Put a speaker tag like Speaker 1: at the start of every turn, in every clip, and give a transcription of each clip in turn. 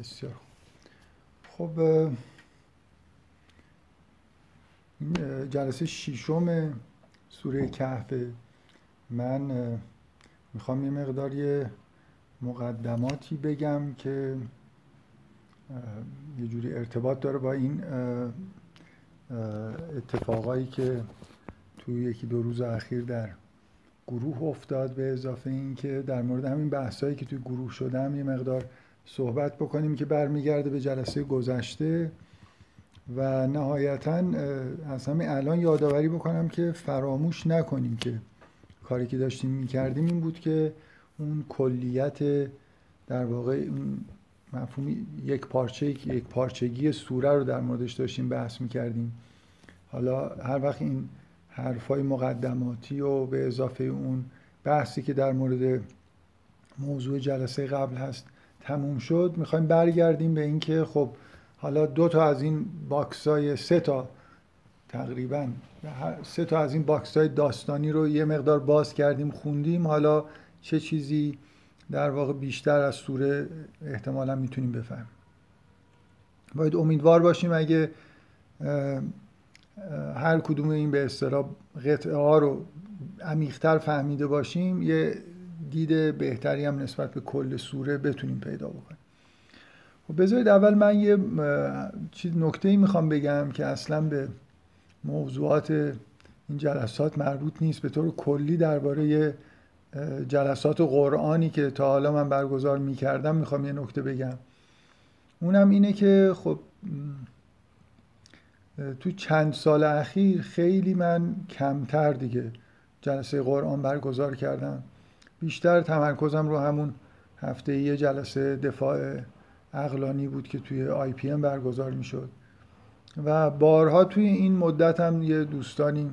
Speaker 1: بسیار خب جلسه ششم سوره کهف. من می‌خوام یه مقدار یه مقدماتی بگم که یه جوری ارتباط داره با این اتفاقایی که توی یکی دو روز اخیر در گروه افتاد به اضافه این که در مورد همین بحثایی که توی گروه شدم یه مقدار صحبت بکنیم که برمیگرده به جلسه گذشته و نهایتا از همین الان یادآوری بکنم که فراموش نکنیم که کاری که داشتیم می‌کردیم این بود که اون کلیت در واقع مفهوم یک پارچه یک پارچگی سوره رو در موردش داشتیم بحث می‌کردیم. حالا هر وقت این حرفای مقدماتی و به اضافه اون بحثی که در مورد موضوع جلسه قبل هست تموم شد می‌خوایم برگردیم به اینکه خب حالا دو تا از این box های سه تا تقریبا سه تا از این box های داستانی رو یه مقدار باز کردیم خوندیم. حالا چه چیزی در واقع بیشتر از سوره احتمالا می‌تونیم بفهمیم. باید امیدوار باشیم اگه هر کدوم این به اصطلاح قطعه ها رو عمیقتر فهمیده باشیم یه دید بهتری هم نسبت به کل سوره بتونیم پیدا بکنیم. خب بذارید اول من یه چیز نکته ای می‌خوام بگم که اصلا به موضوعات این جلسات مربوط نیست. به طور کلی درباره جلسات قرآنی که تا حالا من برگزار می‌کردم می‌خوام یه نکته بگم. اونم اینه که خب تو چند سال اخیر خیلی من کمتر دیگه جلسه قرآن برگزار کردم. بیشتر تمرکزم رو همون هفته یه جلسه دفاع اقلانی بود که توی آی پی ام برگزار می شد و بارها توی این مدت هم یه دوستانی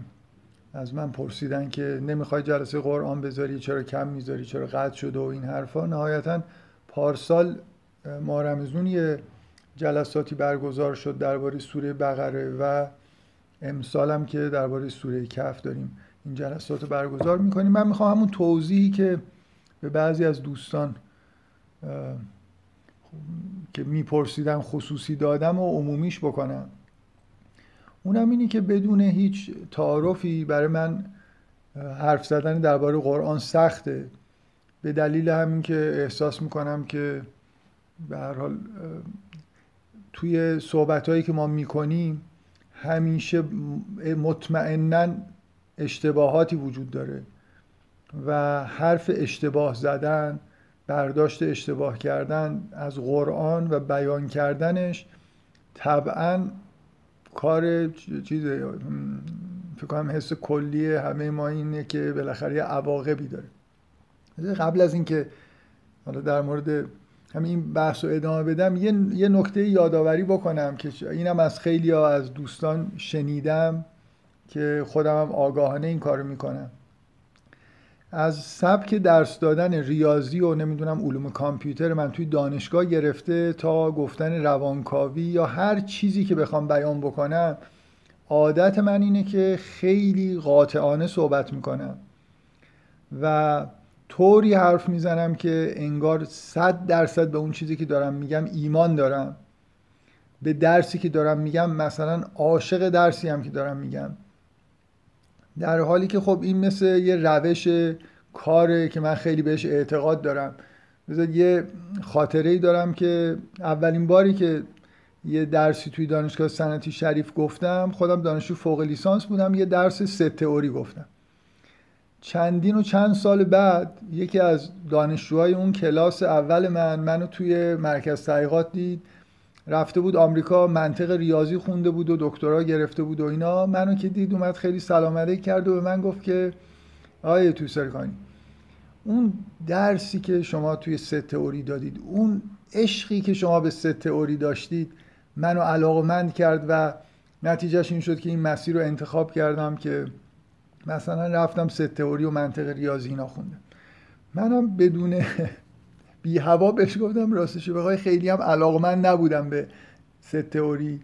Speaker 1: از من پرسیدن که نمی‌خوای جلسه قرآن بذاری چرا کم می‌ذاری چرا قطع شده و این حرفا. نهایتا پارسال مارمزون یه جلساتی برگزار شد درباره سوره بقره و امسال هم که درباره سوره کف داریم. این جلسات رو برگزار می‌کنیم. من می‌خوام همون توضیحی که به بعضی از دوستان که میپرسیدم خصوصی دادم و عمومیش بکنم. اونم اینی که بدون هیچ تعارفی برای من حرف زدن درباره قرآن سخته. به دلیل همین که احساس می‌کنم که به هر حال توی صحبت هایی که ما می‌کنیم همیشه مطمئنا اشتباهاتی وجود داره و حرف اشتباه زدن برداشت اشتباه کردن از قرآن و بیان کردنش طبعا کار چیز فکر کنم حس کلی همه ما اینه که بالاخره یه عواقبی داره. قبل از اینکه حالا در مورد همین بحث رو ادامه بدم یه, یه نکته یادآوری بکنم که اینم از خیلی ها از دوستان شنیدم. که خودم هم آگاهانه این کارو می‌کنم. از سبک درس دادن ریاضی و نمی‌دونم علوم کامپیوتر من توی دانشگاه گرفته تا گفتن روانکاوی یا هر چیزی که بخوام بیان بکنم عادت من اینه که خیلی قاطعانه صحبت می‌کنم و طوری حرف می‌زنم که انگار صد درصد به اون چیزی که دارم میگم ایمان دارم. به درسی که دارم میگم مثلا عاشق درسی هم که دارم میگم. در حالی که خب این مثل یه روش کاره که من خیلی بهش اعتقاد دارم. بذار یه خاطره ای دارم که اولین باری که یه درسی توی دانشگاه سنتی شریف گفتم خودم دانشجو فوق لیسانس بودم یه درس سه تئوری گفتم. چندین و چند سال بعد یکی از دانشجوهای اون کلاس اول من منو توی مرکز تحقیقات دید. رفته بود آمریکا منطق ریاضی خونده بود و دکترا گرفته بود و اینا. منو که دید اومد خیلی سلام علیک کرد و به من گفت که آیه تو سرکانی اون درسی که شما توی سه تئوری دادید اون عشقی که شما به سه تئوری داشتید منو علاقمند کرد و نتیجهش این شد که این مسیر رو انتخاب کردم که مثلا رفتم سه تئوری و منطق ریاضی اینا خوندم. منم بدون بی هوا بهش گفتم راستش بخوای خیلی هم علاقمند نبودم به سه تئوری.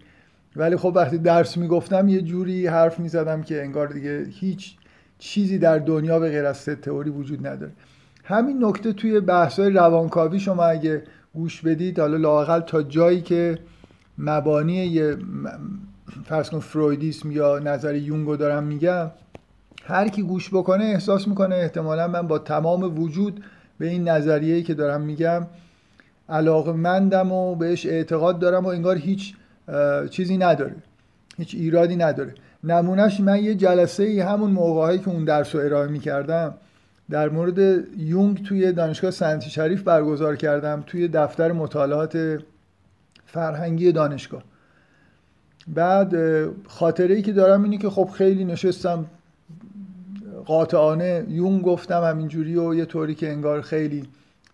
Speaker 1: ولی خب وقتی درس می‌گفتم یه جوری حرف می‌زدم که انگار دیگه هیچ چیزی در دنیا به غیر از سه تئوری وجود نداره. همین نکته توی بحث‌های روانکاوی شما اگه گوش بدید حالا لاقل تا جایی که مبانی یه فرض کن فرویدیسم یا نظر یونگو دارم میگم هر کی گوش بکنه احساس می‌کنه احتمالا من با تمام وجود به این نظریه‌ای که دارم میگم علاقه مندم و بهش اعتقاد دارم و انگار هیچ چیزی نداره. هیچ ایرادی نداره. نمونهش من یه جلسه ای همون موقعهایی که اون درس رو ارائه می‌کردم در مورد یونگ توی دانشگاه سنتی شریف برگزار کردم توی دفتر مطالعات فرهنگی دانشگاه. بعد خاطره ای که دارم اینه که خب خیلی نشستم قاطعانه یون گفتم همینجوری و یه طوری که انگار خیلی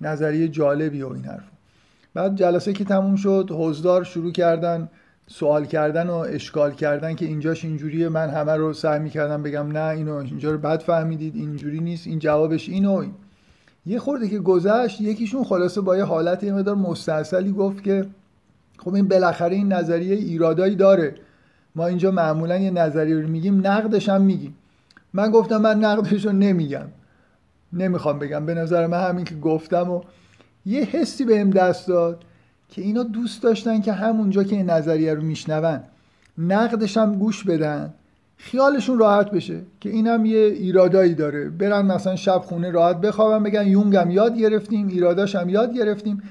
Speaker 1: نظریه جالبی و این حرف. بعد جلسه که تموم شد حوزدار شروع کردن سوال کردن و اشکال کردن که اینجاش اینجوریه من همه رو سعی می‌کردم بگم نه اینو اینجا رو بد فهمیدید اینجوری نیست این جوابش اینو این. یه خورده که گذشت یکیشون خلاصه با یه حالت یه مقدار مستحصلی گفت که خب این بالاخره این نظریه ایرادایی داره. ما اینجا معمولا یه نظریه رو میگیم نقدش هم میگیم. من گفتم من نقدش رو نمیگم. نمی‌خوام بگم. به نظر من همین که گفتم و یه حسی بهم دست داد که اینا دوست داشتن که همونجا که این نظریه رو میشنون نقدش هم گوش بدن. خیالشون راحت بشه که اینم یه ایرادایی داره. برن مثلا شب خونه راحت بخوابن بگن یونگم یاد گرفتیم ایراداش هم یاد گرفتیم.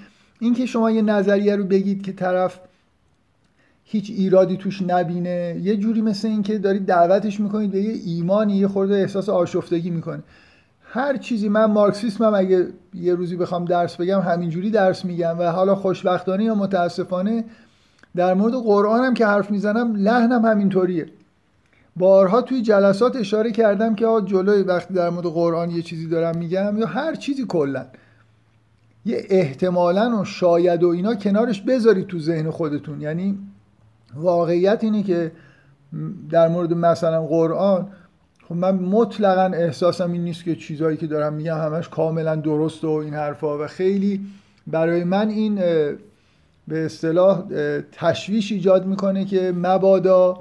Speaker 1: اینکه شما یه نظریه رو بگید که طرف هیچ ایرادی توش نبینه. یه جوری مثل اینکه دارید دعوتش می‌کنید به یه ایمانی یه خورده احساس آشفتگی می‌کنه. هر چیزی من مارکسیسمم اگه یه روزی بخوام درس بگم همینجوری درس میگم و حالا خوشبختانه یا متاسفانه در مورد قرآن هم که حرف می‌زنم لحنم همینطوریه. بارها توی جلسات اشاره کردم که جلوی وقتی در مورد قرآن یه چیزی دارم میگم یا هر چیزی کلا. یه احتمالا و شاید و اینا کنارش بذارید تو ذهن خودتون. یعنی واقعیت اینه که در مورد مثلا قرآن خب من مطلقا احساسم این نیست که چیزهایی که دارم میگم همش کاملا درست و این حرفا. و خیلی برای من این به اصطلاح تشویش ایجاد می‌کنه که مبادا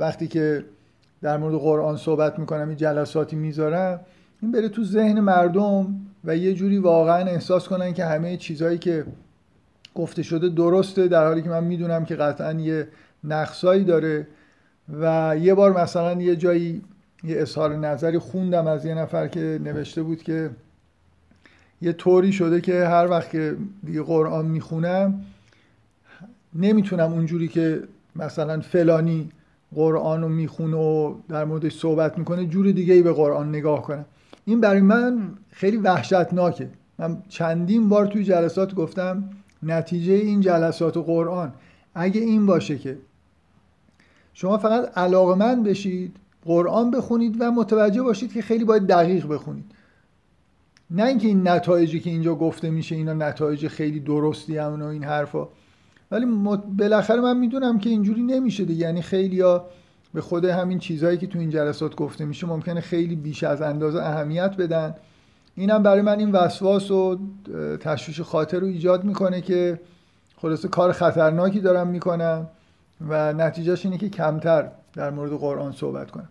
Speaker 1: وقتی که در مورد قرآن صحبت می‌کنم این جلساتی می‌ذارم این بره تو ذهن مردم و یه جوری واقعا احساس کنن که همه چیزهایی که گفته شده درسته در حالی که من می‌دونم که قطعا یه نقصایی داره و یه بار مثلا یه جایی یه اظهار نظری خوندم از یه نفر که نوشته بود که یه طوری شده که هر وقت که دیگه قرآن می‌خونم نمی‌تونم اونجوری که مثلا فلانی قرآن رو می‌خونه و در موردش صحبت می‌کنه جور دیگه ای به قرآن نگاه کنم. این برای من خیلی وحشتناکه. من چندین بار توی جلسات گفتم نتیجه این جلسات و قرآن. اگه این باشه که شما فقط علاقمند بشید قرآن بخونید و متوجه باشید که خیلی باید دقیق بخونید. نه اینکه این نتایجی که اینجا گفته میشه اینا نتایج خیلی درستی همون و این حرفا. ولی بالاخره من می‌دونم که اینجوری نمیشه دیگه. یعنی خیلی ها به خود همین چیزهایی که تو این جلسات گفته میشه ممکنه خیلی بیش از اندازه اهمیت بدن. اینم برای من این وسواس و تشویش خاطر رو ایجاد می‌کنه که خلاصه کار خطرناکی دارم می‌کنم و نتیجهش اینه که کمتر در مورد قرآن صحبت کنم.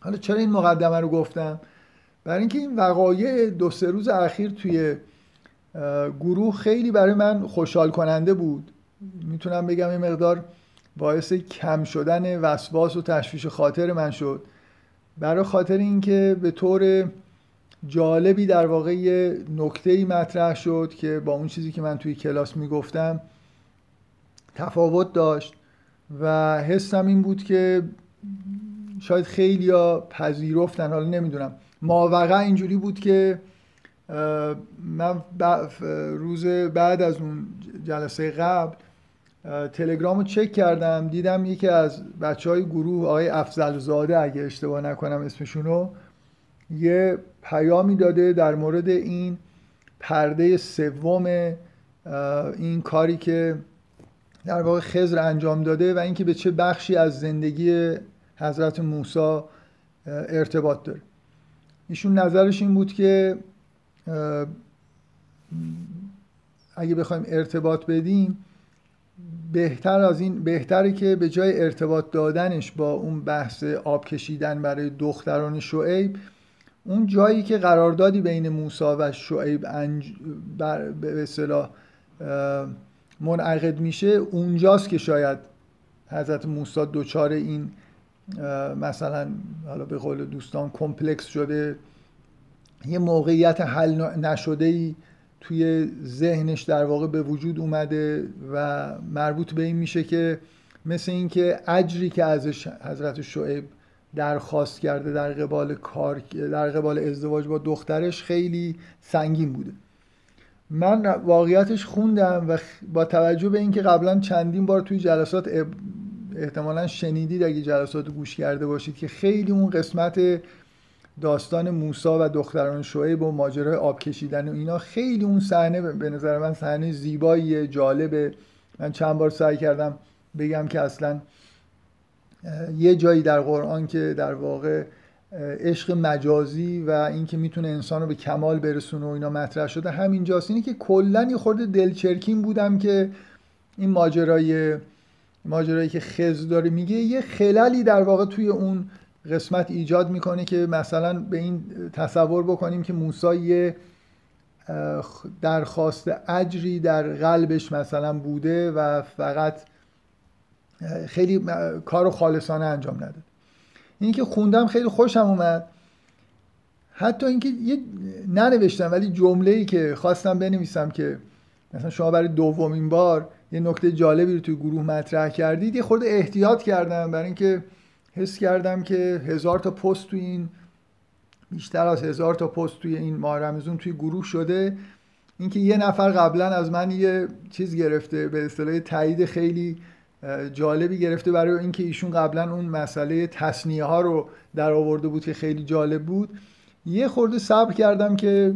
Speaker 1: حالا چرا این مقدمه رو گفتم؟ برای اینکه این وقایع دو سه روز اخیر توی گروه خیلی برای من خوشحال کننده بود. می‌تونم بگم این مقدار باعث کم شدن وسواس و تشویش خاطر من شد. برای خاطر اینکه به طور جالبی در واقع یه نکته مطرح شد که با اون چیزی که من توی کلاس می‌گفتم تفاوت داشت و حسم این بود که شاید خیلی ها پذیرفتن حالا نمی‌دونم. ماوقع اینجوری بود که من روز بعد از اون جلسه قبل تلگرام رو چک کردم دیدم یکی از بچه های گروه آقای افزل زاده اگه اشتباه نکنم اسمشونو یه پیامی داده در مورد این پرده سوم این کاری که در واقع خزر انجام داده و اینکه به چه بخشی از زندگی حضرت موسی ارتباط داره. ایشون نظرش این بود که اگه بخوایم ارتباط بدیم بهتر از این بهتره که به جای ارتباط دادنش با اون بحث آب کشیدن برای دختران شعیب اون جایی که قراردادی بین موسی و شعیب انج... بر... به اصطلاح منعقد میشه اونجاست که شاید حضرت موسی دچار این مثلا حالا به قول دوستان کمپلکس شده یه موقعیت حل نشده ای توی ذهنش در واقع به وجود اومده و مربوط به این میشه که مثل اینکه اجری که ازش حضرت شعیب درخواست کرده در قبال کار در قبال ازدواج با دخترش خیلی سنگین بوده. من واقعیتش خوندم و با توجه به اینکه قبلا چندین بار توی جلسات احتمالا شنیدید اگه جلسات گوش کرده باشید که خیلی اون قسمت داستان موسا و دختران شعیب و ماجرای آب کشیدن و اینا خیلی اون صحنه به نظر من صحنه زیبایی جالبه. من چند بار سعی کردم بگم که اصلا یه جایی در قرآن که در واقع عشق مجازی و اینکه می‌تونه انسان رو به کمال برسونه و اینا مطرح شده همینجاست. اینه که کلا یه خورده دلچرکین بودم که این ماجرای ماجرایی که خز داره میگه یه خللی در واقع توی اون قسمت ایجاد می‌کنه که مثلا به این تصور بکنیم که موسی یه درخواست اجری در قلبش مثلا بوده و فقط خیلی کار خالصانه انجام نداد. این که خوندم خیلی خوشم اومد. حتی اینکه یه ننوشتم ولی جمله ای که خواستم بنویسم که مثلا شما برای دومین بار یه نکته جالبی رو توی گروه مطرح کردید یه خورده احتیاط کردم برای اینکه حس کردم که هزار تا پست توی این بیشتر از هزار تا پست توی این ماه رمزون توی گروه شده. اینکه یه نفر قبلا از من یه چیز گرفته به اصطلاح تایید خیلی جالبی گرفته برای اینکه ایشون قبلا اون مسئله تصنیه ها رو در آورده بود که خیلی جالب بود. یه خورده صبر کردم که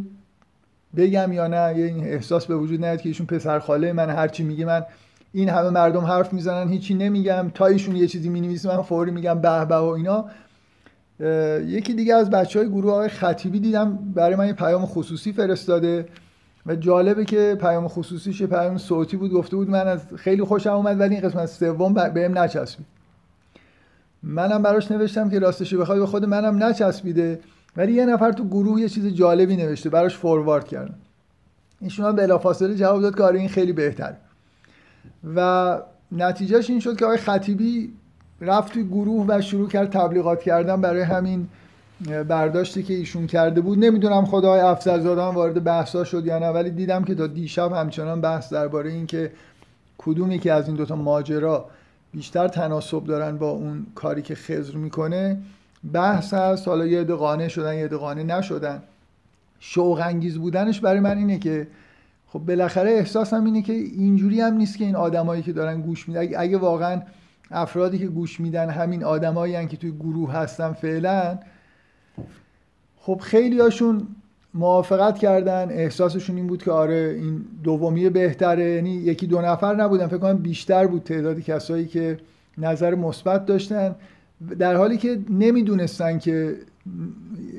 Speaker 1: بگم یا نه یه احساس به وجود نیاد که ایشون پسر خاله من هرچی میگه من این همه مردم حرف می‌زنن هیچی نمیگم تا ایشون یه چیزی می‌نویسه من فوری میگم به به و اینا. یکی دیگه از بچه های گروه های خطیبی دیدم برای من یه پیام خصوصی فرستاده. و جالبه که پیام خصوصیش پیام صوتی بود گفته بود من از خیلی خوشم اومد ولی این قسمت سوم بهم نچسبید. منم براش نوشتم که راستش بخوای به خود منم نچسبیده ولی یه نفر تو گروه یه چیز جالبی نوشته براش فوروارد کردم. ایشون هم بلافاصله جواب داد که آره این خیلی بهتر و نتیجهش این شد که آقای خطیبی رفت توی گروه و شروع کرد تبلیغات کردن برای همین برداشتی که ایشون کرده بود. نمی‌دونم خدای افضل زادان وارد بحثا شد یا نه ولی دیدم که تا دیشب همچنان بحث درباره این که کدومی که از این دوتا ماجرا بیشتر تناسب دارن با اون کاری که خزر می‌کنه بحث هست. حالا یه عده قانع شدن یه عده قانع نشدن. شوق انگیز بودنش برای من اینه که خب بالاخره احساسم اینه که اینجوری هم نیست که این آدمایی که دارن گوش میدن. اگه واقعا افرادی که گوش میدن همین آدمایی که توی گروه هستن فعلا خب خیلی هاشون موافقت کردن. احساسشون این بود که آره این دومی بهتره. یعنی یکی دو نفر نبودن. فکر کنم بیشتر بود تعداد کسایی که نظر مثبت داشتن. در حالی که نمی‌دونستن که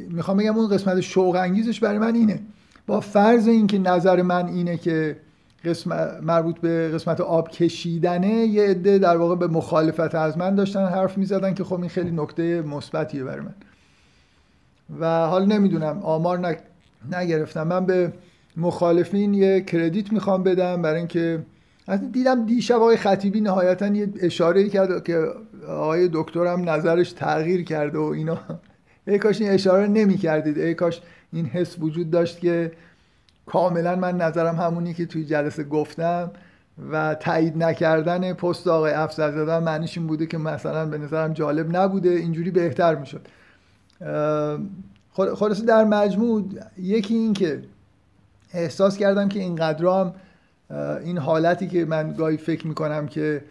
Speaker 1: می‌خوام بگم اون قسمت شوق انگیزش برای من اینه. با فرض اینکه نظر من اینه که قسمت مربوط به قسمت آب کشیدنه یه عده در واقع به مخالفت از من داشتن حرف می‌زدن که خب این خیلی نکته مثبتیه برای من. و حال نمی‌دونم آمار نگرفتم. من به مخالفین یه کردیت می‌خوام بدم برای اینکه دیدم دیشب آقای خطیبی نهایتا یه اشاره کرد که آقای دکترم نظرش تغییر کرده و اینا. ای کاش این اشاره نمی کردید ای کاش این حس وجود داشت که کاملا من نظرم همونی که توی جلسه گفتم و تایید نکردن پست آقای افزل زدن معنیش این بوده که مثلا به نظرم جالب نبوده. اینجوری بهتر می‌شد. خلاصه در مجموع یکی این که احساس کردم که اینقدر هم این حالتی که من گاهی فکر می‌کنم که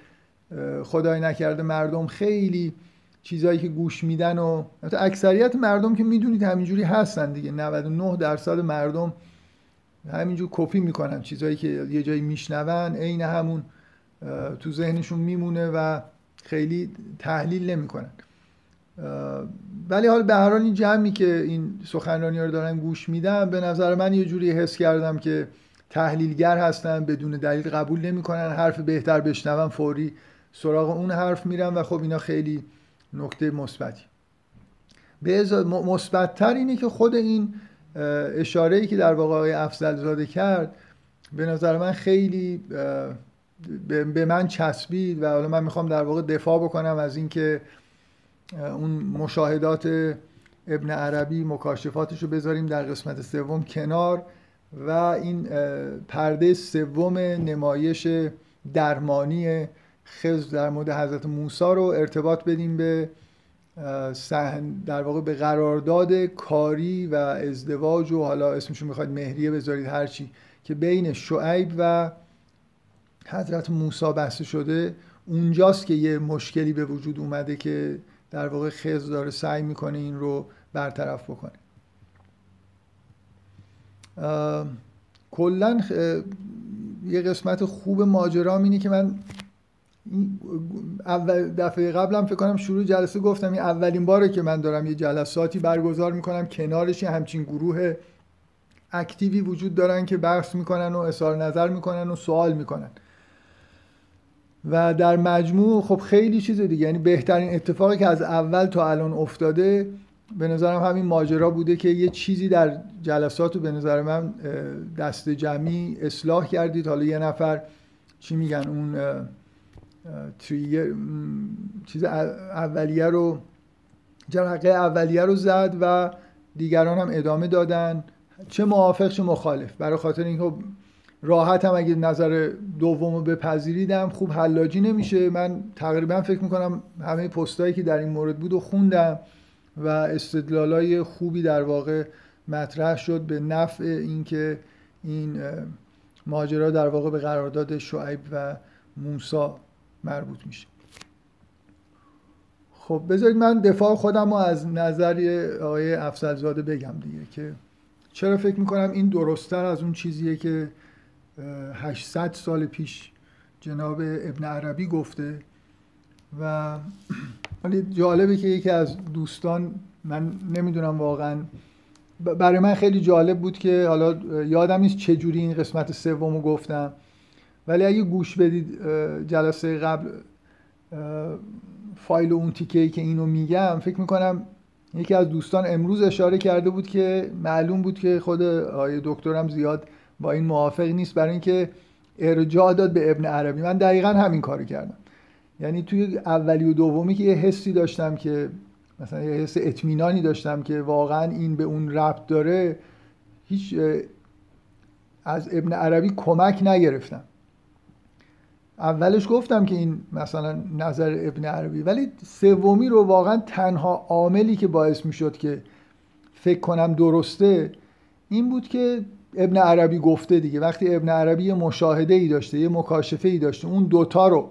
Speaker 1: خدای نکرده مردم خیلی چیزهایی که گوش میدن و اکثریت مردم که می‌دونید همینجوری هستن دیگه. 99 درصد مردم همینجور کپی می‌کنن چیزهایی که یه جایی میشنون عین همون تو ذهنشون میمونه و خیلی تحلیل نمی‌کنن. ولی حالا به هر حال این جمعی که این سخنرانی رو دارن گوش میدن به نظر من یه جوری حس کردم که تحلیلگر هستن بدون دلیل قبول نمی‌کنن حرف بهتر بشنون فوری سراغ اون حرف میرن و خب اینا خیلی نکته مثبتی. به مثبتتر اینه که خود این اشاره ای که در واقع افضل زاده کرد به نظر من خیلی به من چسبید و حالا من می‌خوام در واقع دفاع بکنم از اینکه اون مشاهدات ابن عربی مکاشفاتش رو بذاریم در قسمت سوم کنار و این پرده سوم نمایش درمانی خز در مورد حضرت موسی رو ارتباط بدیم به در واقع به قرارداد کاری و ازدواج و حالا اسمشو می‌خواید مهریه بذارید هرچی که بین شعیب و حضرت موسی بحث شده اونجاست که یه مشکلی به وجود اومده که در واقع خز داره سعی می‌کنه این رو برطرف بکنه. کلا یه قسمت خوب ماجرا اینه که من اول دفعه قبلم فکر کنم شروع جلسه گفتم این اولین باره که من دارم یه جلساتی برگزار می‌کنم. کنارش همچین گروه اکتیوی وجود دارن که بحث می‌کنن و اظهار نظر می‌کنن و سوال می‌کنن. و در مجموع خب خیلی چیز دیگه. یعنی بهترین اتفاقی که از اول تا الان افتاده به نظرم همین ماجرا بوده که یه چیزی در جلسات رو به نظر من دست جمعی اصلاح کردید. حالا یه نفر چی میگن اون چیز اولیه رو جرقه اولیه رو زد و دیگران هم ادامه دادن. چه موافق چه مخالف. برای خاطر اینکه راحت هم اگه نظر دوم رو بپذیریدم خوب حلاجی نمیشه. من تقریبا فکر می‌کنم همه پستایی که در این مورد بود و خوندم و استدلالای خوبی در واقع مطرح شد به نفع اینکه این ماجرا در واقع به قرارداد شعیب و موسا مربوط میشه. خب بذارید من دفاع خودم رو از نظر آقای افسلزاده بگم دیگه که چرا فکر می‌کنم این درستتر از اون چیزیه که 800 سال پیش جناب ابن عربی گفته و ولی جالبه که یکی از دوستان من نمی‌دونم واقعا برای من خیلی جالب بود که حالا یادم نیست چه جوری این قسمت سومو گفتم. ولی اگه گوش بدید جلسه قبل فایل اون تیکه که اینو میگم فکر می‌کنم یکی از دوستان امروز اشاره کرده بود که معلوم بود که خود آقای دکترم زیاد با این موافق نیست برای اینکه ارجاع داد به ابن عربی. من دقیقا همین کارو کردم. یعنی توی اولی و دومی که یه حسی داشتم که مثلا یه حس اطمینانی داشتم که واقعا این به اون ربط داره هیچ از ابن عربی کمک نگرفتم. اولش گفتم که این مثلا نظر ابن عربی ولی سومی رو واقعا تنها عاملی که باعث می‌شد که فکر کنم درسته این بود که ابن عربی گفته دیگه وقتی ابن عربی یه مشاهده ای داشته یه مکاشفه ای داشته اون دوتا رو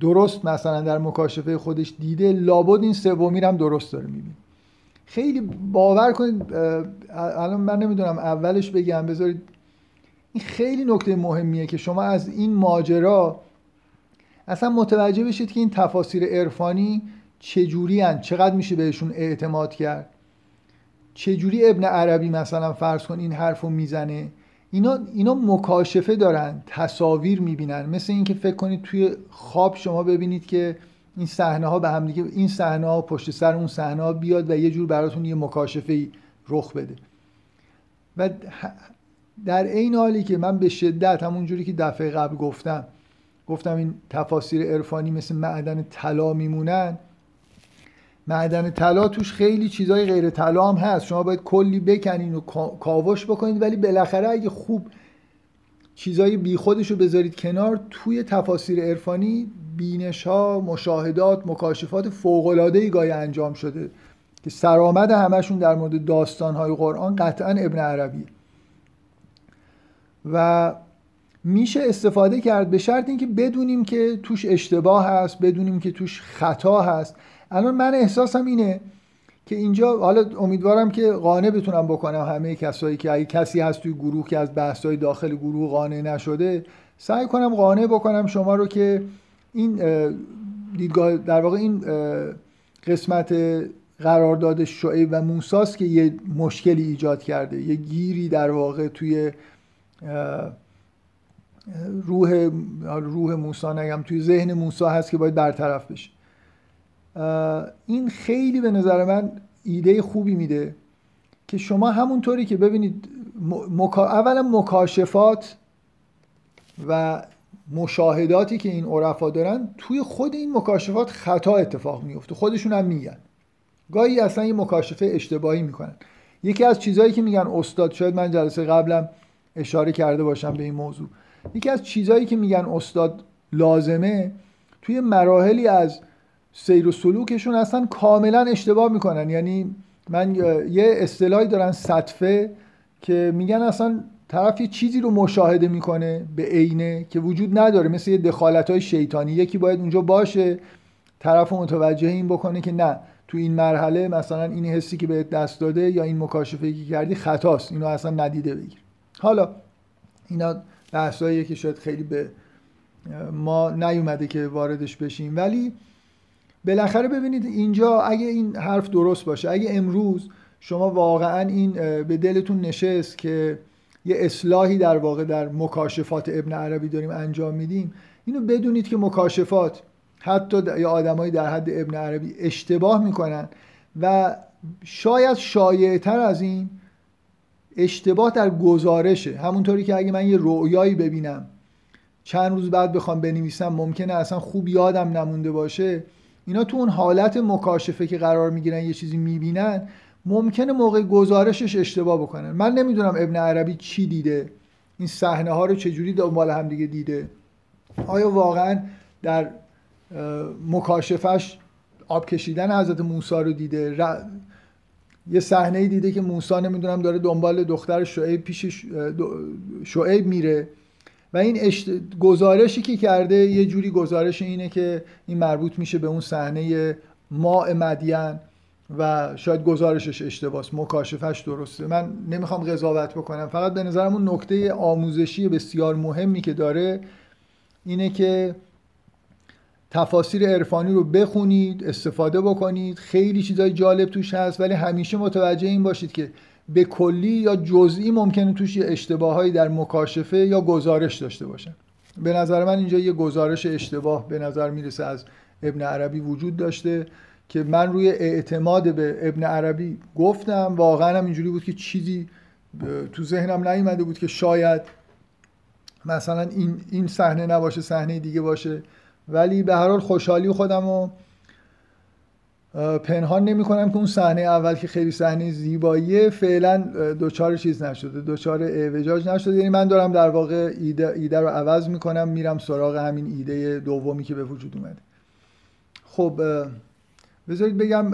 Speaker 1: درست مثلا در مکاشفه خودش دیده لابد این سومی هم درست داره می‌بینه خیلی باور کنید الان من نمی‌دونم اولش بگم بذارید این خیلی نکته مهمیه که شما از این ماجرا اصلا متوجه بشید که این تفاسیر عرفانی چجوری هن؟ چقدر میشه بهشون اعتماد کرد چجوری ابن عربی مثلا فرض کن این حرف رو می‌زنه؟ اینا, اینا مکاشفه دارن تصاویر می‌بینن. مثل اینکه فکر کنید توی خواب شما ببینید که این صحنه ها به هم دیگه این صحنه ها پشت سر اون صحنه ها بیاد و یه جور براتون یه مکاشفه رخ بده. و در این حالی که من به شدت همون جوری که دفعه قبل گفتم گفتم این تفاسیر عرفانی مثل معدن طلا میمونن معدن طلا توش خیلی چیزای غیر طلا هم هست. شما باید کلی بکنین و کاوش بکنید ولی بالاخره اگه خوب چیزای بیخودش رو بذارید کنار توی تفاسیر عرفانی بینش ها مشاهدات مکاشفات فوق العاده گاهی انجام شده که سرآمد همشون در مورد داستان های قرآن قطعا ابن عربی و میشه استفاده کرد به شرط اینکه بدونیم که توش اشتباه هست بدونیم که توش خطا هست. الان من احساسم اینه که اینجا حالا امیدوارم که قانع بتونم بکنم همه کسایی که اگه کسی هست توی گروه که از بحث‌های داخل گروه قانع نشده سعی کنم قانع بکنم شما رو که این دیدگاه در واقع این قسمت قرارداد شعیب و موساست که یه مشکلی ایجاد کرده یه گیری در واقع توی روح روح موسی نگم توی ذهن موسی هست که باید برطرف بشه. این خیلی به نظر من ایده خوبی میده که شما همونطوری که ببینید مکا... اولا مکاشفات و مشاهداتی که این عرفا دارن توی خود این مکاشفات خطا اتفاق میفته خودشون هم میگن. گاهی اصلا این مکاشفه اشتباهی می‌کنن. یکی از چیزهایی که میگن استاد شاید من جلسه قبلم اشاره کرده باشم به این موضوع. یکی از چیزهایی که میگن استاد لازمه توی مراحلی از سیر و سلوکشون اصلا کاملا اشتباه می‌کنن. یعنی من یه اصطلاحی دارن سطفه که میگن اصلا طرف یه چیزی رو مشاهده می‌کنه به عینه که وجود نداره. مثل یه دخالت های شیطانی. یکی باید اونجا باشه طرف متوجه این بکنه که نه تو این مرحله مثلا این حسی که بهت دست داده یا این مکاشفه که کردی خطاست. اینو اصلا ندیده بگیر. حالا اینا بحثاییه که شاید خیلی به ما نیومده که واردش بشیم. ولی بالاخره ببینید اینجا اگه این حرف درست باشه اگه امروز شما واقعا این به دلتون نشست که یه اصلاحی در واقع در مکاشفات ابن عربی داریم انجام میدیم اینو بدونید که مکاشفات حتی یا آدمایی در حد ابن عربی اشتباه می‌کنن و شاید شایعتر از این اشتباه در گزارشه. همونطوری که اگه من یه رویایی ببینم چند روز بعد بخوام بنویسم ممکنه اصلا خوب یادم نمونده باشه. اینا تو اون حالت مکاشفه که قرار می‌گیرن یه چیزی می‌بینن ممکنه موقع گزارشش اشتباه بکنن. من نمی‌دونم ابن عربی چی دیده. این صحنه ها رو چجوری دنبال هم دیگه دیده. آیا واقعا در مکاشفش آب کشیدن حضرت موسی رو دیده؟ یه صحنه دیده که موسی نمی‌دونم داره دنبال دختر شعیب پیش شعیب میره. و این اشت... گزارشی که کرده یه جوری گزارش اینه که این مربوط میشه به اون صحنه ماء مدین و شاید گزارشش اشتباس مکاشفش درسته. من نمی‌خوام قضاوت بکنم. فقط به نظرم اون نکته آموزشی بسیار مهمی که داره اینه که تفاسیر عرفانی رو بخونید استفاده بکنید. خیلی چیزای جالب توش هست ولی همیشه متوجه این باشید که به کلی یا جزئی ممکنه توش یه اشتباهایی در مکاشفه یا گزارش داشته باشن. به نظر من اینجا یه گزارش اشتباه به نظر می‌رسه از ابن عربی وجود داشته که من روی اعتماد به ابن عربی گفتم. واقعا هم اینجوری بود که چیزی تو ذهنم نیومده بود که شاید مثلا این این صحنه نباشه صحنه دیگه باشه. ولی به هر حال خوشحالی خودم رو پنهان نمی کنم که اون صحنه اول که خیلی صحنه زیباییه فعلا دوچار چیز نشده دوچار اعوجاج نشده. یعنی من دارم در واقع ایده, ایده رو عوض می‌کنم میرم سراغ همین ایده دومی که به وجود اومده. خب بذارید بگم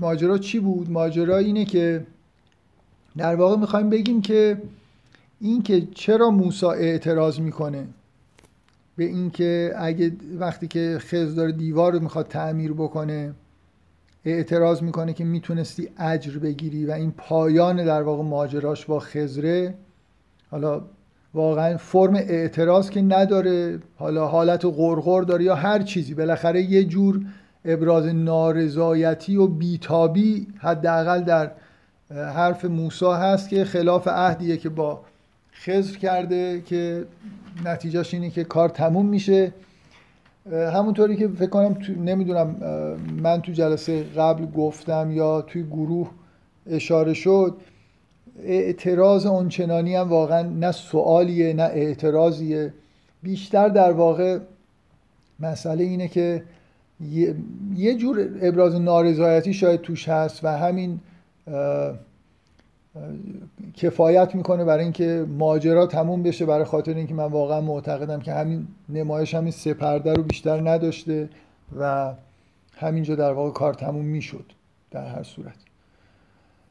Speaker 1: ماجرا چی بود؟ ماجرا اینه که در واقع می‌خوایم بگیم که این که چرا موسی اعتراض می‌کنه به اینکه اگه وقتی که خز داره دیوار رو می‌خواد تعمیر بکنه اعتراض می‌کنه که می‌تونستی اجر بگیری و این پایان در واقع ماجراش با خزره حالا واقعا فرم اعتراض که نداره حالا حالت غرغر داره یا هر چیزی. بالاخره یه جور ابراز نارضایتی و بیتابی حداقل در حرف موسی هست که خلاف عهدیه که با خزر کرده که نتیجهش اینه که کار تموم میشه. همونطوری که فکر کنم تو نمی‌دونم من تو جلسه قبل گفتم یا توی گروه اشاره شد اعتراض اونچنانی هم واقعا نه سوالیه نه اعتراضیه. بیشتر در واقع مسئله اینه که یه جور ابراز نارضایتی شاید توش هست و همین کفایت می‌کنه برای اینکه ماجرا تموم بشه برای خاطر اینکه من واقعا معتقدم که همین نمایش همین سپرده رو بیشتر نداشته و همینجا در واقع کار تموم می‌شد در هر صورت.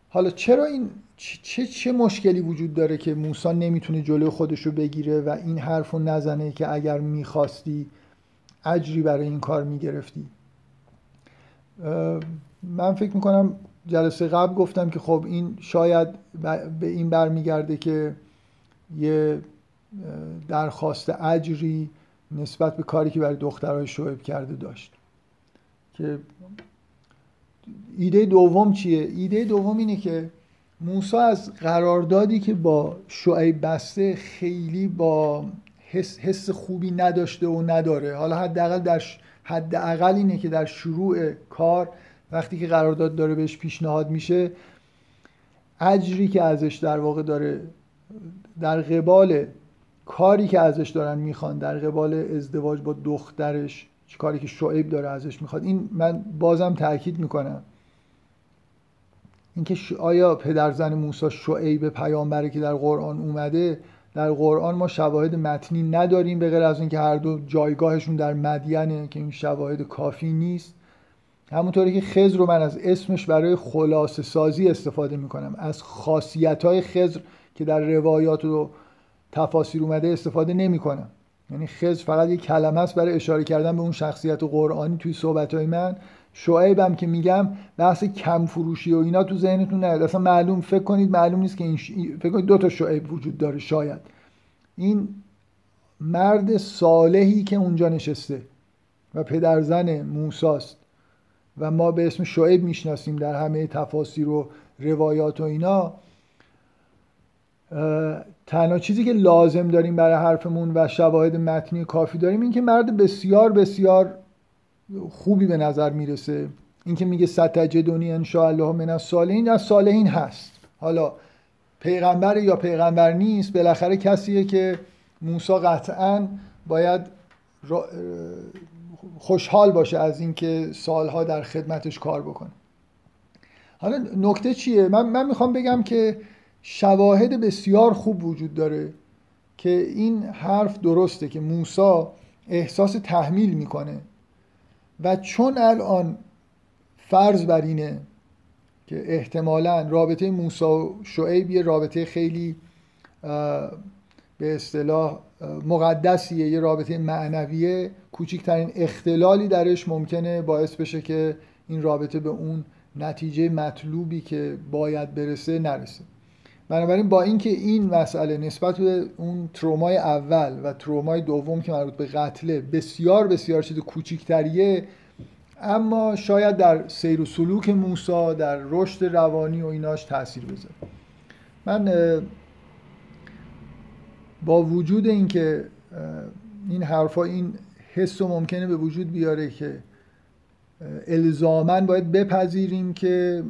Speaker 1: حالا چرا این چه چه مشکلی وجود داره که موسی نمی‌تونه جلوی خودش رو بگیره و این حرف رو نزنه که اگر می‌خواستی اجری برای این کار می‌گرفتی؟ من فکر می‌کنم جلسه قبل گفتم که خب این شاید به این برمیگرده که یه درخواست اجری نسبت به کاری که برای دخترهای شعب کرده داشت که ایده دوم چیه؟ ایده دوم اینه که موسی از قراردادی که با شعیب بسته خیلی با حس, حس خوبی نداشته و نداره حالا حداقل در حداقل اینه که در شروع کار وقتی که قرارداد داره بهش پیشنهاد میشه اجری که ازش در واقع داره در قبال کاری که ازش دارن می‌خوان در قبال ازدواج با دخترش کاری که شعیب داره ازش می‌خواد این من بازم تاکید می‌کنم. اینکه آیا پدر زن موسی شعیب پیامبره که در قرآن اومده در قرآن ما شواهد متنی نداریم به غیر از اینکه هر دو جایگاهشون در مدینه که این شواهد کافی نیست. همونطوری که خضر رو من از اسمش برای خلاصه سازی استفاده می‌کنم. از خاصیت های خضر که در روایات و تفاسیر اومده استفاده نمی‌کنم. یعنی خضر فقط یک کلمه است برای اشاره کردن به اون شخصیت قرآنی توی صحبت های من. شعیبم که میگم بحث کم فروشی و اینا تو ذهنتون نیاد. اصلا معلوم فکر کنید معلوم نیست که این ش... فکر کنید دو تا شعیب وجود داره شاید. این مرد صالحی که اونجا نشسته و پدرزن موساست. و ما به اسم شعیب می‌شناسیم در همه تفاسیر و روایات و اینا. تنها چیزی که لازم داریم برای حرفمون و شواهد متنی کافی داریم این که مرد بسیار بسیار خوبی به نظر می‌رسه. اینکه میگه ستجدونی ان الله من الصالحین از صالحین هست. حالا پیغمبر یا پیغمبر نیست بالاخره کسیه که موسی قطعا باید خوشحال باشه از اینکه سالها در خدمتش کار بکنه. حالا نکته چیه؟ من, من می‌خوام بگم که شواهد بسیار خوب وجود داره که این حرف درسته که موسی احساس تحمیل می‌کنه و چون الان فرض بر اینه که احتمالا رابطه موسی و شعیب یه رابطه خیلی به اصطلاح مقدسیه یه رابطه معنویه. کوچکترین اختلالی درش ممکنه باعث بشه که این رابطه به اون نتیجه مطلوبی که باید برسه نرسه. بنابراین با اینکه این مسئله نسبت به اون ترومای اول و ترومای دوم که مربوط به قتله بسیار بسیار چیز کوچیکتریه اما شاید در سیر و سلوک موسا در رشد روانی و ایناش تاثیر بذاره. من با وجود اینکه این حرفا این حس و ممکنه به وجود بیاره که الزامن باید بپذیریم که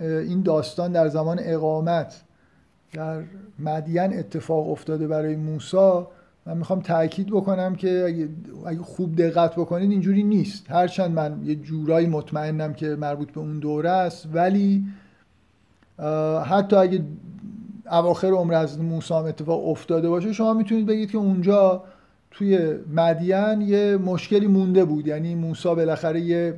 Speaker 1: این داستان در زمان اقامت در مدین اتفاق افتاده برای موسا من می‌خوام تاکید بکنم که اگه, اگه خوب دقت بکنید اینجوری نیست. هرچند من یه جورایی مطمئنم که مربوط به اون دوره است ولی حتی اگه اواخر عمر از موسی اتفاق افتاده باشه شما می‌تونید بگید که اونجا توی مدین یه مشکلی مونده بود. یعنی موسی بالاخره یه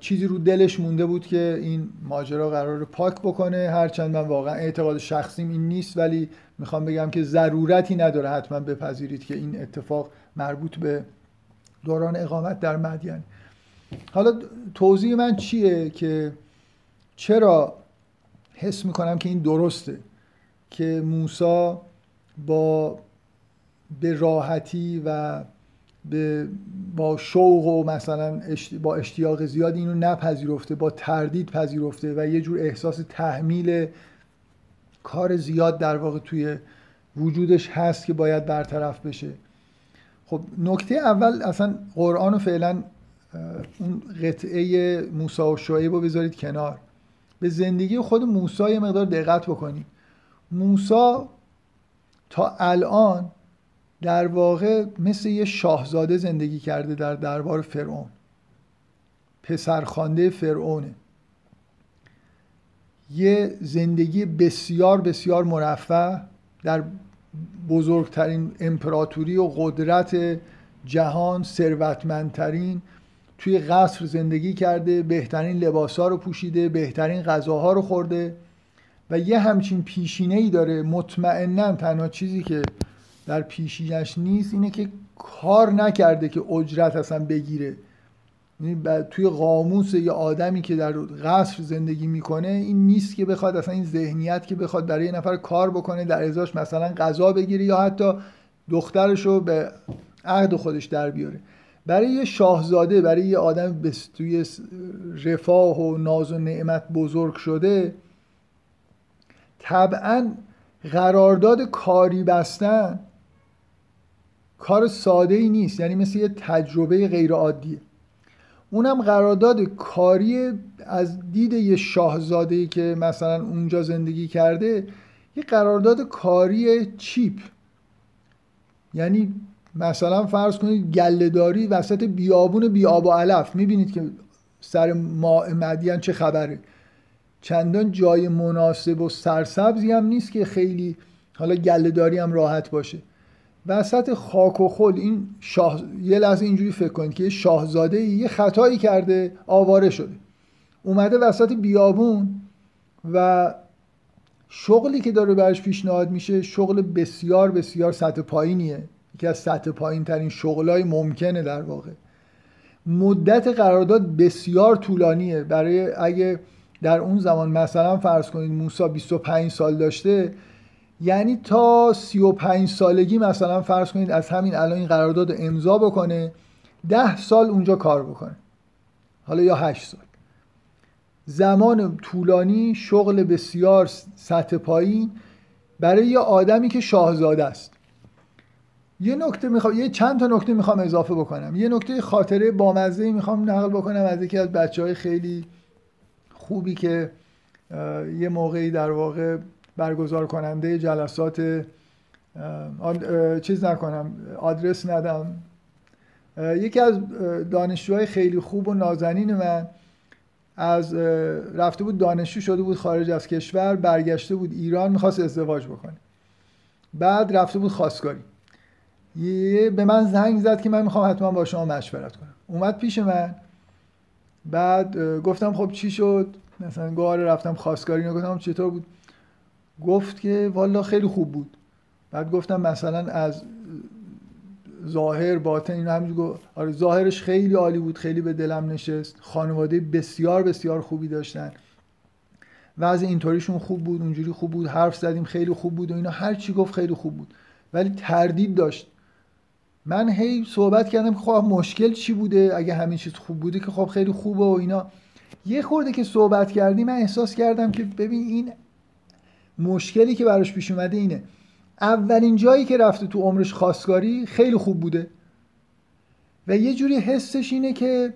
Speaker 1: چیزی رو دلش مونده بود که این ماجرا قرار پاک بکنه. هرچند من واقعا اعتقاد شخصیم این نیست ولی می‌خوام بگم که ضرورتی نداره حتما بپذیرید که این اتفاق مربوط به دوران اقامت در مدین. حالا توضیح من چیه که چرا حس می‌کنم که این درسته؟ که موسا با به راحتی و به با شوق و مثلا با اشتیاق زیاد اینو نپذیرفته با تردید پذیرفته و یه جور احساس تحمیل کار زیاد در واقع توی وجودش هست که باید برطرف بشه. خب نکته اول اصلا قرآن رو فعلا اون قطعه موسا و شعیب رو بذارید کنار. به زندگی خود موسی یه مقدار دقت بکنید. موسا تا الان در واقع مثل یه شاهزاده زندگی کرده در دربار فرعون. پسرخوانده فرعونه. یه زندگی بسیار بسیار مرفه در بزرگترین امپراتوری و قدرت جهان ثروتمندترین توی قصر زندگی کرده بهترین لباسها رو پوشیده بهترین غذاها رو خورده. و یه همچین پیشینه ای داره مطمئنا تنها چیزی که در پیشینش نیست اینه که کار نکرده که اجرت اصلا بگیره. یعنی توی قاموس یه آدمی که در قصر زندگی می‌کنه این نیست که بخواد اصلا این ذهنیت که بخواد برای یه نفر کار بکنه در ازاش مثلا غذا بگیره یا حتی دخترش رو به عهد خودش در بیاره. برای یه شاهزاده برای یه آدم توی رفاه و ناز و نعمت بزرگ شده طبعا قرارداد کاری بستن کار ساده ای نیست یعنی مثل یه تجربه غیر عادیه اونم قرارداد کاری از دید یه شاهزاده که مثلا اونجا زندگی کرده یه قرارداد کاری چیپ. یعنی مثلا فرض کنید گلهداری وسط بیابون بیاب و علف می‌بینید که سر ماء مدین چه خبره. چندان جای مناسب و سرسبزی هم نیست که خیلی حالا گلهداری هم راحت باشه. وسط خاک و خل این شاه... یه لحظه اینجوری فکر کنید که شاهزاده یه خطایی کرده آواره شده. اومده وسط بیابون و شغلی که داره برش پیشنهاد میشه شغل بسیار بسیار سطح پایینیه. یکی از سطح پایین ترین شغلای ممکنه در واقع. مدت قرارداد بسیار طولانیه. برای اگه در اون زمان مثلا فرض کنید موسا 25 سال داشته یعنی تا 35 سالگی مثلا فرض کنید از همین الان این قرارداد امضا بکنه 10 سال اونجا کار بکنه. حالا یا 8 سال. زمان طولانی شغل بسیار سطح پایین برای یه آدمی که شاهزاده است. یه نکته می‌خوام یه چند تا نکته می‌خوام اضافه بکنم. یه نکته خاطره بامزه می‌خوام نقل بکنم از یکی از بچه های خیلی خوبی که یه موقعی در واقع برگزار کننده جلسات چیز نکنم آدرس ندم. یکی از دانشجوهای خیلی خوب و نازنین من از رفته بود دانشجو شده بود خارج از کشور برگشته بود ایران می‌خواست ازدواج بکنه. بعد رفته بود خواستگاری. یه به من زنگ زد که من می‌خوام حتما با شما مشورت کنم. اومد پیش من. بعد گفتم خب چی شد؟ مثلا گواره رفتم خواستگاری گفتم چطور بود؟ گفت که والا خیلی خوب بود. بعد گفتم مثلا از ظاهر باطن این همینجور آره ظاهرش خیلی عالی بود خیلی به دلم نشست. خانواده بسیار بسیار خوبی داشتن. وضع اینطوریشون خوب بود اونجوری خوب بود حرف زدیم خیلی خوب بود و اینا. هر چی گفت خیلی خوب بود. ولی تردید داشت. من هی صحبت کردم خب مشکل چی بوده؟ اگه همین چیز خوب بوده که خب خیلی خوبه و اینا. یه خورده که صحبت کردیم من احساس کردم که ببین این مشکلی که براش پیش اومده اینه. اولین جایی که رفته تو عمرش خواستگاری خیلی خوب بوده. و یه جوری حسش اینه که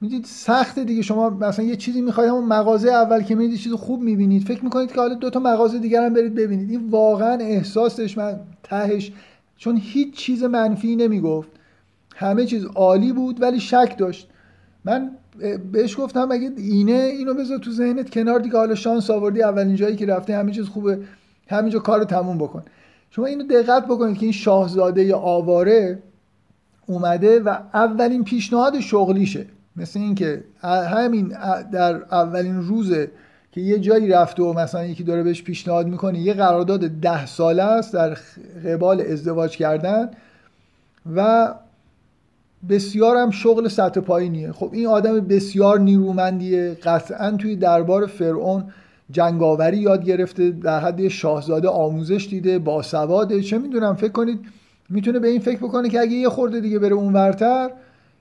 Speaker 1: می‌دید سخته دیگه. شما مثلا یه چیزی می‌خواید همون مغازه اول که می‌دید چیز خوب می‌بینید. فکر می‌کنید که حالا دو تا مغازه دیگر هم برید ببینید. این واقعا احساسش من تهش چون هیچ چیز منفی نمی‌گفت. همه چیز عالی بود ولی شک داشت. من بهش گفتم اگه اینه اینو بذار تو ذهنت کنار دیگه حالا شانس آوردی اولین جایی که رفته همه چیز خوبه همینجا کارو تموم بکن. شما اینو دقت بکنید که این شاهزاده آواره اومده و اولین پیشنهاد شغلیشه. مثل اینکه همین در اولین روزه که یه جایی رفته و مثلا یکی داره بهش پیشنهاد می‌کنه یه قرارداد ده ساله است در قبال ازدواج کردن و بسیار هم شغل سطح پایینیه. خب این آدم بسیار نیرومندیه. قطعا توی دربار فرعون جنگاوری یاد گرفته در حد شاهزاده آموزش دیده باسواده. چه می‌دونم فکر کنید می‌تونه به این فکر بکنه که اگه یه خورده دیگه بره اونورتر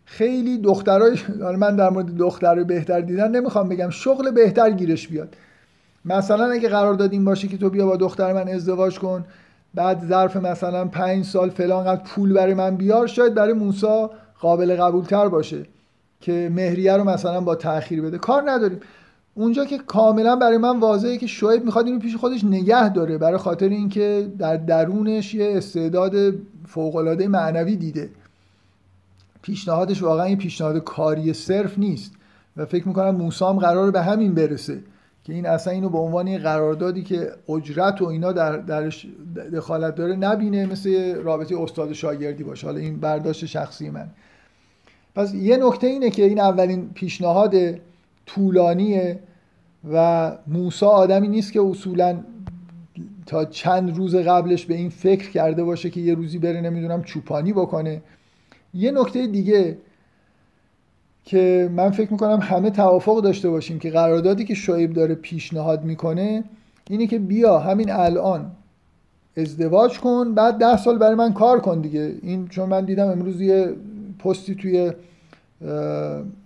Speaker 1: خیلی دخترای من در مورد دخترای بهتر دیدن نمی‌خوام بگم شغل بهتر گیرش بیاد. مثلا اگه قرار دادیم باشه که تو بیا با دختر من ازدواج کن بعد ظرف مثلا پنج سال فلان قد پول برای من بیار شاید برای موسا قابل قبول تر باشه که مهریه رو مثلا با تاخیر بده. کار نداریم. اونجا که کاملا برای من واضحه که شعیب می‌خواد اینو پیش خودش نگه داره برای خاطر اینکه در درونش یه استعداد فوقالعاده معنوی دیده. پیشنهادش واقعا یه پیشنهاد کاری صرف نیست. و فکر می‌کنم موسام قرار به همین برسه که این اصلا اینو به عنوان قراردادی که اجرت و اینا در درش دخالت داره نبینه مثل رابطه استاد شاگردی باشه. حالا این برداشت شخصی من. پس یه نکته اینه که این اولین پیشنهاد طولانیه و موسا آدمی نیست که اصولا تا چند روز قبلش به این فکر کرده باشه که یه روزی بره نمی‌دونم چوپانی بکنه. یه نکته دیگه که من فکر می‌کنم همه توافق داشته باشیم که قراردادی که شعیب داره پیشنهاد می‌کنه اینه که بیا همین الان ازدواج کن بعد ده سال برای من کار کن دیگه. این چون من دیدم امروز یه پستی توی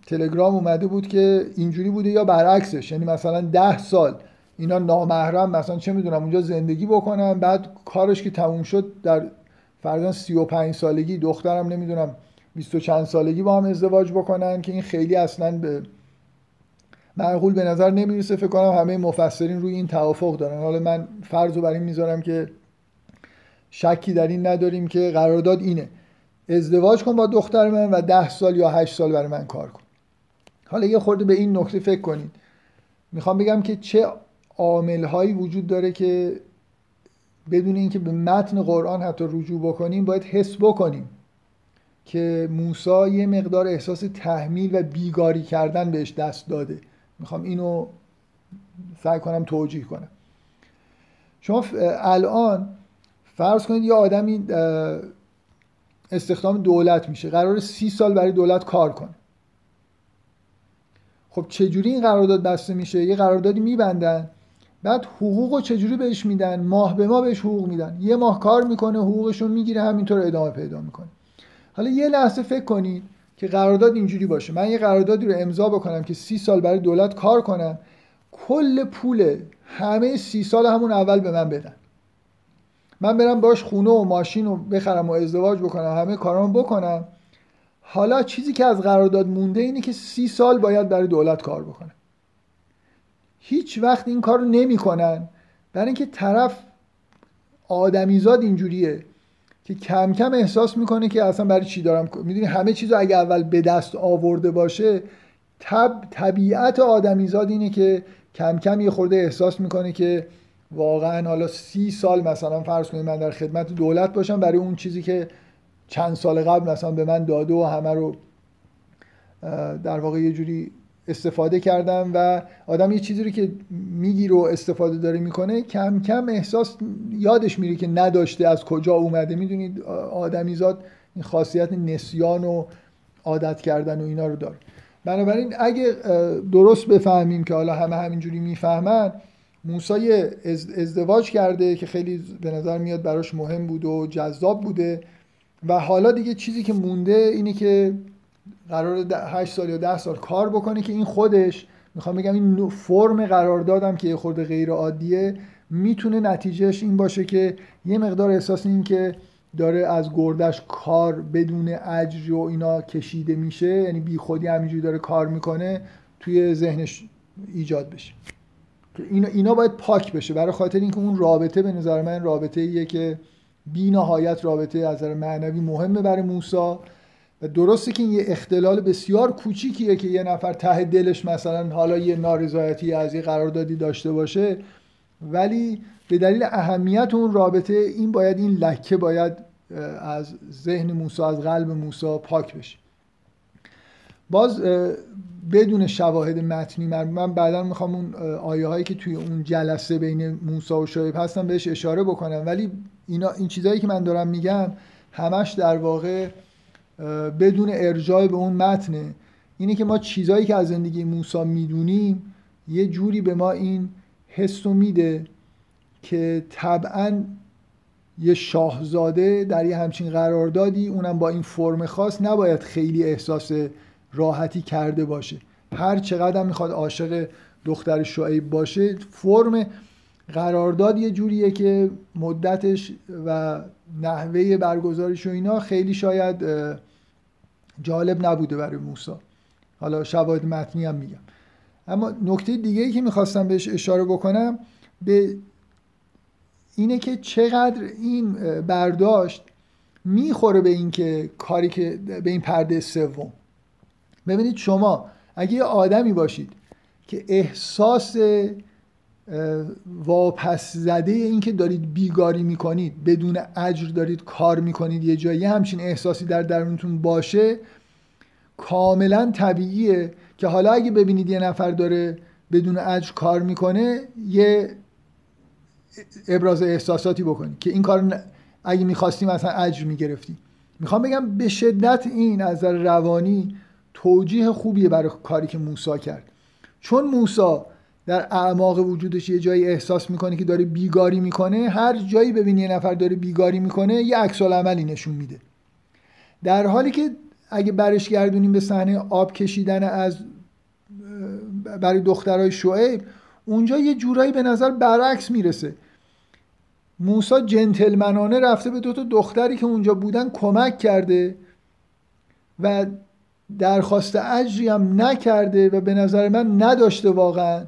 Speaker 1: تلگرام اومده بود که اینجوری بوده یا برعکسش. یعنی مثلا ده سال اینا نامحرم مثلا چه می‌دونم اونجا زندگی بکنن بعد کارش که تموم شد در فرضاً 35 سالگی دخترم نمی‌دونم 20 چند سالگی با هم ازدواج بکنن که این خیلی اصلا به معقول به نظر نمی‌رسه. فکر کنم همه مفسرین روی این توافق دارن. حالا من فرض رو بر این می‌ذارم که شکی در این نداریم که قرارداد اینه. ازدواج کن با دختر من و ده سال یا هشت سال برای من کار کن. حالا یه خورده به این نکته فکر کنید. می‌خوام بگم که چه عامل وجود داره که بدون اینکه به متن قرآن حتی رجوع بکنیم باید حس بکنیم که موسی یه مقدار احساس تحمیل و بیگاری کردن بهش دست داده. می‌خوام اینو سعی کنم توجیه کنم. شما الان فرض کنید یه آدمی استخدام دولت میشه. قرار سی سال برای دولت کار کنه. خب چجوری این قرارداد بسته میشه؟ یه قراردادی میبندن. بعد حقوق رو چجوری بهش میدن؟ ماه به ماه بهش حقوق میدن. یه ماه کار می‌کنه حقوقش رو می‌گیره همینطور ادامه پیدا می‌کنه. حالا یه لحظه فکر کنید که قرارداد اینجوری باشه. من یه قراردادی رو امضا بکنم که سی سال برای دولت کار کنم. کل پول همه سی سال همون اول به من بدن. من برم باش خونه و ماشین رو بخرم و ازدواج بکنم همه کارامو بکنم. حالا چیزی که از قرارداد مونده اینه که سی سال باید برای دولت کار بکنه. هیچ وقت این کار رو نمی‌کنن. برای اینکه طرف آدمیزاد اینجوریه که کم کم احساس می‌کنه که اصلا برای چی دارم می‌دونی همه چیز رو اگه اول به دست آورده باشه طب طبیعت آدمیزاد اینه که کم کم یه خورده احساس می‌کنه که واقعا حالا سی سال مثلا فرض کنید من در خدمت دولت باشم برای اون چیزی که چند سال قبل مثلا به من داده و همه رو در واقع یه جوری استفاده کردم و آدم یه چیزی رو که می‌گیره و استفاده داره می‌کنه کم کم احساس یادش میره که نداشته از کجا اومده. می‌دونید آدمیزاد این خاصیت نسیان و عادت کردن و اینا رو داره. بنابراین اگه درست بفهمیم که حالا همه همینجوری می‌فهمن موسی ازدواج کرده که خیلی به نظر میاد براش مهم بود و جذاب بوده. و حالا دیگه چیزی که مونده اینه که قرار 8 سال یا 10 سال کار بکنه که این خودش می‌خوام بگم این فرم قرار دادم که یه خورده غیر عادیه می‌تونه نتیجهش این باشه که یه مقدار احساس این که داره از گردش کار بدون اجر و اینا کشیده میشه یعنی بی خودی همینجوری داره کار می‌کنه توی ذهنش ایجاد بشه. اینا, اینا باید پاک بشه. برای خاطر اینکه اون رابطه به نظر من رابطه ایه که بی نهایت رابطه از نظر معنوی مهمه برای موسا و درسته که این یه اختلال بسیار کوچیکیه که یه نفر ته دلش مثلا حالا یه نارضایتی از یه قراردادی داشته باشه ولی به دلیل اهمیت اون رابطه این باید این لکه باید از ذهن موسی از قلب موسی پاک بشه. باز بدون شواهد متنی من بعدا می‌خوام اون آیه هایی که توی اون جلسه بین موسی و شعیب هستن بهش اشاره بکنم. ولی اینا این چیزهایی که من دارم میگم همش در واقع بدون ارجاع به اون متنه اینه که ما چیزهایی که از زندگی موسی می‌دونیم یه جوری به ما این حس میده که طبعا یه شاهزاده در یه همچین قراردادی اونم با این فرم خاص نباید خیلی احساس راحتی کرده باشه. هر چقدر می‌خواد عاشق دختر شعیب باشه فرم قرارداد یه جوریه که مدتش و نحوه برگزارش و اینا خیلی شاید جالب نبوده برای موسا حالا شواهد متنی هم میگم. اما نکته دیگه ای که می‌خواستم بهش اشاره بکنم به اینه که چقدر این برداشت می‌خوره به اینکه کاری که به این پرده سوم. ببینید شما اگه یه آدمی باشید که احساس واپس زده اینکه دارید بیگاری می‌کنید بدون اجر دارید کار می‌کنید یه جایی همچین احساسی در درونتون باشه کاملا طبیعیه که حالا اگه ببینید یه نفر داره بدون اجر کار می‌کنه یه ابراز احساساتی بکنید که این کار اگه می‌خواستیم مثلا اجر می‌گرفتیم. می‌خوام بگم به شدت این از روانی توجیه خوبیه برای کاری که موسا کرد. چون موسا در اعماق وجودش یه جایی احساس می‌کنه که داره بیگاری می‌کنه. هر جایی ببینی یه نفر داره بیگاری می‌کنه یه عکس عملی نشون میده. در حالی که اگه برش گردونیم به صحنه آب کشیدن از برای دخترای شعیب اونجا یه جورایی به نظر برعکس می‌رسه. موسا جنتلمنانه رفته به دو تا دختری که اونجا بودن کمک کرده و درخواست اجری هم نکرده و به نظر من نداشته واقعا.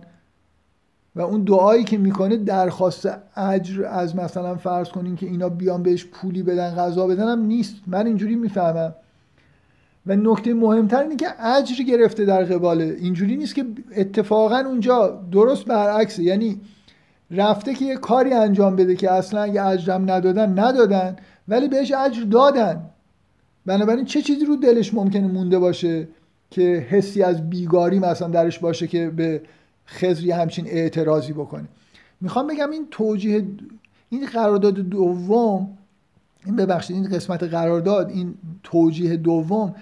Speaker 1: و اون دعایی که می‌کنه درخواست اجر از مثلا فرض کنین که اینا بیان بهش پولی بدن غذا بدن هم نیست. من اینجوری می‌فهمم. و نکته مهمتر اینه که اجر گرفته در قباله اینجوری نیست که اتفاقا اونجا درست برعکسه. یعنی رفته که یه کاری انجام بده که اصلا اگه اجرم ندادن ندادن ولی بهش اجر دادن. بنابراین چه چیزی رو دلش ممکنه مونده باشه که حسی از بیگاری مثلا درش باشه که به خزری همچین اعتراضی بکنه. می‌خوام بگم این توجیه این قرارداد دوم این ببخشید این قسمت قرارداد این توجیه دوم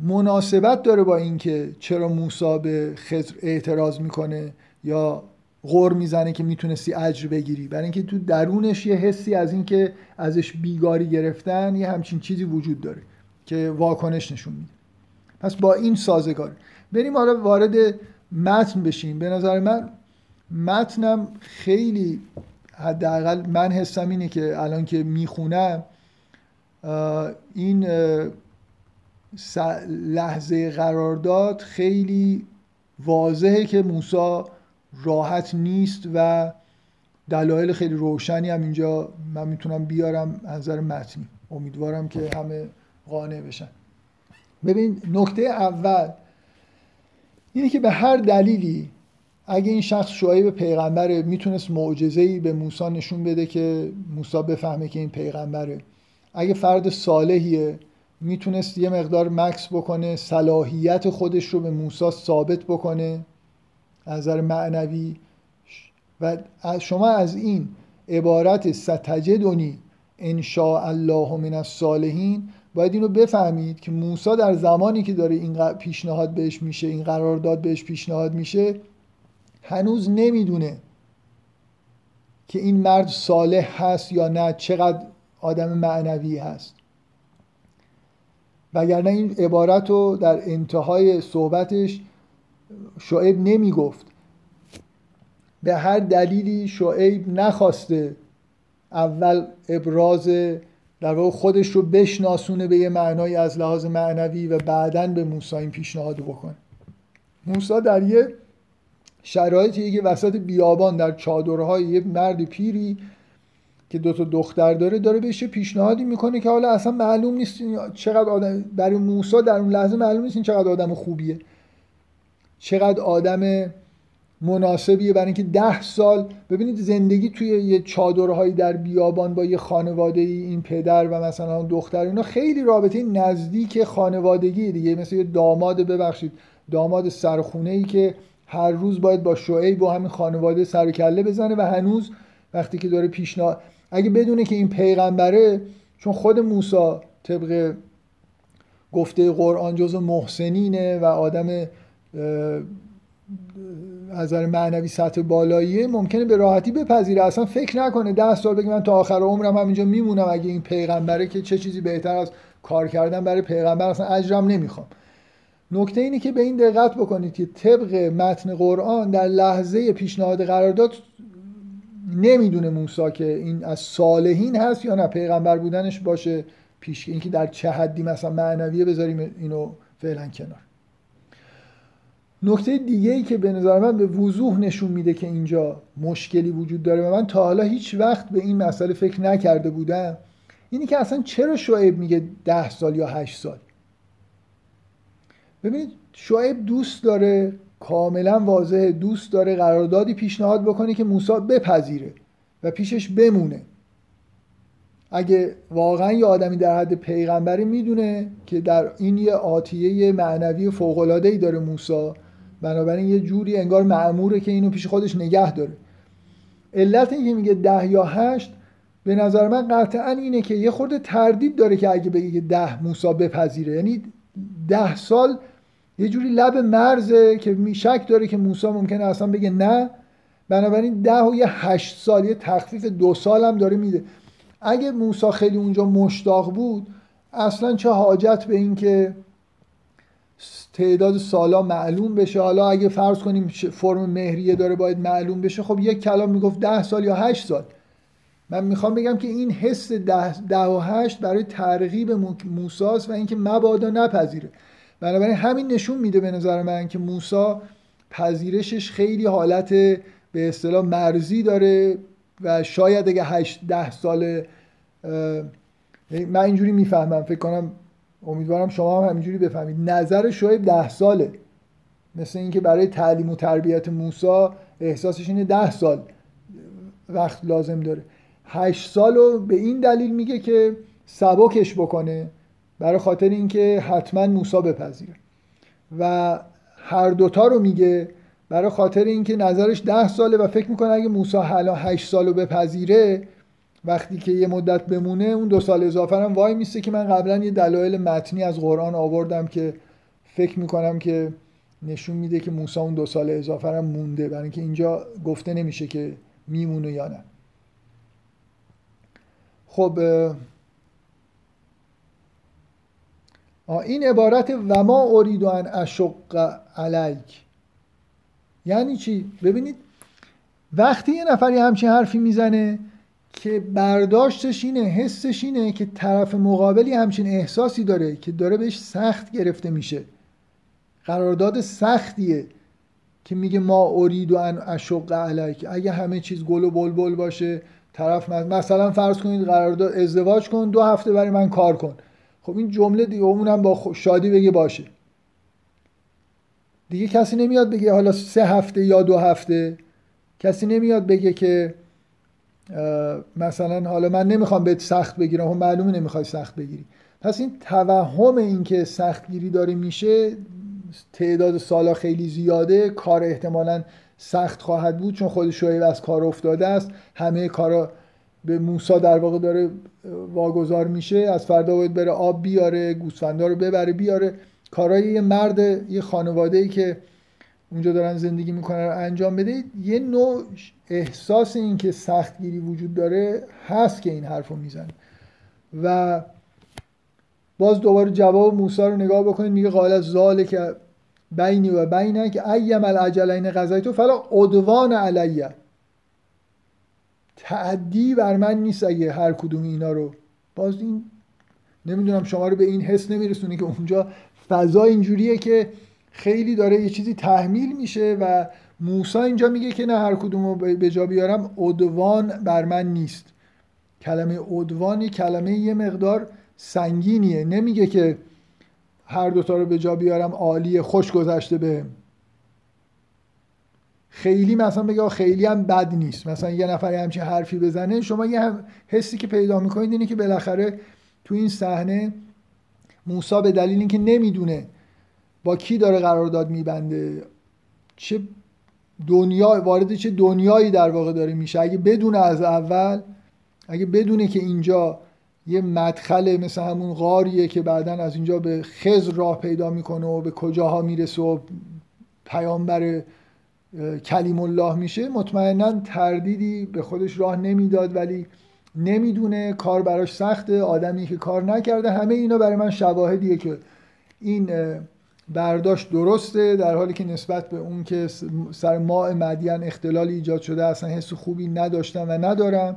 Speaker 1: مناسبت داره با اینکه چرا موسی به خضر اعتراض می‌کنه یا غور می‌زنه که می‌تونستی اجر بگیری. برای اینکه تو درونش یه حسی از اینکه ازش بیگاری گرفتن یه همچین چیزی وجود داره که واکنش نشون میده. پس با این سازگار. بریم حالا وارد متن بشیم به نظر من متنم خیلی حداقل من حسم اینه که الان که می‌خونم این لحظه قرارداد خیلی واضحه که موسا راحت نیست و دلایل خیلی روشنی هم اینجا من می‌تونم بیارم از نظر متنی. امیدوارم که همه قانع بشن. ببین نکته اول اینه که به هر دلیلی اگه این شخص شعیب پیغمبره می‌تونست معجزه‌ای به موسی نشون بده که موسی بفهمه که این پیغمبره. اگه فرد صالحیه می‌تونست یه مقدار مکس بکنه صلاحیت خودش رو به موسی ثابت بکنه از نظر معنوی. و شما از این عبارت ستجدونی ان الله من الصالحین باید اینو بفهمید که موسی در زمانی که داره این پیشنهاد بهش میشه این قرارداد بهش پیشنهاد میشه هنوز نمی‌دونه که این مرد صالح هست یا نه چقدر آدم معنوی هست. وگرنه این عبارت رو در انتهای صحبتش شعیب نمی‌گفت. به هر دلیلی شعیب نخواسته اول ابراز در واقع خودش رو بشناسونه به یه معنای از لحاظ معنوی و بعدا به موسی این پیشنهاد بکنه. موسی در یه شرایطی که وسط بیابان در چادرهای یه مرد پیری که دو تا دختر داره داره بهش پیشنهادی می‌کنه که حالا اصلا معلوم نیست چقدر آدم برای موسی در اون لحظه معلوم نیست چقدر آدم خوبیه. چقدر آدم مناسبیه برای اینکه ده سال ببینید زندگی توی یه چادرهایی در بیابان با یه خانواده ای این پدر و مثلا دختر اینا خیلی رابطه نزدیک خانوادگی دیگه. مثل یه داماد ببخشید داماد سرخونه ای که هر روز باید با شعیب با همین خانواده سر کله بزنه و هنوز وقتی که داره پیشنهاد اگه بدونه که این پیغمبره چون خود موسی طبق گفته قرآن جز محسنینه و آدم نظر معنوی سطح بالاییه ممکنه به راحتی بپذیره. اصلا فکر نکنه ده سال بگه من تا آخر عمرم همینجا میمونم. اگه این پیغمبره که چه چیزی بهتر از کار کردن برای پیغمبر اصلا اجرم نمی‌خوام. نکته اینه که به این دقت بکنید که طبق متن قرآن در لحظه پیشنهاد قرارداد نمی‌دونه موسی که این از صالحین هست یا نه. پیغمبر بودنش باشه پیش اینکه در چه حدی مثلا معنویه بذاریم اینو فعلا کنار. نکته دیگه ای که به نظر من به وضوح نشون میده که اینجا مشکلی وجود داره و من تا حالا هیچ وقت به این مسئله فکر نکرده بودم اینی که اصلا چرا شعیب میگه ده سال یا هشت سال؟ ببینید شعیب دوست داره کاملا واضحه دوست داره قراردادی پیشنهاد بکنه که موسی بپذیره و پیشش بمونه. اگه واقعا یه آدمی در حد پیغمبری می‌دونه که در این یه آتیه معنوی فوق‌العاده‌ای داره موسی بنابراین یه جوری انگار معموره که اینو پیش خودش نگه داره. علت اینکه میگه ده یا هشت به نظر من قطعا اینه که یه خورده تردید داره که اگه بگه ده موسا بپذیره. یعنی ده سال یه جوری لب مرزه که شک داره که موسی ممکنه اصلا بگه نه. بنابراین ده و یه هشت سال یه تخفیف دو سال هم داره میده. اگه موسی خیلی اونجا مشتاق بود اصلا چه حاجت به این که تعداد سالا معلوم بشه. حالا اگه فرض کنیم فرم مهریه داره باید معلوم بشه خب یک کلام می‌گفت ده سال یا هشت سال. من می‌خوام بگم که این حس ده, ده و هشت برای ترغیب موساست و اینکه مبادا نپذیره. بنابراین همین نشون میده به نظر من که موسا پذیرشش خیلی حالت به اصطلاح مرزی داره و شاید اگه 8 ده سال من اینجوری می‌فهمم فکر کنم امیدوارم شما هم همینجوری بفهمید. نظر شعیب ده ساله. مثل اینکه برای تعلیم و تربیت موسی احساسش اینه ده سال وقت لازم داره. هشت سال رو به این دلیل میگه که سبکش بکنه برای خاطر اینکه حتما موسی بپذیره. و هر دوتا رو میگه برای خاطر اینکه نظرش ده ساله و فکر می‌کنه اگه موسی حالا هشت سال رو بپذیره وقتی که یه مدت بمونه اون دو سال اضافه هم وای میسته که من قبلا یه دلایل متنی از قرآن آوردم که فکر می‌کنم که نشون میده که موسی اون دو سال اضافه هم مونده برای اینکه اینجا گفته نمیشه که میمونه یا نه. خب این عبارت و ما ارید ان اشق علیک یعنی چی؟ ببینید وقتی یه نفری همچین حرفی می‌زنه که برداشتش اینه حسش اینه که طرف مقابلی همچین احساسی داره که داره بهش سخت گرفته میشه. قرارداد سختیه که میگه ما ارید و ان اشق علیک اگه همه چیز گل و بلبل باشه طرف مثلا فرض کنید قرارداد ازدواج کن دو هفته برای من کار کن. خب این جمله دیگه اونم با شادی بگه باشه. دیگه کسی نمیاد بگه حالا سه هفته یا دو هفته. کسی نمیاد بگه که مثلا حالا من نمی‌خوام بهت سخت بگیرم هم خب معلومه نمی‌خوای سخت بگیری. پس این توهم این که سختگیری داره میشه تعداد سالا خیلی زیاده کار احتمالا سخت خواهد بود چون خود شعیب از کار افتاده است. همه کارا به موسا در واقع داره واگذار میشه. از فردا باید بره آب بیاره گوسفندا رو ببره بیاره. کارای یه مرد یه خانواده ای که اونجا دارن زندگی می‌کنن رو انجام بده. یه نوع احساس این که سختگیری وجود داره هست که این حرف رو می‌زنه. و باز دوباره جواب موسی رو نگاه بکنید میگه قال از که بینی و بینه که ایم العجلین قضایتو فلا عدوان علیه تعدی بر من نیست اگه هر کدوم اینا رو. باز این نمی‌دونم شما رو به این حس نمیرسونه که اونجا فضا اینجوریه که خیلی داره یه چیزی تحمیل میشه و موسی اینجا میگه که نه هر کدوم رو به جا بیارم عدوان بر من نیست. کلمه عدوان کلمه یه مقدار سنگینیه. نمیگه که هر دوتا رو به جا بیارم عالیه خوش گذشته به خیلی مثلا بگه خیلی هم بد نیست. مثلا یه نفر همچین حرفی بزنه شما یه هم حسی که پیدا می‌کنید اینه که بالاخره تو این صحنه موسا به دلیل اینکه نمی‌دونه با کی داره قرارداد میبنده؟ چه دنیا وارد چه دنیایی در واقع داره میشه؟ اگه بدونه از اول اگه بدونه که اینجا یه مدخل مثل همون غاریه که بعدا از اینجا به خزر راه پیدا می‌کنه و به کجاها می‌رسه و پیامبر کلیم الله میشه مطمئنا تردیدی به خودش راه نمی‌داد ولی نمی‌دونه کار براش سخته آدمی که کار نکرده همه اینا برای من شواهدیه که این برداشت درسته در حالی که نسبت به اون که سر ماء مدین اختلالی ایجاد شده اصلا حس خوبی نداشتم و ندارم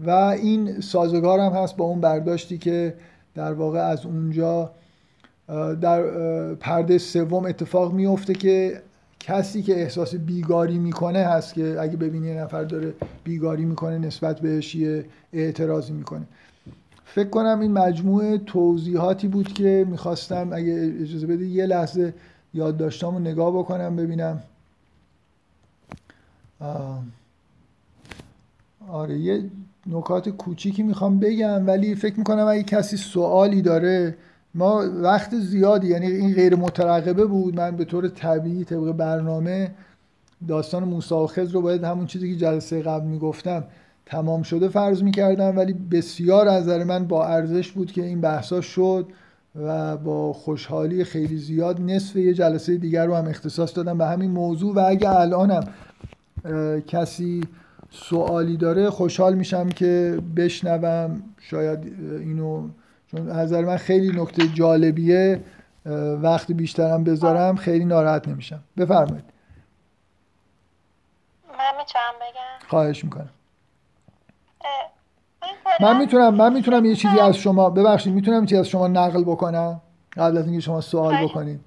Speaker 1: و این سازگارم هست با اون برداشتی که در واقع از اونجا در پرده سوم اتفاق میفته که کسی که احساس بیگاری می‌کنه هست که اگه ببینی یه نفر داره بیگاری می‌کنه نسبت بهش یه اعتراضی می‌کنه. فکر کنم این مجموعه توضیحاتی بود که می‌خواستم اگه اجازه بده یه لحظه یادداشتامو نگاه بکنم ببینم. آره یه نکات کوچیکی می‌خوام بگم ولی فکر می‌کنم اگه کسی سوالی داره ما وقت زیادی یعنی این غیر مترقبه بود من به طور طبیعی طبق برنامه داستان موسی و رو باید همون چیزی که جلسه قبل می‌گفتم تمام شده فرض می‌کردم ولی بسیار از نظر من با ارزش بود که این بحثا شد و با خوشحالی خیلی زیاد نصف یه جلسه دیگر رو هم اختصاص دادم به همین موضوع. و اگه الانم کسی سوالی داره خوشحال میشم که بشنوم. شاید اینو چون نظر من خیلی نکته جالبیه. وقتی بیشترم بذارم خیلی ناراحت نمیشم. بفرمایید.
Speaker 2: من می‌تونم بگم؟
Speaker 1: خواهش می‌کنم. من می‌تونم من می‌تونم یه چیزی از شما ببخشید می‌تونم چیزی از شما نقل بکنم؟ قبل از اینکه شما سوال بکنید.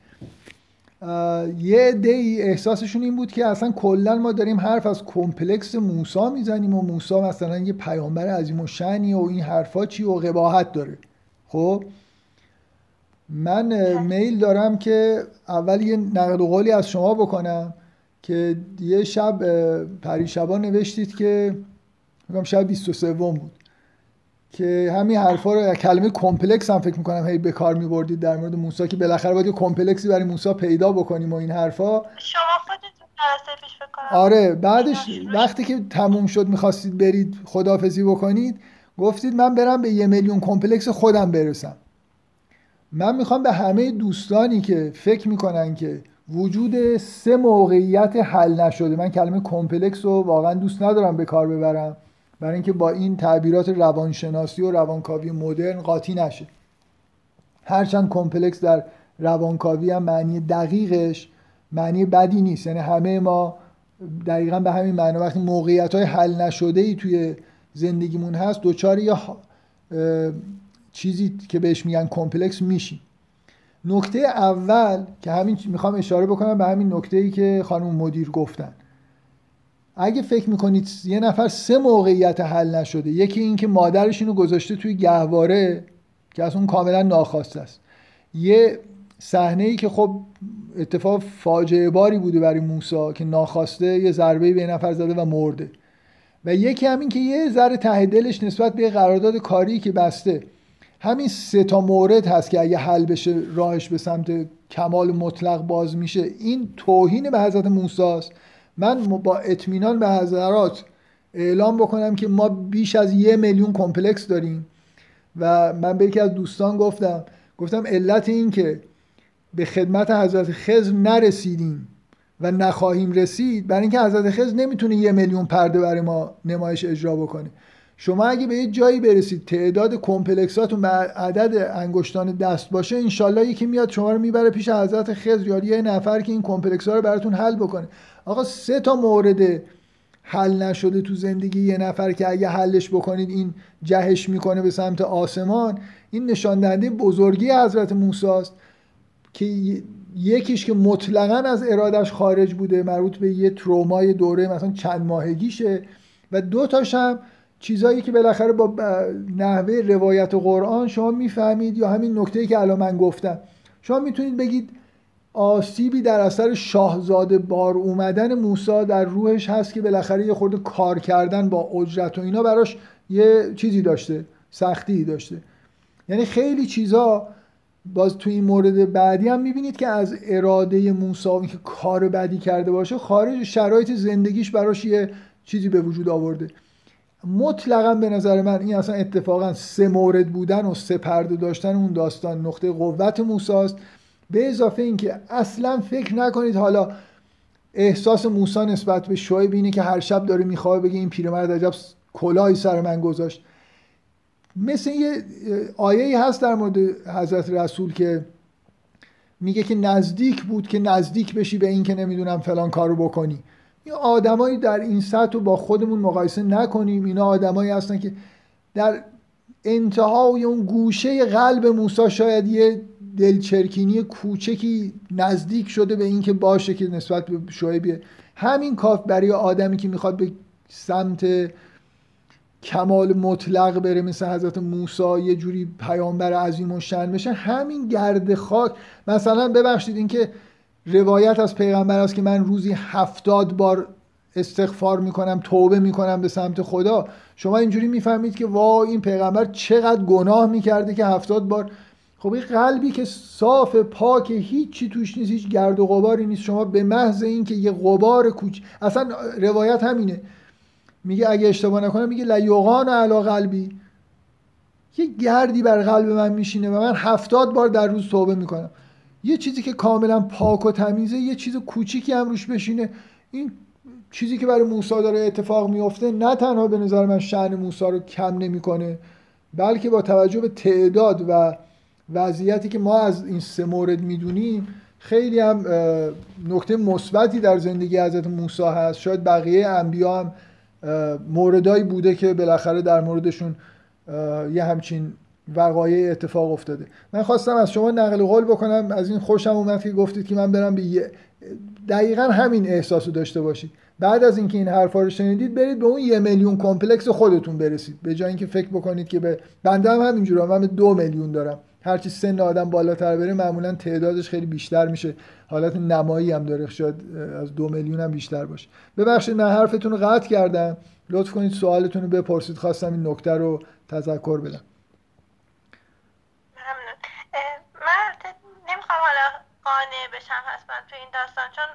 Speaker 1: یه دی احساسشون این بود که اصلا کلا ما داریم حرف از کمپلکس موسا می‌زنیم و موسا مثلا یه پیامبر عظیم و شنی و این حرفا چی و قباحت داره. خب؟ من میل دارم که اول یه نقل و قولی از شما بکنم که یه شب پریشبا نوشتید که میگم شب 23 بود. که همین حرفا رو کلمه complex هم فکر می‌کنم هی به کار میبردید در مورد موسی که بالاخره باید یه complex ی برای موسی پیدا بکنیم و این حرفا.
Speaker 2: شما پیش
Speaker 1: آره بعدش وقتی که تموم شد می‌خواستید برید خدافظی بکنید گفتید من برم به یه میلیون complex خودم برسم. من می‌خوام به همه دوستانی که فکر می‌کنن که وجود سه موقعیت حل نشده من کلمه complex رو واقعا دوست ندارم به کار ببرم. برای اینکه با این تعبیرات روانشناسی و روانکاوی مدرن قاطی نشه. هرچند complex در روانکاوی هم معنی دقیقش معنی بدی نیست. یعنی همه ما دقیقا به همین معنی وقتی موقعیت های حل نشده ای توی زندگیمون هست دچار یا چیزی که بهش میگن complex میشیم. نکته اول که همین می‌خوام اشاره بکنم به همین نکته ای که خانم مدیر گفتن. اگه فکر می‌کنید یه نفر سه موقعیت حل نشده یکی این که مادرش اینو گذاشته توی گهواره که از اون کاملا ناخواسته است. یه صحنه ای که خب اتفاق فاجعه باری بوده برای موسی که ناخواسته یه ضربه به نفر زده و مرده. و یکی همین که یه ذره ته دلش نسبت به قرارداد کاری که بسته همین سه تا مورد هست که اگه حل بشه راهش به سمت کمال مطلق باز میشه. این توهین به حضرت موسی است. من با اطمینان به حضرات اعلام بکنم که ما بیش از یه میلیون کمپلکس داریم. و من به یکی از دوستان گفتم گفتم علت این که به خدمت حضرت خضر نرسیدیم و نخواهیم رسید برای اینکه حضرت خضر نمی‌تونه یه میلیون پرده برای ما نمایش اجرا بکنه. شما اگه به یه جایی برسید تعداد complex اتون به عدد انگشتان دست باشه انشالله یکی میاد شما رو می‌بره پیش حضرت خضر یا یه نفر که این complex ها رو براتون حل بکنه. آقا سه تا مورد حل نشده تو زندگی یه نفر که اگه حلش بکنید این جهش می‌کنه به سمت آسمان. این نشان دهنده بزرگی حضرت موسی است که یکیش که مطلقا از ارادش خارج بوده مربوط به یه ترومای دوره مثلا چند ماهگیشه و دو تاش هم چیزایی که بالاخره با نحوه روایت و قرآن شما می‌فهمید یا همین نکته که الان من گفتم. شما می‌تونید بگید آسیبی در اثر شاهزاده بار اومدن موسی در روحش هست که بالاخره یه خورده کار کردن با اجرت و اینا براش یه چیزی داشته سختی داشته. یعنی خیلی چیزا باز تو این مورد بعدی هم می‌بینید که از اراده موسی که کار بدی کرده باشه خارج شرایط زندگیش براش یه چیزی به وجود آورده. مطلقا به نظر من این اصلا اتفاقا سه مورد بودن و سه پرده داشتن اون داستان. نقطه قوت موساست به اضافه اینکه اصلا فکر نکنید حالا احساس موسی نسبت به شعیب اینه که هر شب داره می‌خواه بگه این پیرمرد عجب کلاهی سر من گذاشت. مثل یه آیه هست در مورد حضرت رسول که میگه که نزدیک بود که نزدیک بشی به این که نمی‌دونم فلان کارو بکنی. این آدمایی در این سطح رو با خودمون مقایسه نکنیم. اینا آدمایی هستن که در انتهای اون گوشه قلب موسی شاید یه دلچرکینی کوچکی نزدیک شده به اینکه باشه که نسبت به شعیب. همین کاف برای آدمی که می‌خواد به سمت کمال مطلق بره مثل حضرت موسی یه جوری پیامبر عظیم و شن بشه همین گرد خاک. مثلا ببخشید اینکه روایت از پیغمبر است که من روزی هفتاد بار استغفار می‌کنم توبه می‌کنم به سمت خدا. شما اینجوری می‌فهمید که وا این پیغمبر چقدر گناه می‌کرده که هفتاد بار. خب این قلبی که صاف پاک هیچی توش نیست هیچ گرد و غباری نیست. شما به محض اینکه یه غبار کوچ اصلا روایت همینه. میگه اگه اشتباه نکنم میگه لیوغان علا قلبی. یه گردی بر قلب من میشینه و من هفتاد بار در روز توبه می‌کنم. یه چیزی که کاملا پاک و تمیزه یه چیز کوچیکی هم روش بشینه. این چیزی که برای موسی داره اتفاق میفته نه تنها به نظر من شعن موسی رو کم نمی‌کنه بلکه با توجه به تعداد و وضعیتی که ما از این سه مورد می‌دونیم خیلی هم نکته مثبتی در زندگی حضرت موسی هست. شاید بقیه انبیا هم موردایی بوده که بالاخره در موردشون یه همچین وقایع اتفاق افتاده. من خواستم از شما نقل قول بکنم از این خوشم اومد که گفتید که من برم به دقیقا همین احساس رو داشته باشید. بعد از اینکه این حرفا رو شنیدید برید به اون یه میلیون کمپلکس خودتون برسید. به جای اینکه فکر بکنید که به بنده هم همینجوره من به دو میلیون دارم. هرچی سن آدم بالاتر بره معمولا تعدادش خیلی بیشتر میشه. حالت نمایی هم داره شاید از دو میلیون هم بیشتر باشه. ببخشید من حرفتون رو قطع کردم. لطف کنید سوالتون رو بپرسید. خواستم این نکته رو تذکر بدم
Speaker 2: ممنون من نمی‌خوام حالا قانع بشم حتما تو این داستان. چون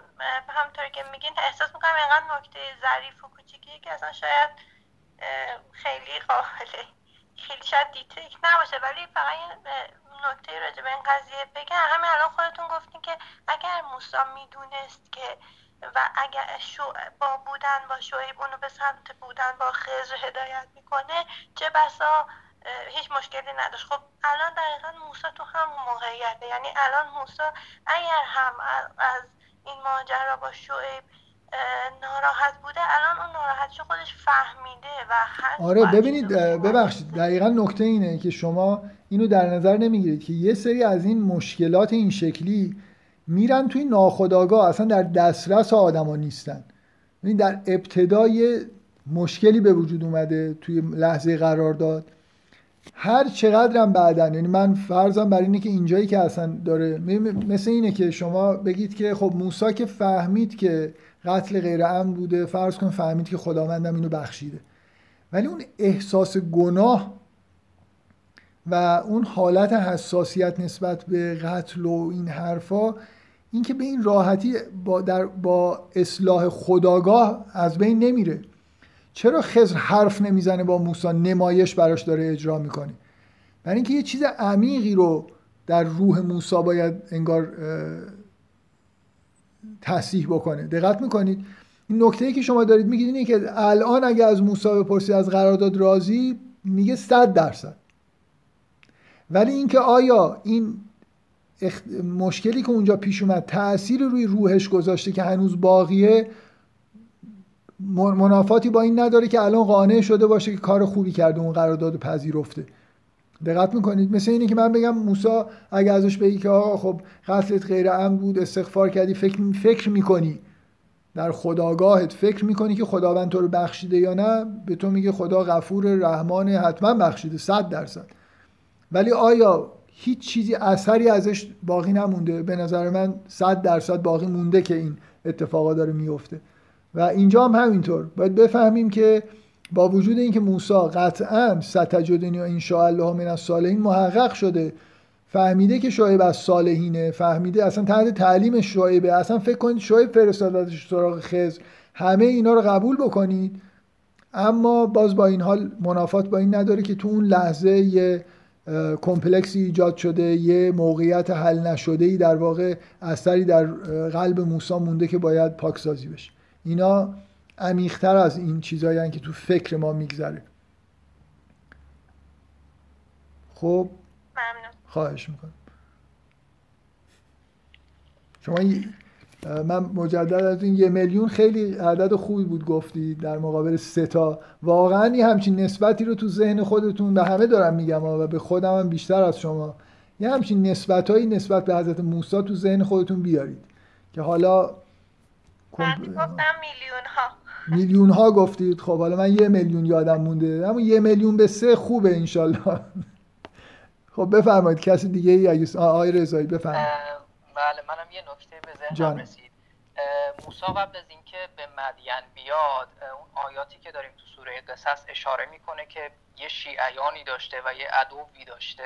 Speaker 2: همونطوری که میگین احساس می‌کنم اینقدر نکته ظریف و کوچیکی که اصلا شاید خیلی قابل خیلی شاید دیتیک نباشه. ولی فقط نکته راجع به این قضیه بگم. همین الان خودتون گفتین که اگر موسا می‌دونست که و اگر شو با بودن با شعیب اونو به سمت بودن با خزر هدایت می‌کنه چه بسا هیچ مشکلی نداشت. خب الان دقیقا موسا تو همون موقعیته. یعنی الان موسا اگر هم از این ماجرا با شعیب ناراحت بوده الان اون ناراحتشو خودش فهمیده و
Speaker 1: آره ببینید ببخشید دقیقا نکته اینه که شما اینو در نظر نمی‌گیرید که یه سری از این مشکلات این شکلی میرن توی ناخودآگاه اصلا در دسترس آدما نیستن. ببین در ابتدای مشکلی به وجود اومده توی لحظه قرار داد. هر چقدرم بعدن یعنی من فرضم بر اینه که اینجایی که اصلا داره مثل اینه که شما بگید که خب موسی که فهمید که قتل غیر امن بوده فرض کن فهمید که خداوندم اینو بخشیده. ولی اون احساس گناه و اون حالت حساسیت نسبت به قتل و این حرفا اینکه به این راحتی با, در با اصلاح خداگاه از بین نمیره. چرا خزر حرف نمی‌زنه با موسی؟ نمایش براش داره اجرا می‌کنه. برای اینکه یه چیز عمیقی رو در روح موسی باید انگار تصحیح بکنه. دقت می‌کنید؟ این نکته ای که شما دارید میگید اینه که الان اگه از موسی بپرسید از قرارداد راضی میگه صد درصد. ولی اینکه آیا این مشکلی که اونجا پیش اومد تأثیر روی روحش گذاشته که هنوز باقیه منافاتی با این نداره که الان قانع شده باشه که کار خوبی کرده اون قرارداد پذیرفته. دقت می‌کنید؟ مثل اینه که من بگم موسا اگه ازش بگی که آقا خب قتلت غیر ام بود استغفار کردی فکر فکر می‌کنی. در خداگاهت فکر می‌کنی که خداوند تو رو بخشیده یا نه؟ به تو میگه خدا غفور رحمان حتما بخشیده صد درصد. ولی آیا هیچ چیزی اثری ازش باقی نمونده؟ به نظر من صد درصد باقی مونده که این اتفاقا داره میفته و اینجا هم همینطور. باید بفهمیم که با وجود اینکه موسی قطعا ستجدنی و ان الله من الصالحین محقق شده فهمیده که شعیب از صالحینه فهمیده اصلا تحت تعلیم شعیبه اصلا فکر کنید شعیب فرستادتش سراغ خز همه اینا رو قبول بکنید. اما باز با این حال منافات با این نداره که تو اون لحظه یه کمپلکسی ایجاد شده یه موقعیت حل نشده ای در واقع اثری در قلب موسی مونده که باید پاکسازی بشه. اینا عمیقتر از این چیزایی که تو فکر ما میگذره. خب؟ خواهش می‌کنم. شما من مجدد از این یه میلیون خیلی عدد خوبی بود گفتی در مقابل سه تا. واقعا یه همچین نسبتی رو تو ذهن خودتون به همه دارم میگم و به خودم هم بیشتر از شما. یه همچین نسبت نسبت به حضرت موسی تو ذهن خودتون بیارید که حالا
Speaker 2: من گفتم میلیون ها
Speaker 1: میلیون ها گفتید. خب حالا من یه میلیون یادم مونده. اما یه میلیون به سه خوبه انشالله. خب بفرمایید. کسی دیگه ای اگه آقای رضایی بفرمایید.
Speaker 3: بله منم یه نکته به ذهنم رسید. موسی قبل از اینکه به مدین بیاد اون آیاتی که داریم تو سوره قصص اشاره می‌کنه که یه شیعیانی داشته و یه عدوی داشته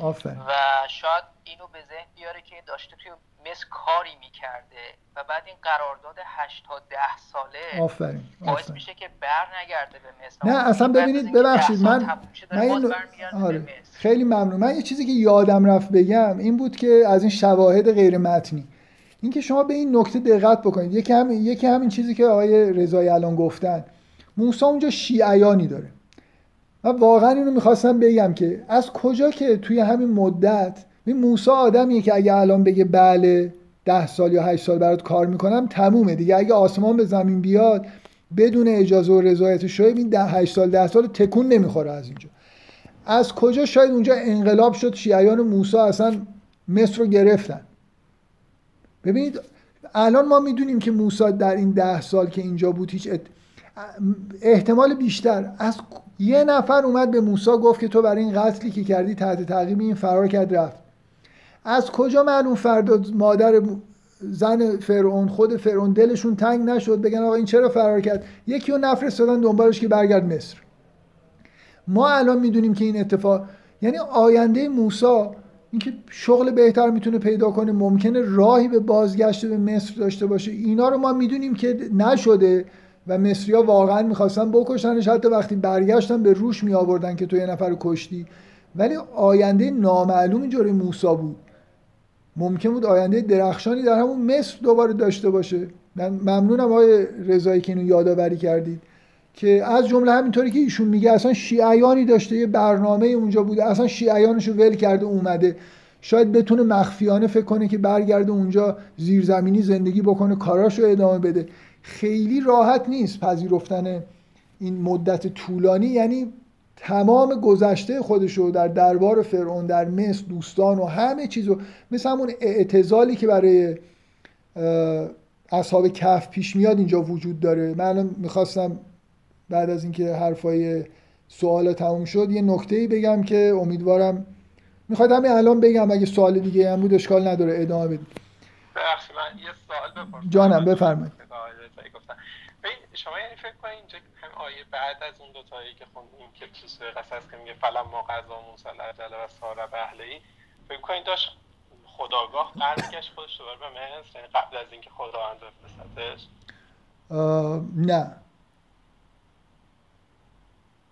Speaker 1: آفرین.
Speaker 3: و شاید اینو به ذهن بیاره که داشته توی مصر کاری می‌کرده و بعد این قرارداد 8 تا 10 ساله
Speaker 1: آفرین.
Speaker 3: باعث میشه که بر نگرده به مصر
Speaker 1: نه اصلا ببینید ببخشید من, من این... آره. خیلی ممنون من یه چیزی که یادم رفت بگم این بود که از این شواهد غیر متنی اینکه شما به این نکته دقت بکنید. یکی همین یکی همین چیزی که آقای رضایی الان گفتن. موسی اونجا شیعیانی داره. من واقعا اینو می‌خواستم بگم که از کجا که توی همین مدت این موسی آدمیه که اگه الان بگه بله ده سال یا هشت سال برات کار می‌کنم تمومه دیگه. اگه آسمان به زمین بیاد بدون اجازه و رضایت شعیب این ده هشت سال ده سال تکون نمی‌خوره از اینجا. از کجا شاید اونجا انقلاب شد شیعیان موسی اصلا مصر رو گرفتن. ببینید الان ما می‌دونیم که موسی در این ده سال که اینجا بود هیچ احتمال بیشتر. از یه نفر اومد به موسی گفت که تو برای این قتلی که کردی تحت تعقیب این فرار کرد رفت. از کجا معلوم فردا مادر زن فرعون خود فرعون دلشون تنگ نشد؟ بگن آقا این چرا فرار کرد؟ یکی رو نفرستادن دنبالش که برگرد مصر. ما الان می‌دونیم که این اتفاق یعنی آینده موسی اینکه شغل بهتر می‌تونه پیدا کنه ممکنه راهی به بازگشت به مصر داشته باشه. اینا رو ما می‌دونیم که نشده و مصریا واقعا می‌خواستن بکشنش. حتی وقتی برگشتن به روش می آوردن که تو یه نفر کشتی. ولی آینده نامعلوم اینجوری موسی بود. ممکن بود آینده درخشانی در همون مصر دوباره داشته باشه. من ممنونم آقای رضایی که اینو یادآوری کردید. که از جمله همینطوری که ایشون میگه اصلا شیعیانی داشته یه برنامه اونجا بوده اصلا شیعیانش رو ول کرده اومده. شاید بتونه مخفیانه فکر کنه که برگرده اونجا زیرزمینی زندگی بکنه کاراش رو ادامه بده. خیلی راحت نیست پذیرفتن این مدت طولانی یعنی تمام گذشته خودش رو در دربار فرعون در مصر دوستان و همه چیز رو مثل همون اعتزالی که برای اصحاب کف پیش میاد اینجا وجود داره. من الان می‌خواستم بعد از اینکه حرفای سوال تموم شد یه نکته ای بگم که امیدوارم می‌خواد همین الان بگم اگه سوال دیگه هم بود اشکال نداره ادامه بدید
Speaker 4: ببخشید من یه سوال بپرسم.
Speaker 1: جانم بفرمایید.
Speaker 4: شما یعنی فکر کنید اینجا هم آیه بعد از اون دو تایی که خوندیم که تو سوره قصص که میگه فلم ما قضا موسی العجل و سار به اهلی فکر کنید داشت خداگاه برمیگشت خودش دوباره به مصر یعنی قبل از اینکه خداوند بفرستتش
Speaker 1: نه.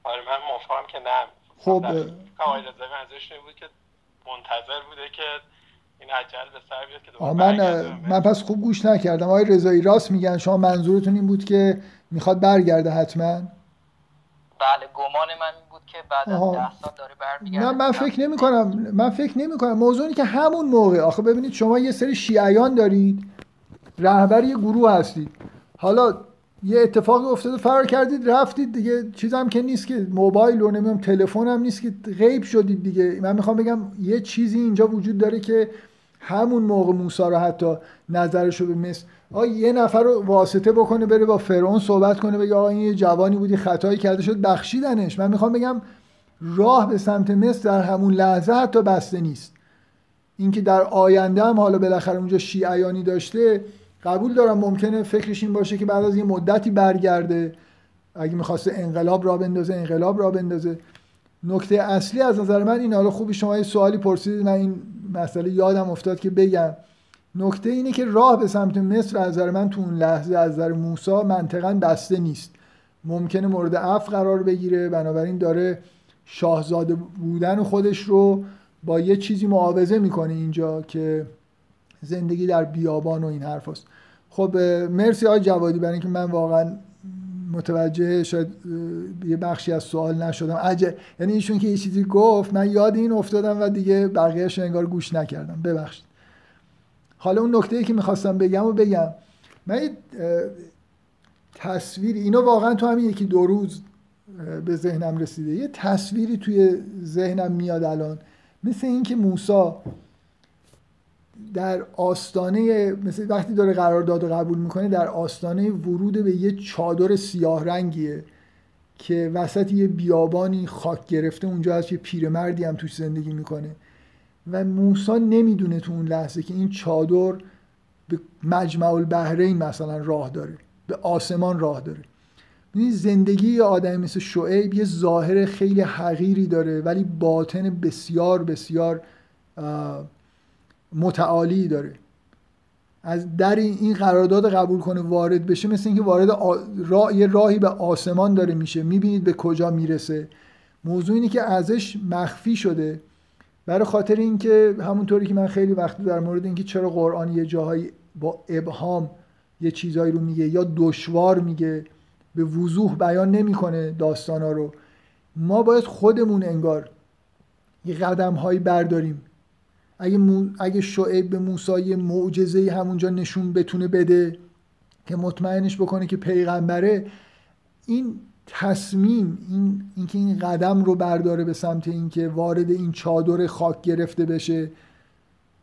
Speaker 4: آره من موافقم که نه.
Speaker 1: خب
Speaker 4: کامای رضایی منظورش بود که منتظر بوده که این عجل به سر بیاد که
Speaker 1: من من پس خوب گوش نکردم. آقای رضایی راست میگن شما منظورتون این بود که می‌خواد برگرده حتما؟
Speaker 3: بله گمان من این بود که بعد از ده سال داره برمیگرده.
Speaker 1: نه من فکر نمی کنم من فکر نمی کنم موضوعی که همون موقع آخه ببینید شما یه سری شیعیان دارید رهبر یه گروه هستید. حالا یه اتفاقی افتاده فرار کردید رفتید دیگه. چیزم که نیست که موبایل و نمی‌دونم تلفن هم نیست که غیب شدید دیگه. من می‌خوام بگم یه چیزی اینجا وجود داره که همون موقع موسی رو حتی نظرش رو به مصر آقا یه نفر رو واسطه بکنه بره با فرعون صحبت کنه بگه آقا این یه جوانی بودی خطایی کرده شد بخشیدنش. من می‌خوام بگم راه به سمت مصر در همون لحظه حتی بسته نیست. اینکه در آینده هم حالا بالاخره اونجا شیعیانی داشته قبول دارم ممکنه فکرش این باشه که بعد از یه مدتی برگرده. اگه می‌خواسته انقلاب را بندازه انقلاب را بندازه. نکته اصلی از نظر من این حالا خوبی شما یه سوالی پرسیدید من این مسئله یادم افتاد که بگم. نکته اینه که راه به سمت مصر از نظر من تو اون لحظه از نظر موسی منطقا بسته نیست. ممکنه مورد عفو قرار بگیره بنابراین داره شاهزاده بودن خودش رو با یه چیزی معاوضه می‌کنه اینجا که زندگی در بیابان و این حرف هست. خب مرسی آقای جوادی برای اینکه من واقعا متوجه شاید یه بخشی از سوال نشدم. عجب یعنی ایشون که یه چیزی گفت من یاد این افتادم و دیگه بقیهش انگار گوش نکردم. ببخشید. حالا اون نکته ای که می‌خواستم بگم و بگم من تصویر اینو واقعا تو همین یکی دو روز به ذهنم رسیده. یه تصویری توی ذهنم میاد الان مثل اینکه موسی در آستانه مثل وقتی داره قرارداد قبول می‌کنه در آستانه ورود به یه چادر سیاه رنگیه که وسط یه بیابانی خاک گرفته اونجا هست یه پیرمردی هم توش زندگی می‌کنه. و موسا نمی‌دونه تو اون لحظه که این چادر به مجمع البحرین مثلا راه داره به آسمان راه داره. این زندگی یه آدمی مثل شعیب یه ظاهر خیلی حقیری داره ولی باطن بسیار بسیار متعالی داره. از در این قرارداد قبول کنه وارد بشه مثل اینکه وارد آ... یه راهی به آسمان داره میشه. می‌بینید به کجا می‌رسه. موضوع اینه که ازش مخفی شده. برای خاطر اینکه همونطوری که من خیلی وقت در مورد اینکه چرا قرآن یه جاهایی با ابهام یه چیزایی رو میگه یا دشوار میگه به وضوح بیان نمی‌کنه داستانا رو. ما باید خودمون انگار یه قدم هایی برداریم. اگه, مو... اگه شعیب به موسی یه معجزه همونجا نشون بتونه بده که مطمئنش بکنه که پیغمبره این تصمیم این اینکه این قدم رو برداره به سمت اینکه وارد این چادر خاک گرفته بشه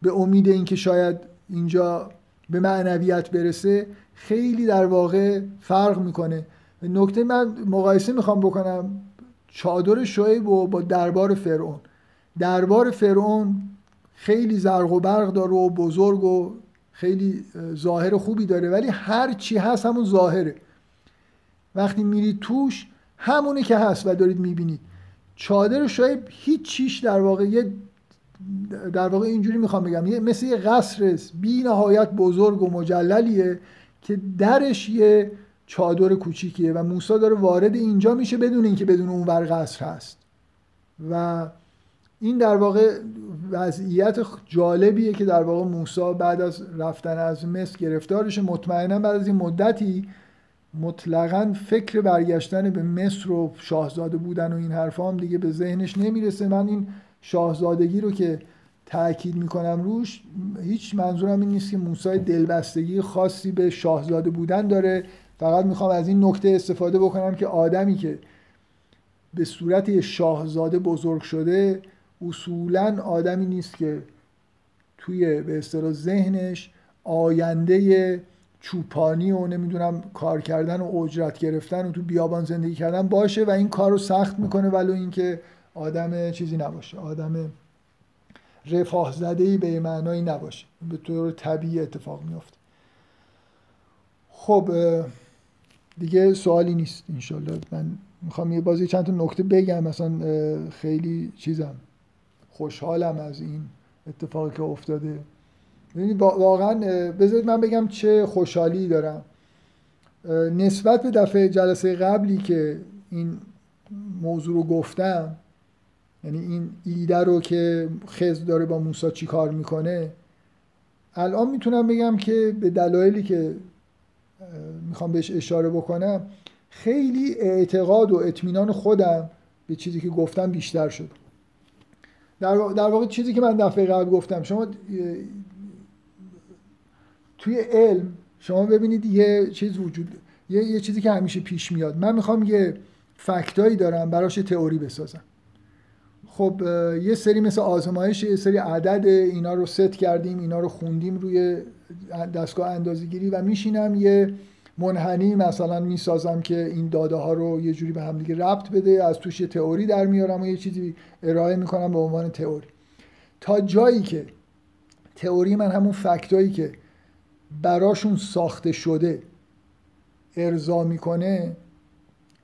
Speaker 1: به امید اینکه شاید اینجا به معنویت برسه خیلی در واقع فرق می‌کنه. نکته من مقایسه می‌خوام بکنم چادر شعیب و با دربار فرعون. دربار فرعون خیلی زرق و برق داره و بزرگ و خیلی ظاهر خوبی داره ولی هر چی هست همون ظاهره. وقتی میرید توش همونه که هست و دارید می‌بینید چادر شعیب هیچ چیش در واقع یه در واقع اینجوری می‌خوام بگم یه مثل یه قصر بی نهایت بزرگ و مجللیه که درش یه چادر کوچیکیه و موسی داره وارد اینجا میشه بدون اینکه بدون اون ور قصر هست. و این در واقع وضعیت جالبیه که در واقع موسی بعد از رفتن از مصر گرفتارشه مطمئنا بعد از این مدتی مطلقا فکر برگشتن به مصر و شاهزاده بودن و این حرفا هم دیگه به ذهنش نمی‌رسه. من این شاهزادگی رو که تاکید می‌کنم روش هیچ منظورم این نیست که موسی دلبستگی خاصی به شاهزاده بودن داره. فقط می‌خوام از این نکته استفاده بکنم که آدمی که به صورت شاهزاده بزرگ شده اصولا آدمی نیست که توی به اصطلاح ذهنش آینده چوپانی و نمی‌دونم کار کردن و اجرت گرفتن و تو بیابان زندگی کردن باشه و این کار رو سخت می‌کنه ولو اینکه آدم چیزی نباشه آدم رفاه زده ای به معنایی نباشه. به طور طبیعی اتفاق میافته. خب دیگه سوالی نیست انشالله. من می‌خوام یه بازی چند تا نکته بگم. مثلا خیلی چیزم. خوشحالم از این اتفاقی که افتاده. ببینید واقعا بذارید من بگم چه خوشحالی دارم. نسبت به دفعه جلسه قبلی که این موضوع رو گفتم یعنی این ایده رو که خز داره با موسی چی کار می‌کنه الان می‌تونم بگم که به دلایلی که می‌خوام بهش اشاره بکنم خیلی اعتقاد و اطمینان خودم به چیزی که گفتم بیشتر شد در در واقع چیزی که من دفعه قبل گفتم شما توی علم شما ببینید یه چیز وجود یه, یه چیزی که همیشه پیش میاد. من می‌خوام یه فکتایی دارم براش تئوری بسازم. خب یه سری مثل آزمایش یه سری عدد اینا رو ست کردیم اینا رو خوندیم روی دستگاه اندازه‌گیری و میشینم یه منحنی مثلا می‌سازم که این داده ها رو یه جوری به هم دیگه ربط بده از توش یه تئوری در میارم و یه چیزی ارائه می‌کنم به عنوان تئوری. تا جایی که تئوری من همون فکتایی که براشون ساخته شده ارضا می‌کنه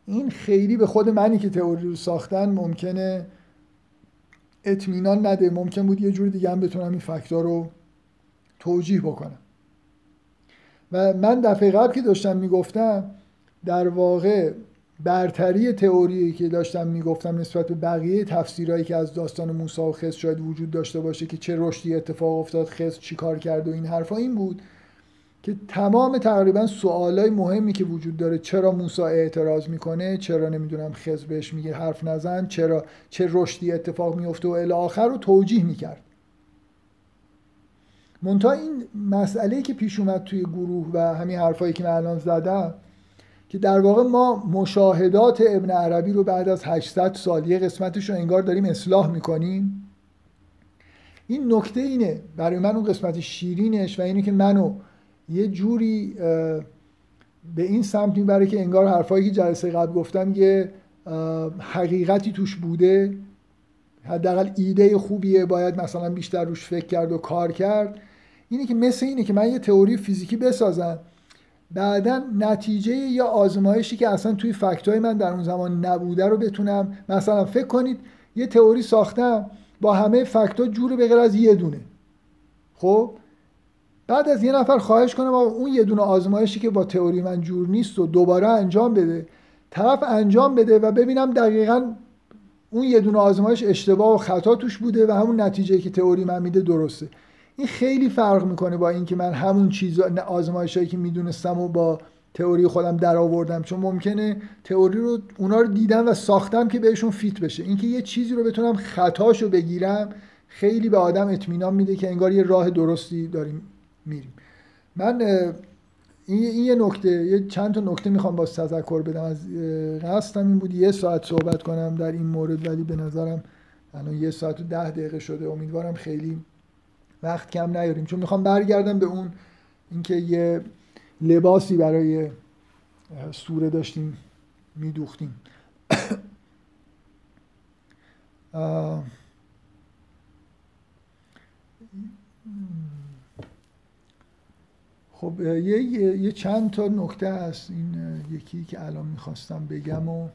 Speaker 1: این خیلی به خود منی که تئوری رو ساختن ممکنه اطمینان نده. ممکن بود یه جور دیگه هم بتونم این فکتا رو توجیه بکنم. و من دفعه قبل که داشتم می‌گفتم در واقع برتری تئوری که داشتم می‌گفتم نسبت به بقیه تفسیرهایی که از داستان موسی و خز شاید وجود داشته باشه که چه رشدی اتفاق افتاد خز چی کار کرد و این حرفا این بود که تمام تقریبا سوالای مهمی که وجود داره چرا موسی اعتراض می‌کنه چرا نمی‌دونم خز بهش میگه حرف نزن چرا چه رشدی اتفاق میفته و الی آخر رو توجیه می‌کرد. منتها این مسئله که پیش اومد توی گروه و همین حرفایی که من الان زدم که در واقع ما مشاهدات ابن عربی رو بعد از 800 سال یه قسمتش رو انگار داریم اصلاح می‌کنیم. این نکته اینه برای من اون قسمت شیرینش و اینه که منو یه جوری به این سمت می‌بره که انگار حرفایی که جلسه قبل گفتم یه حقیقتی توش بوده. حداقل ایده خوبیه باید مثلا بیشتر روش فکر کرد و کار کرد. اینه که مثل اینه که من یه تئوری فیزیکی بسازم. بعدا نتیجه یا آزمایشی که اصلا توی فکتای من در اون زمان نبوده رو بتونم مثلا فکر کنید یه تئوری ساختم با همه فکتا جور به غیر از یه دونه. خب؟ بعد از یه نفر خواهش کنم اون یه دونه آزمایشی که با تئوری من جور نیست و دوباره انجام بده طرف انجام بده و ببینم دقیقا اون یه دونه آزمایش اشتباه و خطا توش بوده و همون نتیجه که تئوری من میده درسته. این خیلی فرق می‌کنه با اینکه من همون چیز آزمایشایی که می‌دونستم و با تئوری خودم در آوردم. چون ممکنه تئوری رو اونا رو دیدم و ساختم که بهشون فیت بشه. اینکه یه چیزی رو بتونم خطاشو بگیرم خیلی به آدم اطمینان میده که انگار یه راه درستی داریم میریم. من این یه نکته یه چند تا نکته می‌خوام باز تذکر بدم. از قصدم این بود یه ساعت صحبت کنم در این مورد ولی به نظرم الان یه ساعت و ده دقیقه شده. امیدوارم خیلی وقت کم نیاریم. چون می‌خوام برگردم به اون اینکه یه لباسی برای سوره داشتیم میدوختیم. خب یه, یه چند تا نکته هست. این یکی که الان می‌خواستم بگم و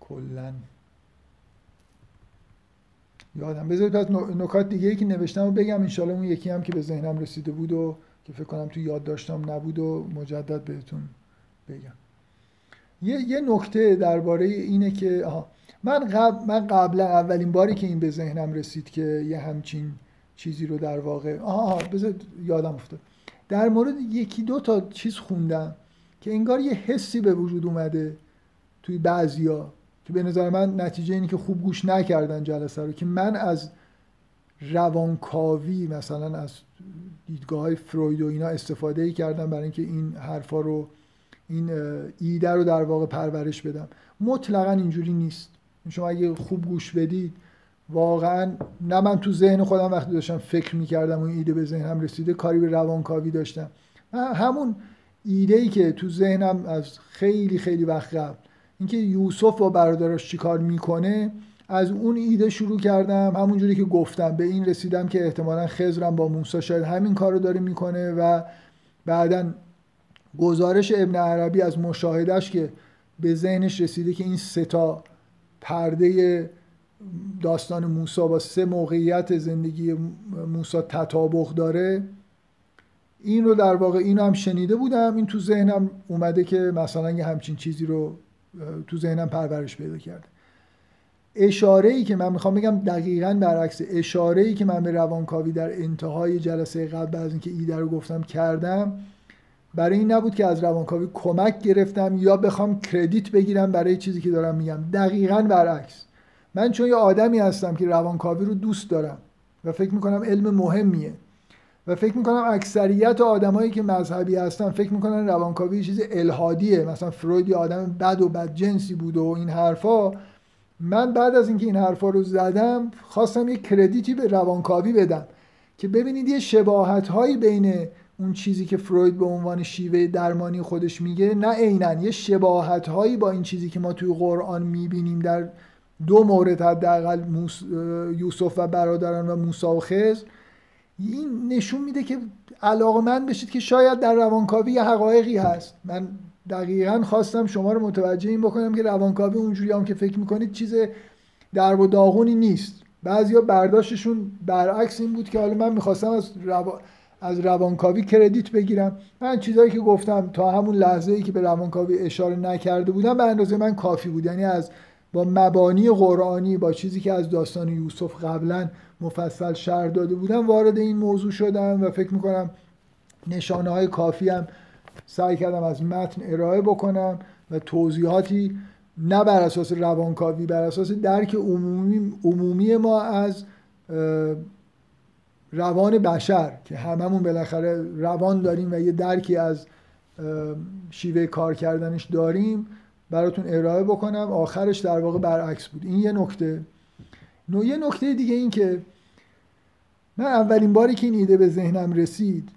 Speaker 1: کلا یادم. بذارید پس نکات دیگه ای که نوشتم و بگم. انشالله اون یکی هم که به ذهنم رسیده بود و که فکر کنم تو یاد داشتم نبود و مجدد بهتون بگم. یه, یه نکته درباره اینه که آها. من قبل من قبلا اولین باری که این به ذهنم رسید که یه همچین چیزی رو در واقع آها بذار یادم افتاد. در مورد یکی دو تا چیز خوندم که انگار یه حسی به وجود اومده توی بعضیا. به نظر من نتیجه اینی که خوب گوش نکردن جلسه رو که من از روانکاوی مثلا از دیدگاه های فروید و اینا استفاده ای کردم برای اینکه این حرفا رو این ایده رو در واقع پرورش بدم. مطلقا اینجوری نیست. شما اگه خوب گوش بدید واقعا نه من تو ذهن خودم وقتی داشتم فکر می‌کردم و ایده به ذهنم رسیده کاری به روانکاوی داشتم. همون ایده ای که تو ذهنم از خیلی خیلی وقت قبل اینکه یوسف با برادراش چیکار می‌کنه از اون ایده شروع کردم. همونجوری که گفتم به این رسیدم که احتمالا خزرم با موسی شاید همین کار رو داره می‌کنه و بعدا گزارش ابن عربی از مشاهدش که به ذهنش رسیده که این ستا پرده داستان موسی با سه موقعیت زندگی موسی تطابق داره. این رو در واقع اینو هم شنیده بودم. این تو ذهنم اومده که مثلا یه همچین چیزی رو تو ذهنم پرورش پیدا کرده. اشاره ای که من می‌خوام بگم دقیقا برعکس اشاره ای که من به روانکاوی در انتهای جلسه قبل از اینکه ایده رو گفتم کردم برای این نبود که از روانکاوی کمک گرفتم یا بخوام کردیت بگیرم برای چیزی که دارم میگم. دقیقا برعکس. من چون یه آدمی هستم که روانکاوی رو دوست دارم و فکر می‌کنم علم مهمیه. و فکر می‌کنم اکثریت آدمایی که مذهبی هستن فکر می‌کنن روانکاوی یه چیز الهادیه. مثلا فروید آدم بد و بد جنسی بود و این حرفا. من بعد از اینکه این حرفا رو زدم خواستم یه کردیتی به روانکاوی بدم که ببینید یه شباهت هایی بین اون چیزی که فروید به عنوان شیوه درمانی خودش میگه نه عینا یه شباهت هایی با این چیزی که ما توی قرآن می‌بینیم در دو مورد حداقل یوسف و برادران و موسی و خضر. این نشون میده که علاقه من بشید که شاید در روانکاوی یه حقایقی هست. من دقیقا خواستم شما رو متوجه این بکنم که روانکاوی اونجوری هم که فکر می‌کنید چیز در و داغونی نیست. بعضیا برداشتشون برعکس این بود که حالا من می‌خواستم از از روانکاوی کردیت بگیرم. من چیزایی که گفتم تا همون لحظه ای که به روانکاوی اشاره نکرده بودم به اندازه من کافی بود. یعنی از با مبانی قرآنی با چیزی که از داستان یوسف قبلا مفصل شرح داده بودم وارد این موضوع شدم و فکر می‌کنم نشانه های کافی هم سعی کردم از متن ارائه بکنم و توضیحاتی نه بر اساس روانکاوی بر اساس درک عمومی, عمومی ما از روان بشر که هممون بالاخره روان داریم و یه درکی از شیوه کار کردنش داریم براتون ارائه بکنم. آخرش در واقع برعکس بود. این یه نکته. یه نکته دیگه این که من اولین باری که این ایده به ذهنم رسید.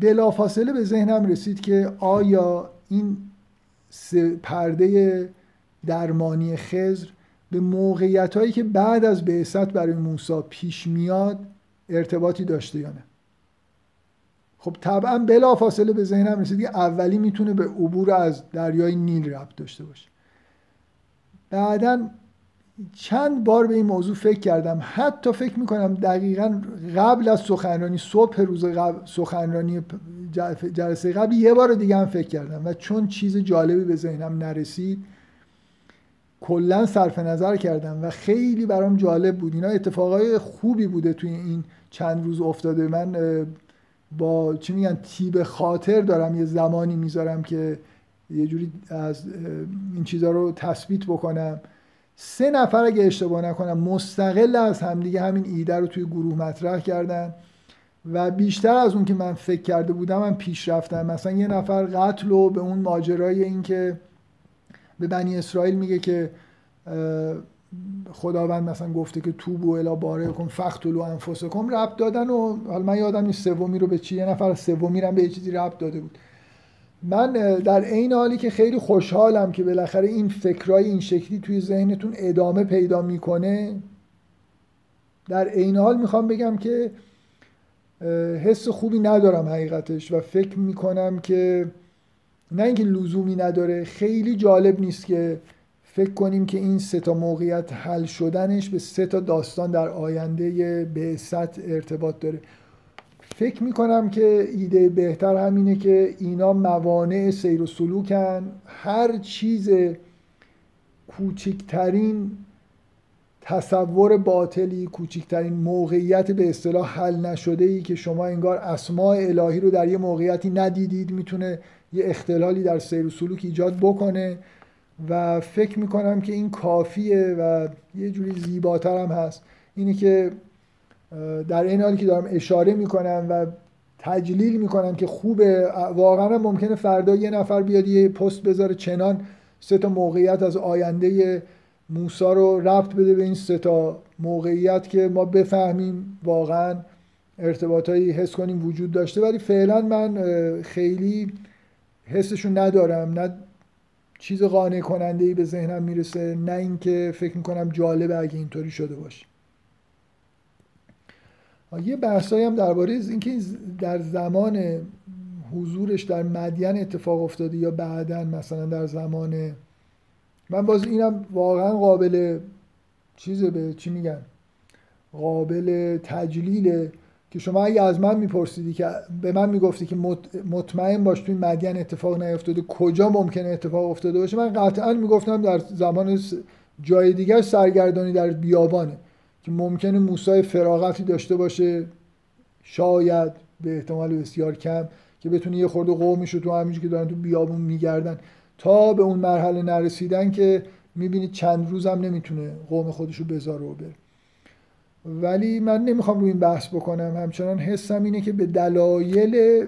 Speaker 1: بلافاصله به ذهنم رسید که آیا این پرده درمانی خزر به موقعیت هایی که بعد از بعثت برای موسی پیش میاد ارتباطی داشته یا نه. خب طبعا بلا فاصله به ذهنم رسید که اولی می‌تونه به عبور از دریای نیل ربط داشته باشه. بعدا چند بار به این موضوع فکر کردم. حتی فکر می‌کنم دقیقا قبل از سخنرانی صبح روز قبل سخنرانی جلسه قبل یه بار دیگه هم فکر کردم و چون چیز جالبی به ذهنم نرسید کلا صرف نظر کردم و خیلی برام جالب بود. اینا اتفاقای خوبی بوده توی این چند روز افتاده. من با چی میگن تیب خاطر دارم. یه زمانی می‌ذارم که یه جوری از این چیزها رو تثبیت بکنم. سه نفر اگه اشتباه نکنم مستقل از همدیگه همین ایده رو توی گروه مطرح کردن و بیشتر از اون که من فکر کرده بودم من پیش رفتم مثلا یه نفر قتل و به اون ماجرای این که به بنی اسرائیل میگه که خداوند مثلا گفته که توبو الا باره کن فختلو انفسکم رب دادن و حالا من یادم این سومی رو به چی یه نفر سومی رو به یه چیزی رب داده بود. من در عین حالی که خیلی خوشحالم که بالاخره این فکرای این شکلی توی ذهنتون ادامه پیدا می‌کنه. در عین حال می‌خوام بگم که حس خوبی ندارم حقیقتش و فکر می‌کنم که نه اینکه لزومی نداره خیلی جالب نیست که فکر کنیم که این سه تا موقعیت حل شدنش به سه تا داستان در آینده به ارتباط داره. فکر می‌کنم که ایده بهتر همینه که اینا موانع سیر و سلوکن. هر چیز کوچکترین تصور باطلی کوچکترین موقعیت به اصطلاح حل نشده ای که شما انگار اسماع الهی رو در یه موقعیتی ندیدید می‌تونه یه اختلالی در سیر و سلوک ایجاد بکنه. و فکر می‌کنم که این کافیه و یه جوری زیباتر هم هست. اینی که در این حالی که دارم اشاره می‌کنم و تجلیل می‌کنم که خوبه واقعا ممکنه فردا یه نفر بیاد یه پست بذاره چنان سه تا موقعیت از آینده موسا رو ربط بده به این سه تا موقعیت که ما بفهمیم واقعا ارتباطایی حس کنیم وجود داشته. ولی فعلا من خیلی حسشون ندارم. نه چیز قانع کننده ای به ذهنم می‌رسه نه اینکه فکر می‌کنم جالبه اگه اینطوری شده باشه. یه بحثایی هم درباره اینکه در زمان حضورش در مدین اتفاق افتاده یا بعدا مثلا در زمان من باز اینم واقعا قابل چیزه به چی میگن؟ قابل تجلیله که شما اگه از من میپرسیدی که به من می‌گفتی که مطمئن باش توی مدین اتفاق نیفتاده کجا ممکنه اتفاق افتاده باشه؟ من قطعا می‌گفتم در زمان جای دیگر سرگردانی در بیابانه. که ممکنه موسای فراغتی داشته باشه شاید به احتمال بسیار کم که بتونه یه خورده قومش رو تو همینجور که دارن تو بیابون میگردن. تا به اون مرحله نرسیدن که می‌بینید چند روزم نمی‌تونه قوم خودش رو بذاره و بره. ولی من نمی‌خوام روی این بحث بکنم. همچنان حسم اینه که به دلایل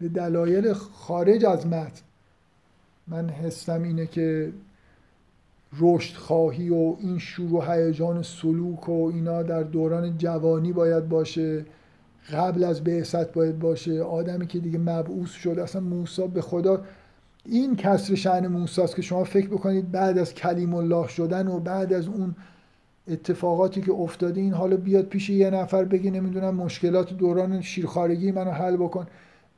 Speaker 1: به دلایل خارج از متن من حسم اینه که رشد خواهی و این شور و هیجان سلوک و اینا در دوران جوانی باید باشه. قبل از بعثت باید باشه. آدمی که دیگه مبعوث شد. اصلا موسی به خدا این کسر شعن موسی که شما فکر بکنید بعد از کلیم الله شدن و بعد از اون اتفاقاتی که افتاده این حالا بیاد پیش یه نفر بگه نمی‌دونم مشکلات دوران شیرخارگی منو حل بکن.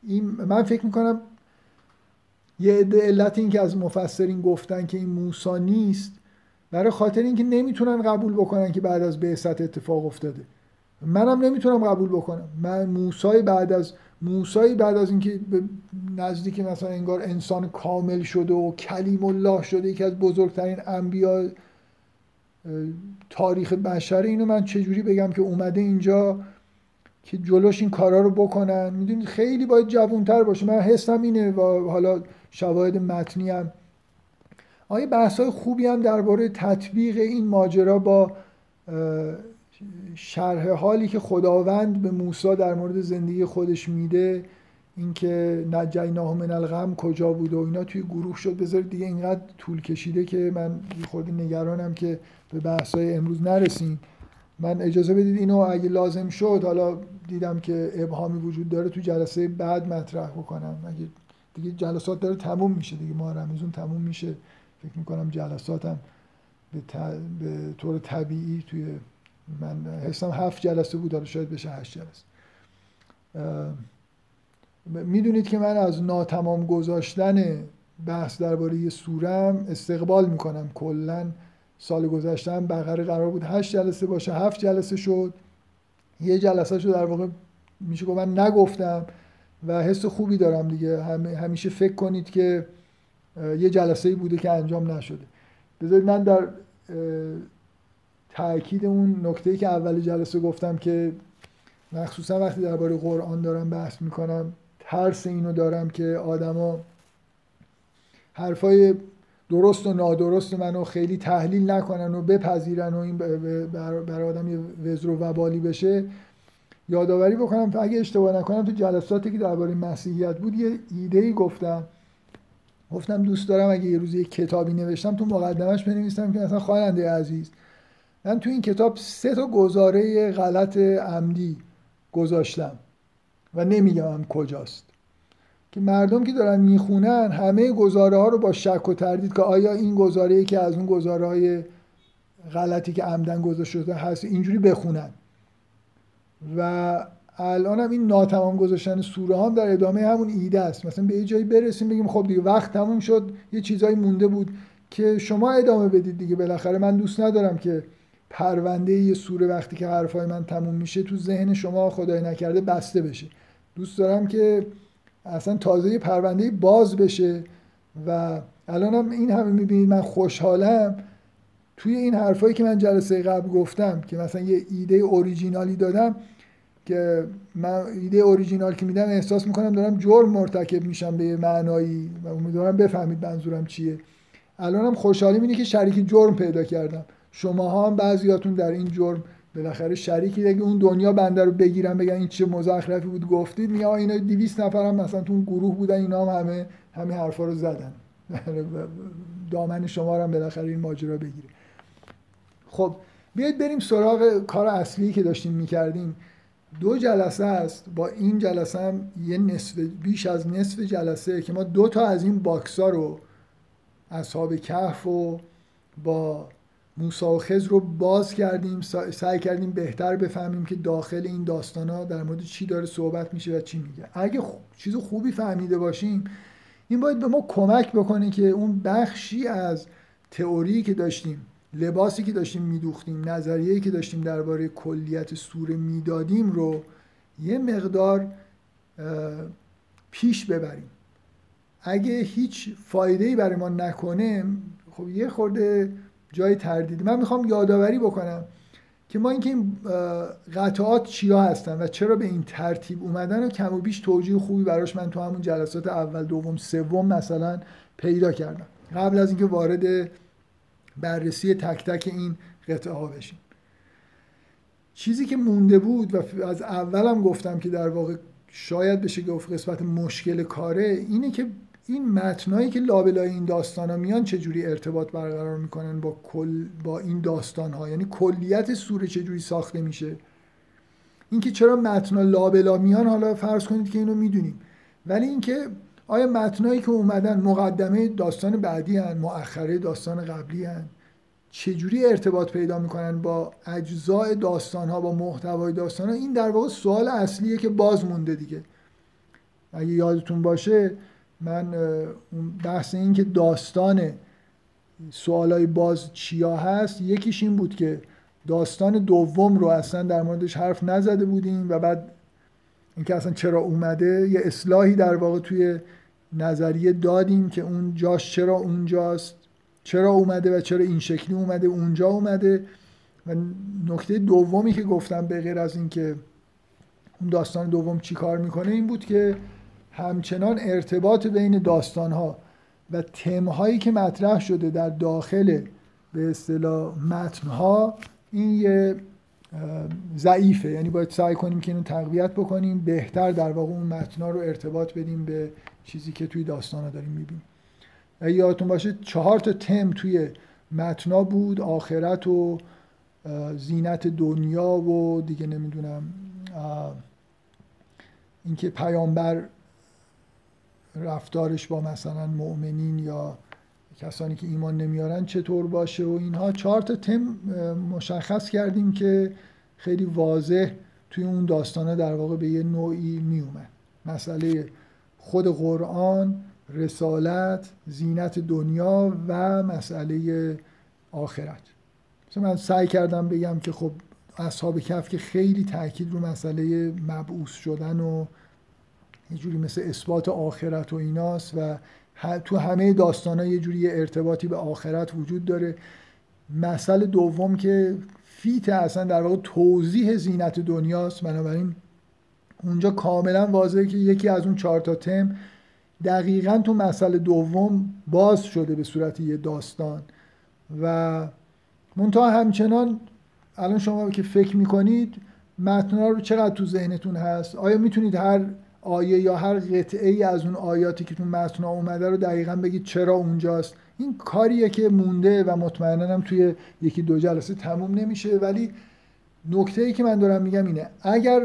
Speaker 1: این من فکر می‌کنم یه عده علت این که از مفسرین گفتن که این موسا نیست برای خاطر اینکه نمی‌تونن قبول بکنن که بعد از بعثت اتفاق افتاده. منم نمی‌تونم قبول بکنم. من موسای بعد از موسای بعد از اینکه نزدیک مثلا انگار انسان کامل شده و کلیم الله شده یکی از بزرگترین انبیا تاریخ بشر اینو من چجوری بگم که اومده اینجا که جلوش این کارا رو بکنن؟ می‌دونید خیلی باید جوانتر باشه. من حسم اینه و حالا شواهد متنی هم. آیا بحث های خوبی هم درباره تطبیق این ماجرا با شرح حالی که خداوند به موسی در مورد زندگی خودش میده اینکه نجیناه من الغم کجا بود و اینا توی گروه شد بذارید دیگه اینقدر طول کشیده که من خود نگرانم که به بحث های امروز نرسیم. من اجازه بدید اینو اگه لازم شد حالا دیدم که ابهامی وجود داره تو جلسه بعد مطرح بکنم. اگه دیگه جلسات داره تموم میشه دیگه. ماه رمزون تموم میشه. فکر می‌کنم جلساتم به, به طور طبیعی توی من حسم هفت جلسه بود حالا شاید بشه هشت جلسه. می‌دونید که من از ناتمام گذاشتن بحث درباره سورم استقبال می‌کنم. کلا سال گذشتم بقره قرار بود هشت جلسه باشه. هفت جلسه شد. یه جلسه شو در واقع میشه گفت من نگفتم. و حس خوبی دارم دیگه. همیشه فکر کنید که یه جلسه ای بوده که انجام نشده. بذارید من در تاکید اون نکته ای که اول جلسه گفتم که مخصوصا وقتی درباره قرآن دارم بحث می‌کنم ترس اینو دارم که آدما حرفای درست و نادرست منو خیلی تحلیل نکنن و بپذیرن و این برای آدم یه وزر و وبالی بشه. یادآوری بکنم اگه اشتباه نکنم تو جلساتی که درباره مسیحیت بود یه ایده ای گفتم. گفتم دوست دارم اگه یه روز یه کتابی نوشتم تو مقدمش بنویسم که مثلا خواننده عزیز. من تو این کتاب سه تا گزاره غلط عمدی گذاشتم و نمیگم کجاست. که مردم که دارن می‌خونن همه گزاره ها رو با شک و تردید که آیا این گزاره که از اون گزاره های غلطی که عمدن گذاشته هست اینجوری بخونن. و الان هم این ناتمام گذاشتن سوره هم در ادامه همون ایده است. مثلا به یه جایی برسیم بگیم خب دیگه وقت تموم شد یه چیزایی مونده بود که شما ادامه بدید دیگه. بالاخره من دوست ندارم که پرونده یه سوره وقتی که حرفای من تموم میشه تو ذهن شما خدای نکرده بسته بشه. دوست دارم که اصلا تازه پرونده باز بشه و الان هم این همه می‌بینید من خوشحالم توی این حرفایی که من جلسه قبل گفتم که مثلا یه ایده اوریجینالی دادم که من ایده اوریجینال که میدم احساس می‌کنم دارم جرم مرتکب میشم به معنایی و امیدوارم بفهمید منظورم چیه. الانم خوشحالی اینه که شریک جرم پیدا کردم. شما هم بعضیاتون در این جرم بالاخره شریکی دیگه اون دنیا بنده رو بگیرن بگن این چه مزخرفی بود گفتید میگه اینا 200 نفر هم مثلا تو اون گروه بودن اینا هم همه همه حرفا رو زدن. دامن شما رو هم بالاخره این ماجرا بگیره. خب بیاید بریم سراغ کار اصلی که داشتیم می‌کردیم. دو جلسه است. با این جلسه هم یه نصف بیش از نصف جلسه که ما دو تا از این box ها رو اصحاب کهف و با موسی و خز رو باز کردیم سعی کردیم بهتر بفهمیم که داخل این داستان ها در مورد چی داره صحبت میشه و چی میگه. اگه چیز خوبی فهمیده باشیم این باید به ما کمک بکنه که اون بخشی از تئوری که داشتیم لباسی که داشتیم میدوختیم نظریه‌ای که داشتیم درباره کلیت سوره می‌دادیم رو یه مقدار پیش ببریم. اگه هیچ فایده ای برای ما نکنه خب یه خورده جای تردید. من می‌خوام یادآوری بکنم که ما اینکه این قطعات چیا هستن و چرا به این ترتیب اومدن و کم و بیش توجیه خوبی براش من تو همون جلسات اول دوم سوم مثلا پیدا کردم. قبل از اینکه وارد بررسی تک تک این قطعه ها بشیم. چیزی که مونده بود و از اولم گفتم که در واقع شاید بشه گفت قسمت مشکل کاره اینه که این متنایی که لابلای این داستان ها میان چجوری ارتباط برقرار می‌کنن با کل با این داستان ها یعنی کلیت سوره چجوری ساخته میشه؟ اینکه چرا متنا لابلا میان حالا فرض کنید که اینو می‌دونیم. ولی اینکه آیا متنایی که اومدن مقدمه داستان بعدی هن مؤخره داستان قبلی هن چجوری ارتباط پیدا می‌کنن با اجزاء داستان ها با محتوای داستان ها این در واقع سوال اصلیه که باز مونده دیگه. اگه یادتون باشه من بحث این که داستان سوالای باز چیا هست یکیش این بود که داستان دوم رو اصلا در موردش حرف نزده بودیم و بعد اینکه اصلا چرا اومده یه اصلاحی در واقع توی نظریه دادیم که اون جاش چرا اونجاست چرا اومده و چرا این شکلی اومده اونجا اومده. و نکته دومی که گفتم به غیر از اینکه اون داستان دوم چی کار می‌کنه این بود که همچنان ارتباط بین داستانها و تمهایی که مطرح شده در داخل به اصطلاح متنها این یه ضعیفه. یعنی باید سعی کنیم که اینو تقویت بکنیم بهتر در واقع اون متنها رو ارتباط بدیم به چیزی که توی داستان داریم می‌بینیم. اگه یادتون باشه چهار تا تم توی متنا بود آخرت و زینت دنیا و دیگه نمی‌دونم اینکه پیامبر رفتارش با مثلا مؤمنین یا کسانی که ایمان نمیارن چطور باشه و اینها. چهار تا تم مشخص کردیم که خیلی واضح توی اون داستانه در واقع به یه نوعی میومد مسئله خود قرآن رسالت زینت دنیا و مسئله آخرت. مثلا من سعی کردم بگم که خب اصحاب کف که خیلی تاکید رو مسئله مبعوث شدن و یه جوری مثل اثبات آخرت و ایناست و تو همه داستان ها یه جوری ارتباطی به آخرت وجود داره. مسئله دوم که فیت اصلا در واقع توضیح زینت دنیاست بنابراین اونجا کاملا واضحه که یکی از اون چهار تا تم دقیقا تو مسئله دوم باز شده به صورت یه داستان. و منتها همچنان الان شما که فکر می‌کنید متنها رو چقدر تو ذهنتون هست؟ آیا می‌تونید هر آیه یا هر قطعه ای از اون آیاتی که تو متنها اومده رو دقیقا بگید چرا اونجاست؟ این کاریه که مونده و مطمئنا هم توی یکی دو جلسه تموم نمیشه. ولی نکته ای که من دارم میگم اینه اگر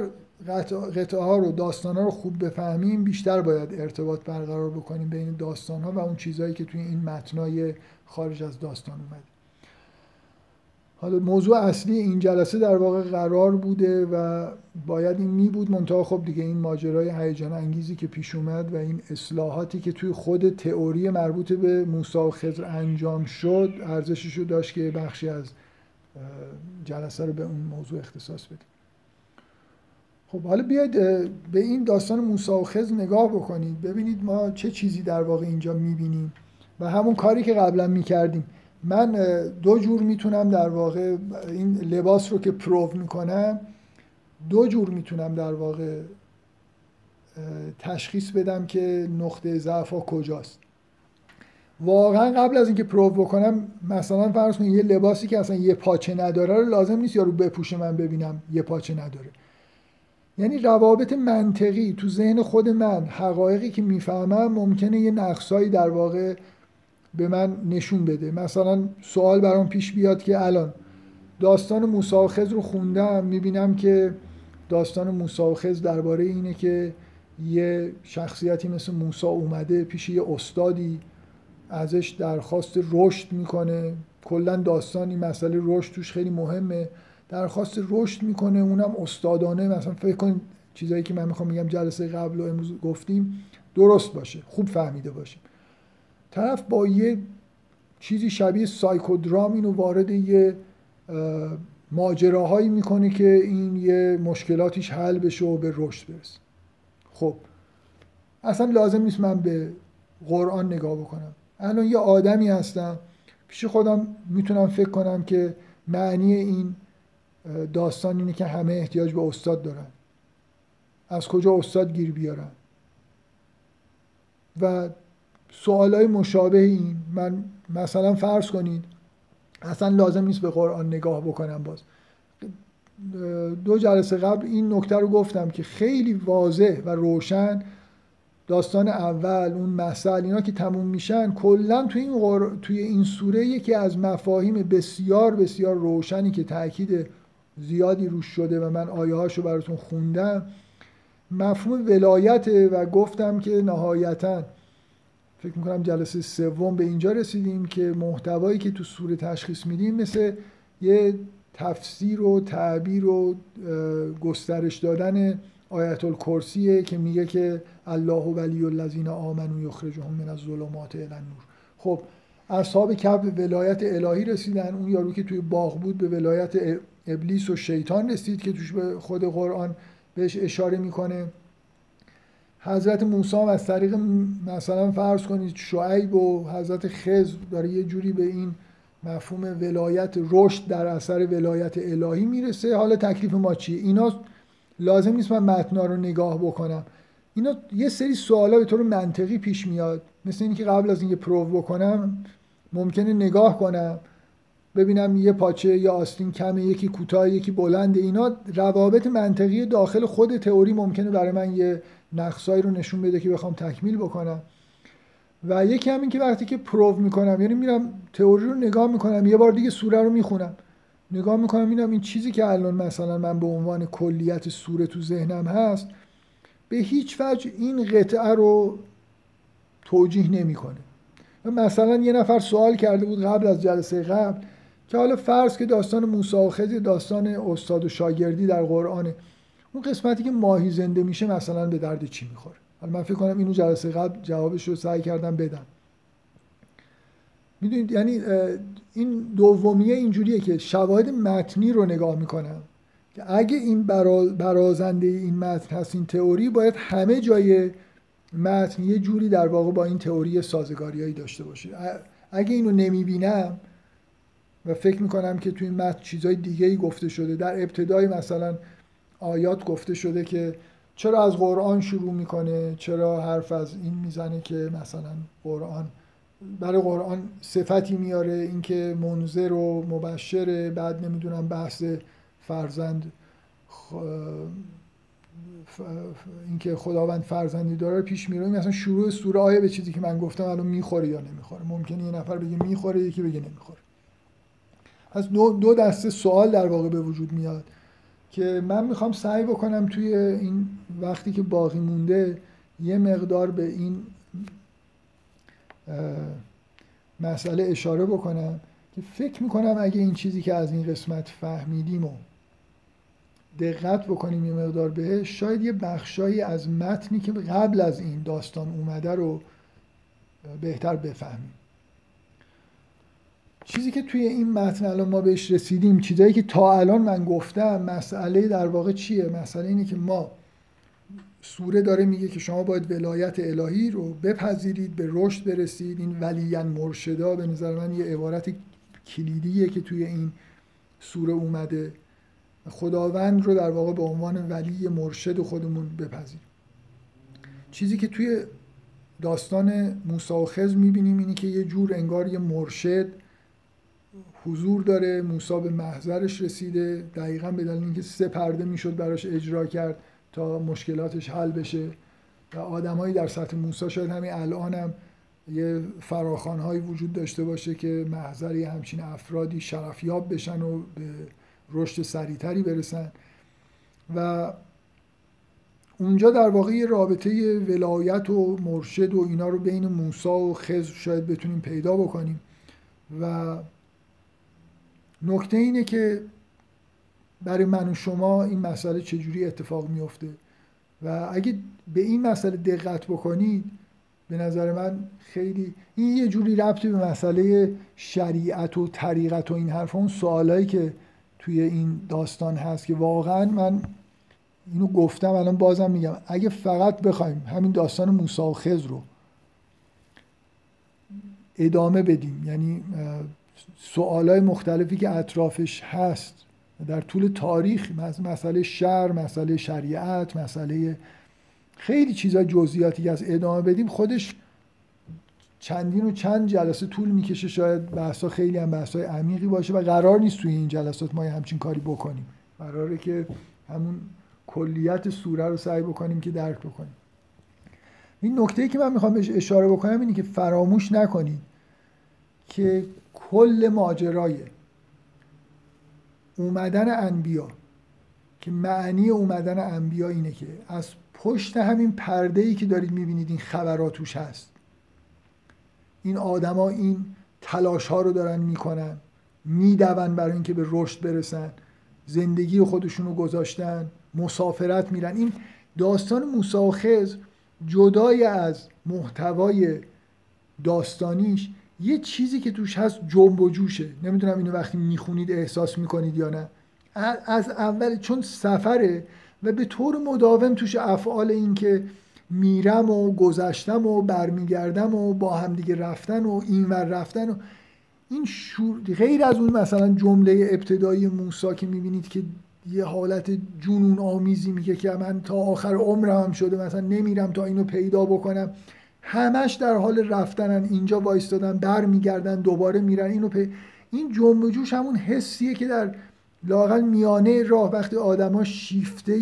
Speaker 1: قطعه ها رو داستان ها رو خوب بفهمیم بیشتر باید ارتباط برقرار بکنیم بین داستان ها و اون چیزهایی که توی این متنای خارج از داستان اومده حالا موضوع اصلی این جلسه در واقع قرار بوده و باید این می بود منتها خب دیگه این ماجرای هیجان انگیزی که پیش اومد و این اصلاحاتی که توی خود تئوری مربوط به موسی و خضر انجام شد ارزشش رو داشت که بخشی از جلسه رو به اون موضوع اختصاص بدیم. خب حالا بیاید به این داستان موسی و خضر نگاه بکنید. ببینید ما چه چیزی در واقع اینجا می‌بینیم و همون کاری که قبلا می‌کردیم. من دو جور می‌تونم در واقع این لباس رو که پروو می‌کنم دو جور می‌تونم در واقع تشخیص بدم که نقطه ضعف ها کجاست. واقعا قبل از اینکه پروو بکنم مثلا فرض کنید یه لباسی که اصلا یه پاچه نداره رو لازم نیست یارو بپوشه من ببینم یه پاچه نداره. یعنی روابط منطقی تو ذهن خود من حقایقی که می‌فهمم ممکنه یه نقصایی در واقع به من نشون بده. مثلا سوال برام پیش بیاد که الان داستان موسی و رو خوندم می‌بینم که داستان موسی و درباره اینه که یه شخصیتی مثل موسی اومده پیش یه استادی ازش درخواست رشد می‌کنه. کلا داستان این مسئله رشد توش خیلی مهمه. درخواست رشد می‌کنه اونم استادانه. مثلا فکر کنید چیزایی که من می‌خوام میگم جلسه قبل و امروز گفتیم درست باشه خوب فهمیده باشیم. طرف با یه چیزی شبیه سایکودرام اینو وارد یه ماجراهایی می‌کنه که این یه مشکلاتیش حل بشه و به رشد برسه. خب اصلا لازم نیست من به قرآن نگاه بکنم. الان یه آدمی هستم پیش خودم می‌تونم فکر کنم که معنی این داستان اینه که همه احتیاج به استاد دارن. از کجا استاد گیر بیارن؟ و های مشابه این من مثلا فرض کنید اصلا لازم نیست به قرآن نگاه بکنم باز. دو جلسه قبل این نکته رو گفتم که خیلی واضح و روشن داستان اول اون مثل اینا که تموم میشن کلا توی این غر... توی این سوره یکی از مفاهیم بسیار بسیار روشنی که تاکید زیادی روش شده و من آیه هاشو براتون خوندم مفهوم ولایت و گفتم که نهایتا فکر می‌کنم جلسه سوم به اینجا رسیدیم که محتوایی که تو سوره تشخیص میدیم مثل یه تفسیر و تعبیر و گسترش دادن آیت الکرسیه که میگه که الله ولی الذین آمنوا یخرجهم من الظلمات الی النور. خب اصحاب کف به ولایت الهی رسیدن اون یارو که توی باغ بود به ولایت ابلیس و شیطان رسید که توش به خود قرآن بهش اشاره می‌کنه. حضرت موسی از طریق مثلا فرض کنید شعیب و حضرت خضر داره یه جوری به این مفهوم ولایت رشد در اثر ولایت الهی می‌رسه. حالا تکلیف ما چیه؟ اینا لازم نیست من متنا رو نگاه بکنم. اینا یه سری سوالا به طور منطقی پیش میاد. مثل اینکه قبل از اینکه پروو بکنم ممکنه نگاه کنم. ببینم یه پاچه یا آستین کمه یکی کوتاه یکی بلند. اینا روابط منطقی داخل خود تئوری ممکنه برای من یه نقصایی رو نشون بده که بخوام تکمیل بکنم. و یکی همین که وقتی که پروو می‌کنم یعنی میرم تئوری رو نگاه می‌کنم یه بار دیگه سوره رو می‌خونم. نگاه می‌کنم اینم این چیزی که الان مثلا من به عنوان کلیت سوره تو ذهنم هست به هیچ وجه این قطعه رو توجیه نمی‌کنه. مثلا یه نفر سوال کرده بود قبل از جلسه قبل که حالا فرض که داستان موسی و داستان استاد و شاگردی در قرآنه. اون قسمتی که ماهی زنده میشه مثلا به درد چی می‌خوره؟ حالا من فکر کنم اینو جلسه قبل جوابش رو سعی کردم بدم. می‌دونید یعنی این دومیه اینجوریه که شواهد متنی رو نگاه می‌کنم که اگه این برازنده این متن هست این تئوری باید همه جای متن یه جوری در واقع با این تئوری سازگاریایی داشته باشه. اگه اینو نمی‌بینم و فکر می‌کنم که توی این متن چیزای دیگه ای گفته شده. در ابتدای مثلا آیات گفته شده که چرا از قرآن شروع می‌کنه چرا حرف از این می‌زنه که مثلا قرآن برای قرآن صفتی میاره اینکه منذر و مبشره بعد نمی‌دونم بحث فرزند اینکه خداوند فرزندی داره پیش میره. مثلا شروع سوره آیه به چیزی که من گفتم الان می‌خوره یا نمی‌خوره. ممکنه یه نفر بگه می‌خوره یکی بگه نمی‌خوره. از دو, دو دسته سوال در واقع به وجود میاد که من می‌خوام سعی بکنم توی این وقتی که باقی مونده یه مقدار به این مسئله اشاره بکنم که فکر می‌کنم اگه این چیزی که از این قسمت فهمیدیم و دقت بکنیم یه مقدار بهش شاید یه بخشایی از متنی که قبل از این داستان اومده رو بهتر بفهمیم. چیزی که توی این متن الان ما بهش رسیدیم چیزایی که تا الان من گفتم مسئله در واقع چیه؟ مسئله اینه که ما سوره داره میگه که شما باید ولایت الهی رو بپذیرید به رشد برسید. این ولیان مرشدا به نظر من یه عبارت کلیدیه که توی این سوره اومده. خداوند رو در واقع به عنوان ولی مرشد خودمون بپذیریم. چیزی که توی داستان موسی و خضر می‌بینیم اینه که یه جور انگار یه مرشد حضور داره موسی به محضرش رسیده دقیقا به دلیل اینکه سه پرده می‌شد براش اجرا کرد تا مشکلاتش حل بشه. و آدمایی در سطح موسی شاید همین الان هم یه فراخانهایی وجود داشته باشه که محضر همچین افرادی شرفیاب بشن و به رشد سریعتری برسن. و اونجا در واقع یه رابطه ولایت و مرشد و اینا رو بین موسی و خضر شاید بتونیم پیدا بکنیم. و نکته اینه که برای من و شما این مسئله چجوری اتفاق میفته و اگه به این مسئله دقت بکنید به نظر من خیلی این یه جوری ربطی به مسئله شریعت و طریقت و این حرف اون سوالایی که توی این داستان هست که واقعا من اینو گفتم الان بازم میگم اگه فقط بخوایم همین داستان موسی و خضر رو ادامه بدیم یعنی سوالای مختلفی که اطرافش هست در طول تاریخ مسئله شر مسئله شریعت مسئله خیلی چیزا جزئیاتی از ادامه بدیم خودش چندین و چند جلسه طول می‌کشه شاید بحثا خیلی هم بحثای عمیقی باشه و قرار نیست توی این جلسات ما همچین کاری بکنیم. قراره که همون کلیت سوره رو سعی بکنیم که درک بکنیم. این نکته که من می‌خوام اشاره بکنم اینه که فراموش نکنید که کل ماجرای اومدن انبیا که معنی اومدن انبیا اینه که از پشت همین پرده ای که دارید می‌بینید این خبرات توش هست. این آدما این تلاش ها رو دارن می‌کنن میدون برای اینکه به رشد برسن زندگی خودشون رو گذاشتن مسافرت میرن. این داستان موسی و جدای از محتوای داستانیش یه چیزی که توش هست جنب و جوشه. نمی‌دونم اینو وقتی می‌خونید احساس می‌کنید یا نه. از اول چون سفره و به طور مداوم توش افعال این که میرم و گذشتم و برمیگردم و با همدیگه رفتن و اینور رفتن و این شور غیر از اون مثلا جمله ابتدایی موسا که می‌بینید که یه حالت جنون آمیزی میگه که من تا آخر عمرم هم شده مثلا نمیرم تا اینو پیدا بکنم. همش در حال رفتنن اینجا وایستادن برمیگردن دوباره میرن اینو پی... این جنب جوش همون حسیه که در لاقل میانه راه وقتی آدما شیفته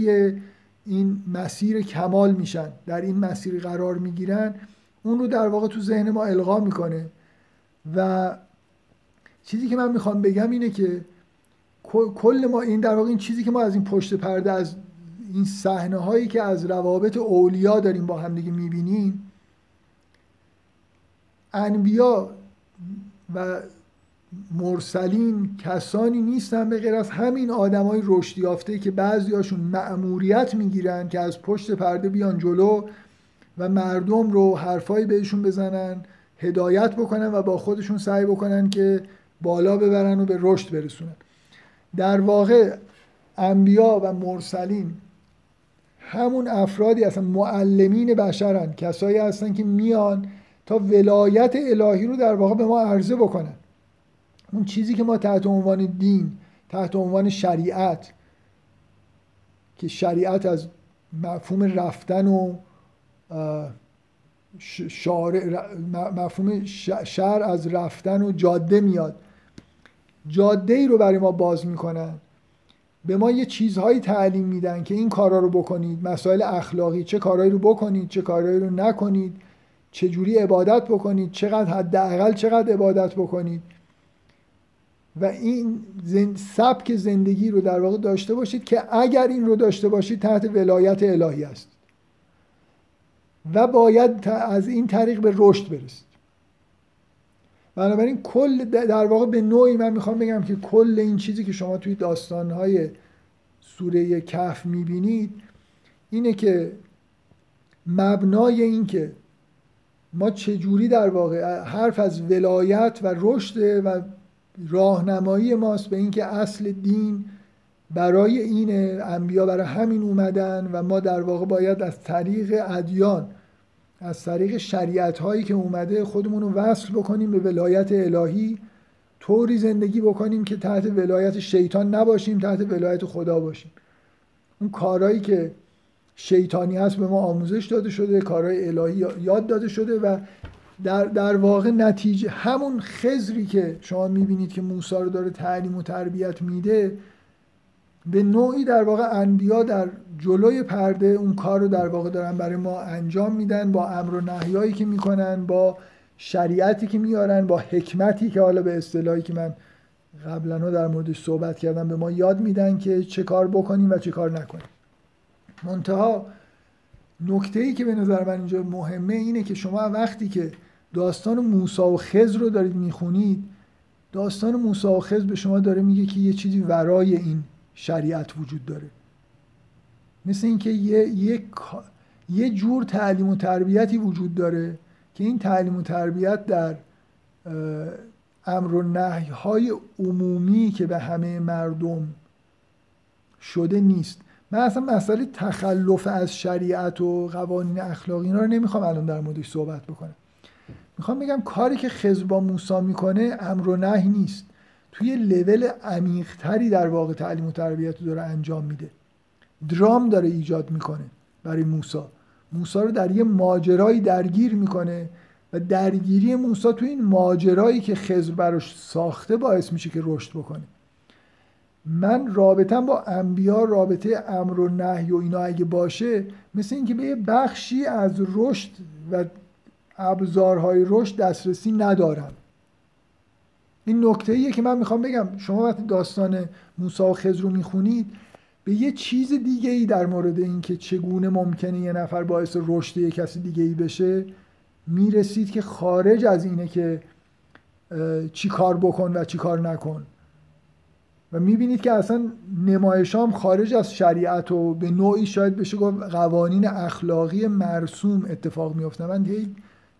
Speaker 1: این مسیر کمال میشن در این مسیر قرار می‌گیرن اون رو در واقع تو ذهن ما القا می‌کنه. و چیزی که من می‌خوام بگم اینه که کل ما این در واقع این چیزی که ما از این پشت پرده از این صحنه هایی که از روابط اولیا داریم با هم دیگه می‌بینیم انبیا و مرسلین کسانی نیستن به غیر از همین آدمای رشد یافته که بعضیاشون مأموریت می‌گیرن که از پشت پرده بیان جلو و مردم رو حرفایی بهشون بزنن هدایت بکنن و با خودشون سعی بکنن که بالا ببرن و به رشد برسونن. در واقع انبیا و مرسلین همون افرادی اصلا معلمین بشرن کسایی هستن که میان تا ولایت الهی رو در واقع به ما عرضه بکنن اون چیزی که ما تحت عنوان دین تحت عنوان شریعت که شریعت از مفهوم رفتن و مفهوم شهر از رفتن و جاده میاد. جاده ای رو برای ما باز می‌کنن. به ما یه چیزهایی تعلیم میدن که این کارا رو بکنید. مسائل اخلاقی چه کارهایی رو بکنید چه کارهایی رو نکنید. چه جوری عبادت بکنید؟ چقدر حداقل چقدر عبادت بکنید؟ و این زن... سبک زندگی رو در واقع داشته باشید که اگر این رو داشته باشید تحت ولایت الهی است. و باید از این طریق به رشد برسید. بنابراین کل در واقع به نوعی من می‌خوام بگم که کل این چیزی که شما توی داستانهای سوره کهف می‌بینید اینه که مبنای این که ما چجوری در واقع حرف از ولایت و رشد و راهنمایی ماست به اینکه اصل دین برای این انبیا برای همین اومدن و ما در واقع باید از طریق ادیان از طریق شریعت هایی که اومده خودمون رو وصل بکنیم به ولایت الهی طوری زندگی بکنیم که تحت ولایت شیطان نباشیم تحت ولایت خدا باشیم. اون کارهایی که شیطانی هست به ما آموزش داده شده کارهای الهی یاد داده شده و در, در واقع نتیجه همون خزری که شما می‌بینید که موسی رو داره تعلیم و تربیت میده به نوعی در واقع انبیا در جلوی پرده اون کار رو در واقع دارن برای ما انجام میدن با امر و نهیایی که می‌کنن با شریعتی که میارن با حکمتی که حالا به اصطلاحی که من قبلا در موردش صحبت کردم به ما یاد میدن که چه کار بکنیم و چه کار نکنیم. منتها نکته ای که به نظر من اینجا مهمه اینه که شما وقتی که داستان موسی و خز رو دارید می‌خونید داستان موسی و خز به شما داره میگه که یه چیزی ورای این شریعت وجود داره. مثل اینکه یه،, یه،, یه جور تعلیم و تربیتی وجود داره که این تعلیم و تربیت در امر و نهی های عمومی که به همه مردم شده نیست. من اصلا مسئله تخلف از شریعت و قوانین اخلاقی اینا رو نمی‌خوام الان در موردش صحبت بکنم. می‌خوام بگم کاری که خضر با موسی می‌کنه امر و نهی نیست. توی لول عمیقتری در واقع تعلیم و تربیت رو داره انجام میده. درام داره ایجاد می‌کنه برای موسی. موسی رو در یه ماجرایی درگیر می‌کنه و درگیری موسی تو این ماجرایی که خضر براش ساخته باعث میشه که رشد بکنه. من رابطم با انبیا رابطه امر و نهی و اینا اگه باشه مثل اینکه به یه بخشی از رشد و ابزارهای رشد دسترسی ندارم. این نکته ایه که من می‌خوام بگم شما وقتی داستان موسی و خضر رو می‌خونید به یه چیز دیگه ای در مورد اینکه چگونه ممکنه یه نفر باعث رشد یه کسی دیگه ای بشه می‌رسید که خارج از اینه که چی کار بکن و چی کار نکن. و می‌بینید که اصلا نمایشام خارج از شریعت و به نوعی شاید بشه گفت قوانین اخلاقی مرسوم اتفاق میفته من هی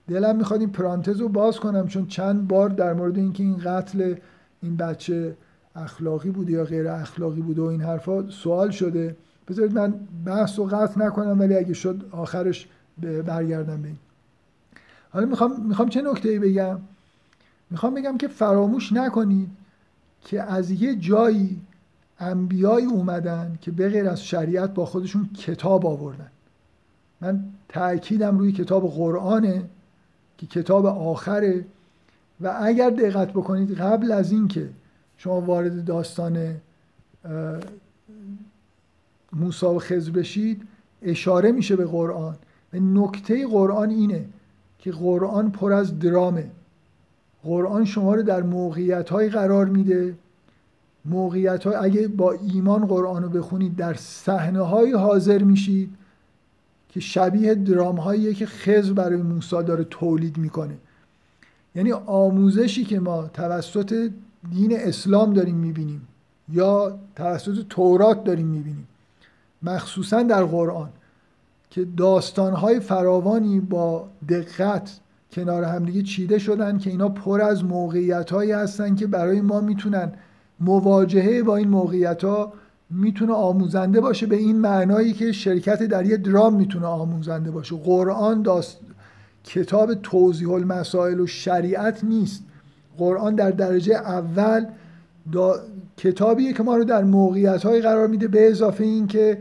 Speaker 1: دلم می‌خواد این پرانتز رو باز کنم چون چند بار در مورد اینکه این قتل این بچه اخلاقی بوده یا غیر اخلاقی بوده و این حرفا سوال شده. بذارید من بحث و قطع نکنم ولی اگه شد آخرش برگردم به این. حالا می‌خوام, می‌خوام چه نکته ای بگم؟ می‌خوام بگم که فراموش نکنید که از یه جایی انبیایی اومدن که به غیر از شریعت با خودشون کتاب آوردن. من تاکیدم روی کتاب قرآنه که کتاب آخره. و اگر دقت بکنید قبل از اینکه شما وارد داستان موسی و خضر بشید اشاره میشه به قرآن. و نکته قرآن اینه که قرآن پر از درامه. قرآن شما رو در موقعیت های قرار میده. موقعیت های اگه با ایمان قرآن رو بخونید در صحنه های حاضر میشید که شبیه درام هاییه که خضر برای موسی داره تولید می‌کنه. یعنی آموزشی که ما توسط دین اسلام داریم می‌بینیم یا توسط تورات داریم می‌بینیم مخصوصا در قرآن که داستانهای فراوانی با دقت کنار همدیگه چیده شدن که اینا پر از موقعیت هایی هستن که برای ما می‌تونن مواجهه با این موقعیت ها می‌تونه آموزنده باشه به این معنایی که شرکت در یه درام می‌تونه آموزنده باشه. قرآن داست کتاب توضیح المسائل و شریعت نیست. قرآن در درجه اول دا... کتابیه که ما رو در موقعیت قرار میده به اضافه این که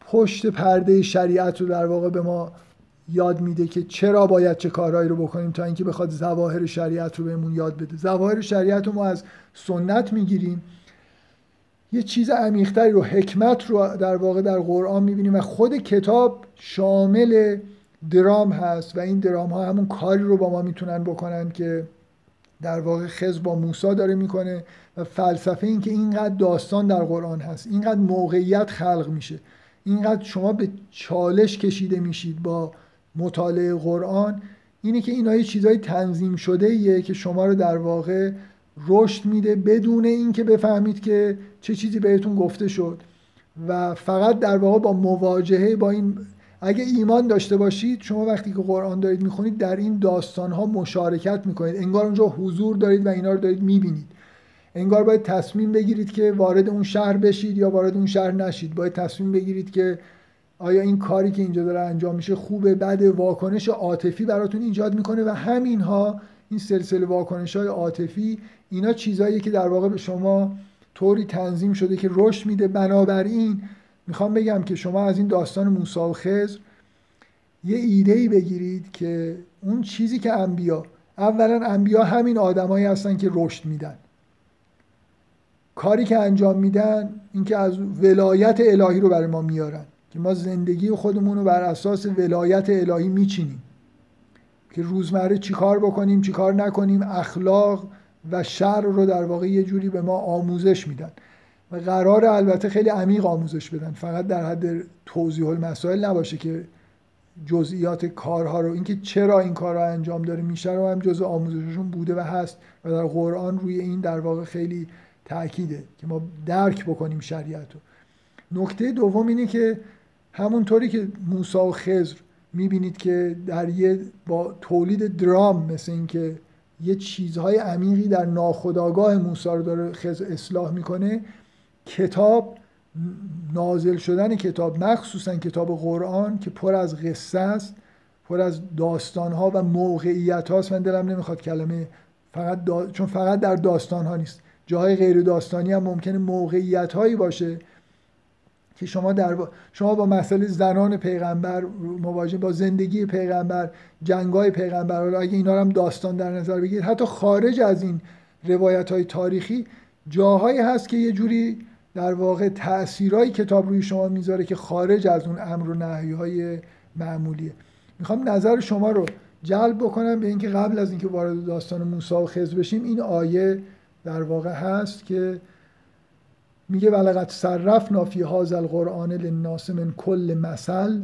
Speaker 1: پشت پرده شریعت رو در واقع به ما یاد میده که چرا باید چه کارهایی رو بکنیم تا اینکه بخواد ظواهر شریعت رو بهمون یاد بده. ظواهر شریعت رو ما از سنت می‌گیریم. یه چیز عمیقتری رو حکمت رو در واقع در قرآن می‌بینیم و خود کتاب شامل درام هست و این درام ها همون کاری رو با ما می‌تونن بکنن که در واقع خز با موسا داره می‌کنه و فلسفه این که اینقدر داستان در قرآن هست اینقدر موقعیت خلق میشه اینقدر شما به چالش کشیده میشید با مطالعه قرآن اینه که اینا یه چیزای تنظیم شده ایه که شما رو در واقع رشد میده بدون اینکه بفهمید که چه چیزی بهتون گفته شد. و فقط در واقع با مواجهه با این اگه ایمان داشته باشید شما وقتی که قرآن دارید می‌خونید در این داستان ها مشارکت می‌کنید. انگار اونجا حضور دارید و اینا رو دارید می‌بینید. انگار باید تصمیم بگیرید که وارد اون شهر بشید یا وارد اون شهر نشید. باید تصمیم بگیرید که آیا این کاری که اینجا داره انجام میشه خوبه؟ بد واکنش عاطفی براتون ایجاد می‌کنه و همینها این سلسله واکنش های عاطفی اینا چیزهایی که در واقع به شما طوری تنظیم شده که رشد میده. بنابراین می‌خوام بگم که شما از این داستان موسی و خضر یه ایده ای بگیرید که اون چیزی که انبیا اولا انبیا همین آدمایی هستن که رشد میدن. کاری که انجام میدن اینکه از ولایت الهی رو برای ما میارن. که ما زندگی خودمون رو بر اساس ولایت الهی میچینیم. که روزمره چیکار بکنیم چیکار نکنیم اخلاق و شر رو در واقع یه جوری به ما آموزش میدن. و قرار البته خیلی عمیق آموزش بدن. فقط در حد توضیح المسائل نباشه که جزئیات کارها رو اینکه چرا این کارها انجام داره میشه رو هم جزء آموزششون بوده و هست و در قرآن روی این در واقع خیلی تاکیده که ما درک بکنیم شریعت رو. نکته دوم اینه که همونطوری که موسی و خضر می‌بینید که در یه با تولید درام مثل اینکه یه چیزهای عمیقی در ناخودآگاه موسی رو داره خضر اصلاح می‌کنه کتاب نازل شدن کتاب مخصوصا کتاب قرآن که پر از قصه است پر از داستان ها و موقعیت هاست من دلم نمی‌خواد کلمه فقط چون فقط در داستان ها نیست. جاهای غیر داستانی هم ممکنه موقعیت هایی باشه که شما در شما با مسئله زنان پیغمبر مواجه با زندگی پیغمبر جنگای پیغمبر اگه اینا هم داستان در نظر بگیرید حتی خارج از این روایت های تاریخی جاهایی هست که یه جوری در واقع تاثیرهای کتاب روی شما می‌ذاره که خارج از اون امر و نهی های معمولیه. می‌خوام نظر شما رو جلب بکنم به اینکه قبل از اینکه وارد داستان موسی و خضر بشیم این آیه در واقع هست که میگه ولقد صرفنا فی هذا القرآن للناس من کل مثل.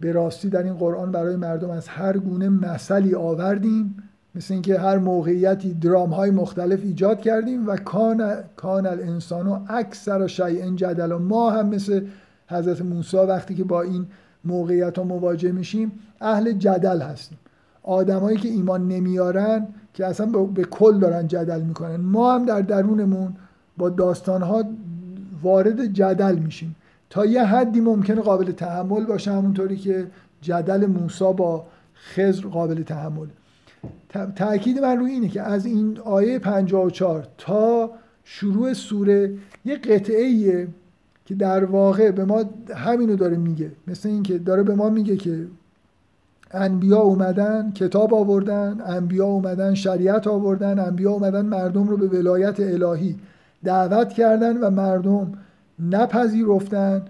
Speaker 1: به راستی در این قرآن برای مردم از هر گونه مثلی آوردیم مثل اینکه هر موقعیتی درام های مختلف ایجاد کردیم و کان کان الانسان و اکثر شیء و ما هم مثل حضرت موسی وقتی که با این موقعیت ها مواجه میشیم اهل جدل هستیم. آدمایی که ایمان نمیارن که اصلا به کل دارن جدل می‌کنن. ما هم در درونمون با داستان ها وارد جدل میشیم. تا یه حدی ممکنه قابل تحمل باشه همونطوری که جدل موسا با خزر قابل تحمل. تاکید من روی اینه که از این آیه 54 تا شروع سوره یه قطعه ایه که در واقع به ما همینو داره میگه. مثل اینکه داره به ما میگه که انبیا اومدن کتاب آوردن انبیا اومدن شریعت آوردن انبیا اومدن مردم رو به ولایت الهی دعوت کردن و مردم نپذیرفتن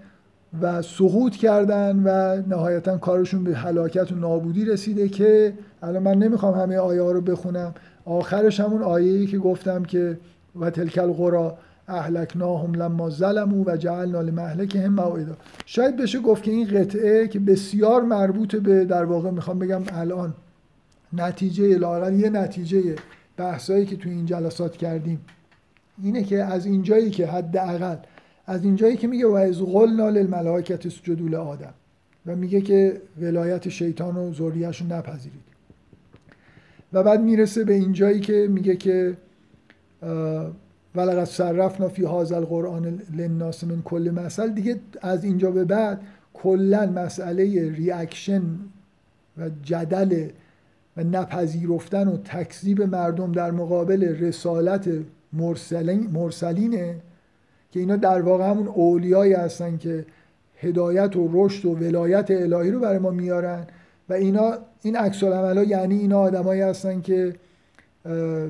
Speaker 1: و سقوط کردن و نهایتا کارشون به هلاکت و نابودی رسیده که الان من نمی‌خوام همه آیه ها رو بخونم. آخرش همون آیه که گفتم که و تلک القرا اهلکناهم لما ظلموا و جعلنا لمهلکهم موعدا. شاید بشه گفت که این قطعه که بسیار مربوط به در واقع می‌خوام بگم الان نتیجه لاقل یه نتیجه بحثایی که تو این جلسات کردیم اینه که از اینجایی که حداقل از اینجایی که میگه و از قلنا للملائکه اسجدوا آدم و میگه که ولایت شیطان و ذریه‌شو نپذیرید. و بعد می‌رسه به اینجایی که میگه که ولقد صرفنا فی هذا القرآن للناس من کل مثل دیگه از اینجا به بعد کلا مسئله reaction و جدل و نپذیرفتن و تکذیب مردم در مقابل رسالت مرسلین مرسلینه که اینا در واقع همون اولیایی هستن که هدایت و رشد و ولایت الهی رو برای ما میارن و اینا این عکس ها یعنی اینا آدمایی هستن که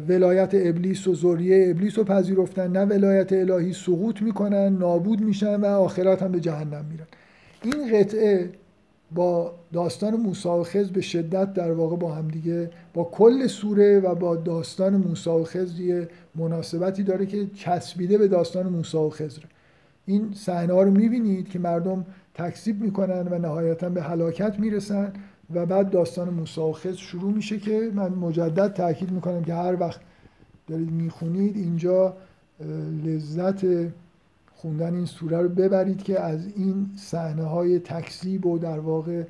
Speaker 1: ولایت ابلیس و ذریه ابلیس رو پذیرفتن نه ولایت الهی سقوط می‌کنن نابود میشن و آخرت هم به جهنم میرن. این قطعه با داستان موسی و خضر به شدت در واقع با هم دیگه با کل سوره و با داستان موسی و خضر یه مناسبتی داره که چسبیده به داستان موسی و خضر. این صحنه ها رو می‌بینید که مردم تکذیب می‌کنن و نهایتا به هلاکت می‌رسن و بعد داستان موسی و خضر شروع میشه که من مجدد تاکید می‌کنم که هر وقت دارید می‌خونید اینجا لذت خوندن این سوره رو ببرید که از این صحنه های تکذیب و در واقع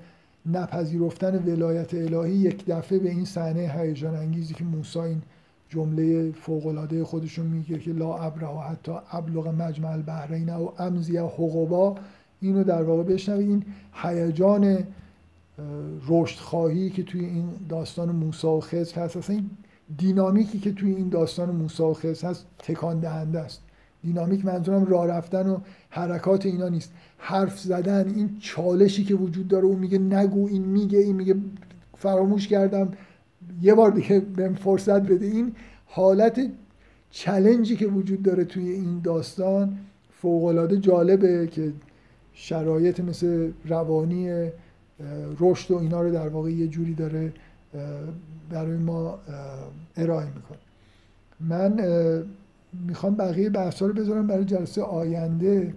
Speaker 1: نپذیرفتن ولایت الهی یک دفعه به این صحنه هیجان انگیزی که موسی این جمله فوق العاده خودشون میگه که لا ابره حتی ابلغ مجمع البحرین او امزی حقوبا اینو در واقع بشنوید. این هیجان رشد خواهی که توی این داستان موسی و خضر هست اصلا این دینامیکی که توی این داستان موسی و خضر هست تکان دهنده است. دینامیک منظورم راه رفتن و حرکات اینا نیست. حرف زدن این چالشی که وجود داره اون میگه نگو این میگه این میگه فراموش کردم. یه بار دیگه بهم فرصت بده. این حالت چلنجی که وجود داره توی این داستان فوقالعاده جالبه که شرایط مثل روانی رشد و اینا رو در واقع یه جوری داره برای ما ارائه می‌کنه. من می‌خوام بقیه بحث رو بذارم برای جلسه آینده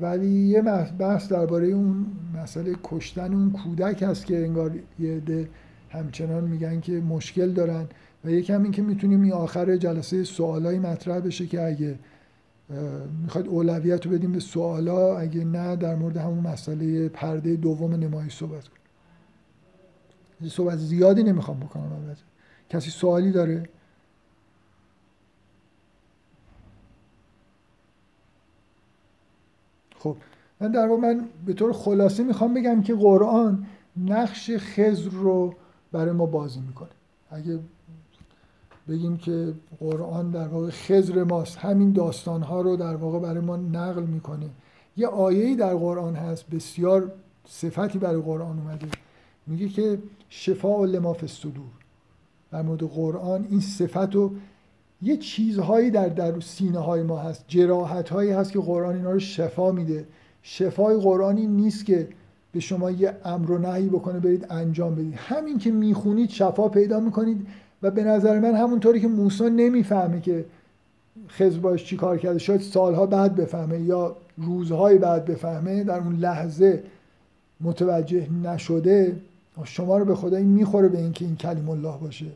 Speaker 1: ولی یه بحث درباره اون مسئله کشتن اون کودک هست که انگار یه ده همچنان میگن که مشکل دارن و یکم این که می‌تونیم این آخر جلسه سوالایی مطرح بشه که اگه می‌خواید اولویت رو بدیم به سوالا اگه نه در مورد همون مسئله پرده دوم نمایش صحبت کنیم. صحبت زیادی نمی‌خوام بکنم البته. کسی سوالی داره؟ خب من در واقع من به طور خلاصه می‌خوام بگم که قرآن نقش خزر رو برای ما بازی می‌کنه. اگه بگیم که قرآن در واقع خزر ماست همین داستان ها رو در واقع برای ما نقل می‌کنه. یه آیه‌ای در قرآن هست بسیار صفتی برای قرآن اومده. میگه که شفا لما فی در مورد قرآن این صفت رو یه چیزهایی در در سینه های ما هست جراحت هایی هست که قرآن اینا رو شفا میده. شفای قرآنی نیست که به شما یه امر و نهی بکنه برید انجام بدید. همین که می‌خونید شفا پیدا می‌کنید و به نظر من همونطوری که موسی نمی‌فهمه که خضر باش چی کار کرده شاید سالها بعد بفهمه یا روزهای بعد بفهمه در اون لحظه متوجه نشده شما رو به خدایی می‌خوره به اینکه این کلیم الله باشه.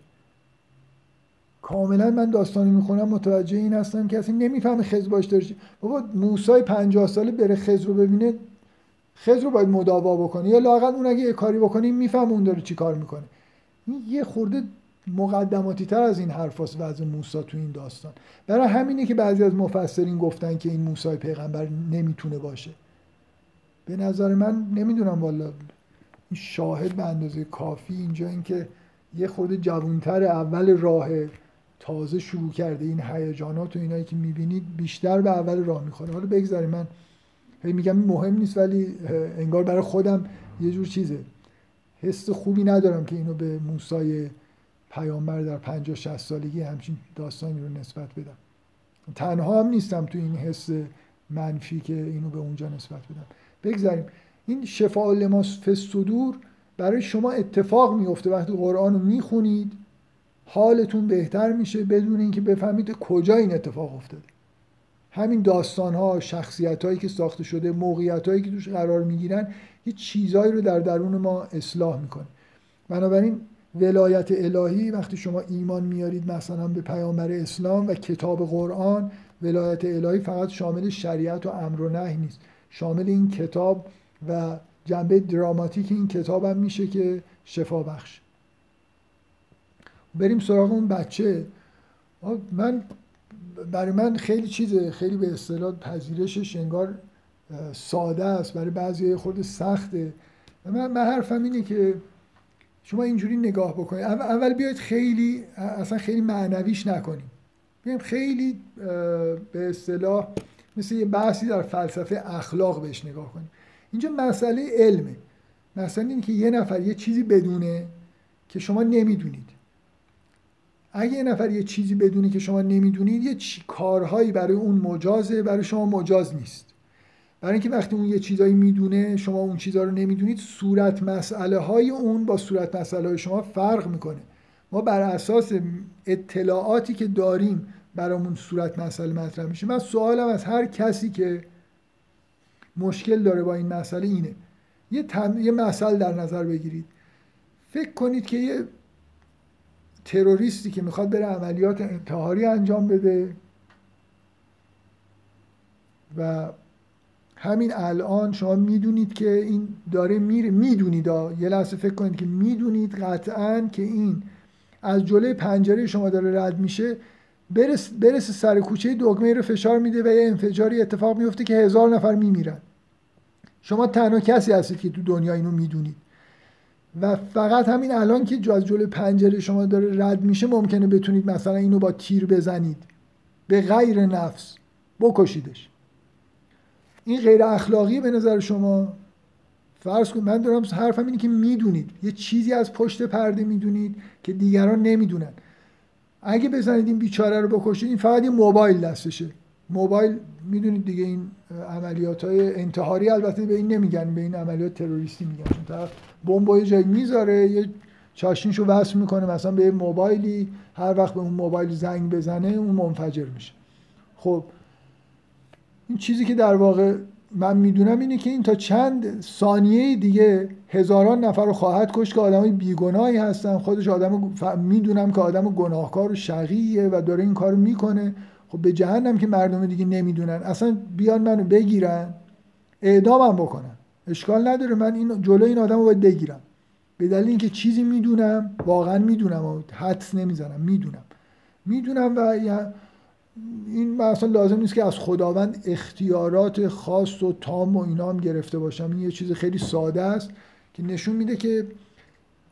Speaker 1: کاملا من داستانی می‌خونم متوجه این هستم اصلا نمی‌فهمه خضر باش داره بابا موسی 50 ساله بره خضر رو ببینه خضر رو باید مداوا بکنه. یا لاقل اون اگه کاری بکنه می‌فهمه اون داره چی کار می‌کنه. این یه خورده مقدماتی تر از این حرفاست وضع موسی تو این داستان. برای همینه که بعضی از مفسرین گفتن که این موسی پیغمبر نمی‌تونه باشه. به نظر من نمی‌دونم والا. این شاهد به اندازه کافی اینجا اینکه یه خورده جوانتر اول راه تازه شروع کرده این هیجانات و اینایی که می‌بینید بیشتر به اول راه می‌خوره. حالا بگذاریم من هی میگم مهم نیست ولی انگار برای خودم یه جور چیزه. حس خوبی ندارم که اینو به موسی پیامبر در 50 60 سالگی همچین داستانی رو نسبت بدم. تنها هم نیستم تو این حس منفی که اینو به اونجا نسبت بدم. بگذاریم. این شفاء لماس فستودور برای شما اتفاق میفته وقتی قرآن رو می‌خونید حالتون بهتر میشه بدون اینکه بفهمید کجا این اتفاق افتاده. همین داستان ها شخصیت هایی که ساخته شده موقعیت هایی که توش قرار می‌گیرن یه چیزهایی رو در درون ما اصلاح می‌کنه. بنابراین ولایت الهی وقتی شما ایمان میارید مثلا به پیامبر اسلام و کتاب قرآن ولایت الهی فقط شامل شریعت و امر و نهی نیست. شامل این کتاب و جنبه دراماتیک این کتاب هم میشه که شفا بخش بریم سراغ اون بچه. من برای من خیلی چیزه خیلی به اصطلاح پذیرشش انگار ساده است برای بعضی خورده سخته. من, من حرفم اینه که شما اینجوری نگاه بکنید. اول بیاید خیلی اصلا خیلی معنویش نکنیم. بیایم خیلی به اصطلاح مثل یه بحثی در فلسفه اخلاق بهش نگاه کنیم. اینجا مسئله علمه. مسئله اینه که یه نفر یه چیزی بدونه که شما نمی‌دونید. اگه یه نفر یه چیزی بدونی که شما نمی‌دونید یه چی کارهایی برای اون مجازه برای شما مجاز نیست. برای اینکه وقتی اون یه چیزایی می‌دونه شما اون چیزها رو نمی‌دونید صورت مسئله های اون با صورت مسئله های شما فرق می‌کنه. ما بر اساس اطلاعاتی که داریم برامون صورت مسئله مطرح میشه. من سوالم از هر کسی که مشکل داره با این مسئله اینه. یه, تم... یه مسئله در نظر بگیرید. فکر کنید که یه تروریستی که می‌خواد بره عملیات انتحاری انجام بده. و همین الان شما می‌دونید که این داره میره می‌دونید یه لحظه فکر کنید که می‌دونید قطعا که این از جلوی پنجره شما داره رد میشه برس, برس سر کوچه دگمه رو فشار میده و یه انفجاری اتفاق میفته که هزار نفر میمیرن. شما تنها کسی هستید که تو دنیا اینو می‌دونید. و فقط همین الان که از جلوی پنجره شما داره رد میشه ممکنه بتونید مثلا اینو با تیر بزنید. به غیر نفس. بکشیدش. این غیر اخلاقی به نظر شما؟ فرض کنید من دارم حرفم اینه که می‌دونید. یه چیزی از پشت پرده می‌دونید که دیگران نمی‌دونن. اگه بزنید این بیچاره رو بکشید این فقط یه موبایل دستشه. موبایل می‌دونید دیگه این عملیات های انتحاری البته به این نمیگن به این عملیات تروریستی میگن. چون طرف بمب جایی می‌ذاره یه چاشنیشو وصل می‌کنه مثلا به موبایلی هر وقت به اون موبایل زنگ بزنه اون منفجر میشه. خب این چیزی که در واقع من می‌دونم اینه که این تا چند ثانیه دیگه هزاران نفر رو خواهد کشت که آدمای بیگناهی هستن. خودش آدم می‌دونم که آدم گناهکار و شقیه و داره این کارو می‌کنه. خب به جهنم که مردم دیگه نمی‌دونن. اصلا بیان منو بگیرن اعدامم بکنن. اشکال نداره. من این جلو این آدم رو باید بگیرم. به دلیل اینکه چیزی می‌دونم واقعا می‌دونم حدس نمی‌زنم. می‌دونم. می‌دونم و این اصلا لازم نیست که از خداوند اختیارات خاص و تام و اینا هم گرفته باشم. این یه چیز خیلی ساده است که نشون میده که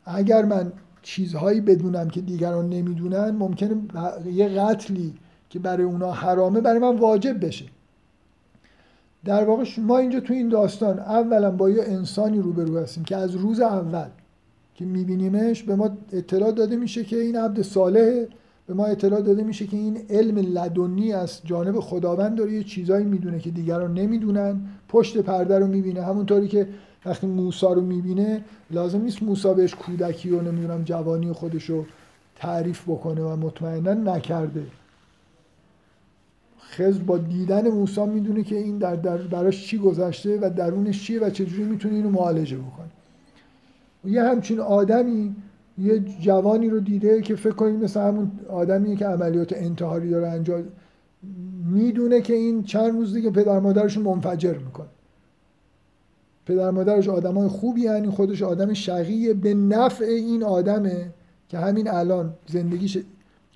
Speaker 1: اگر من چیزهایی بدونم که دیگران نمی‌دونن ممکنه یه قتلی که برای اونا حرامه برای من واجب بشه. در واقع ما اینجا تو این داستان اولا با یه انسانی روبرو هستیم که از روز اول که میبینیمش به ما اطلاع داده میشه که این عبد صالح به ما اطلاع داده میشه که این علم لدنی از جانب خداوند داره یه چیزایی می‌دونه که دیگران نمی‌دونن. پشت پرده رو می‌بینه. همونطوری که وقتی موسا رو می‌بینه لازم نیست موسا بهش کودکی و نمی‌دونم جوانی خودش رو تعریف بکنه و مطمئنا نکرده. خضر با دیدن موسی می‌دونه که این در, در براش چی گذشته و درونش چیه و چجوری می‌تونه اینو معالجه بکنه. یه همچین آدمی یه جوانی رو دیده که فکر کنید مثل همون آدمیه که عملیات انتحاری داره انجام می‌دونه که این چند روز دیگه پدر مادرش منفجر می‌کنه. پدر مادرش آدمای خوبی یعنی خودش آدم شقیه. به نفع این آدمه که همین الان زندگیش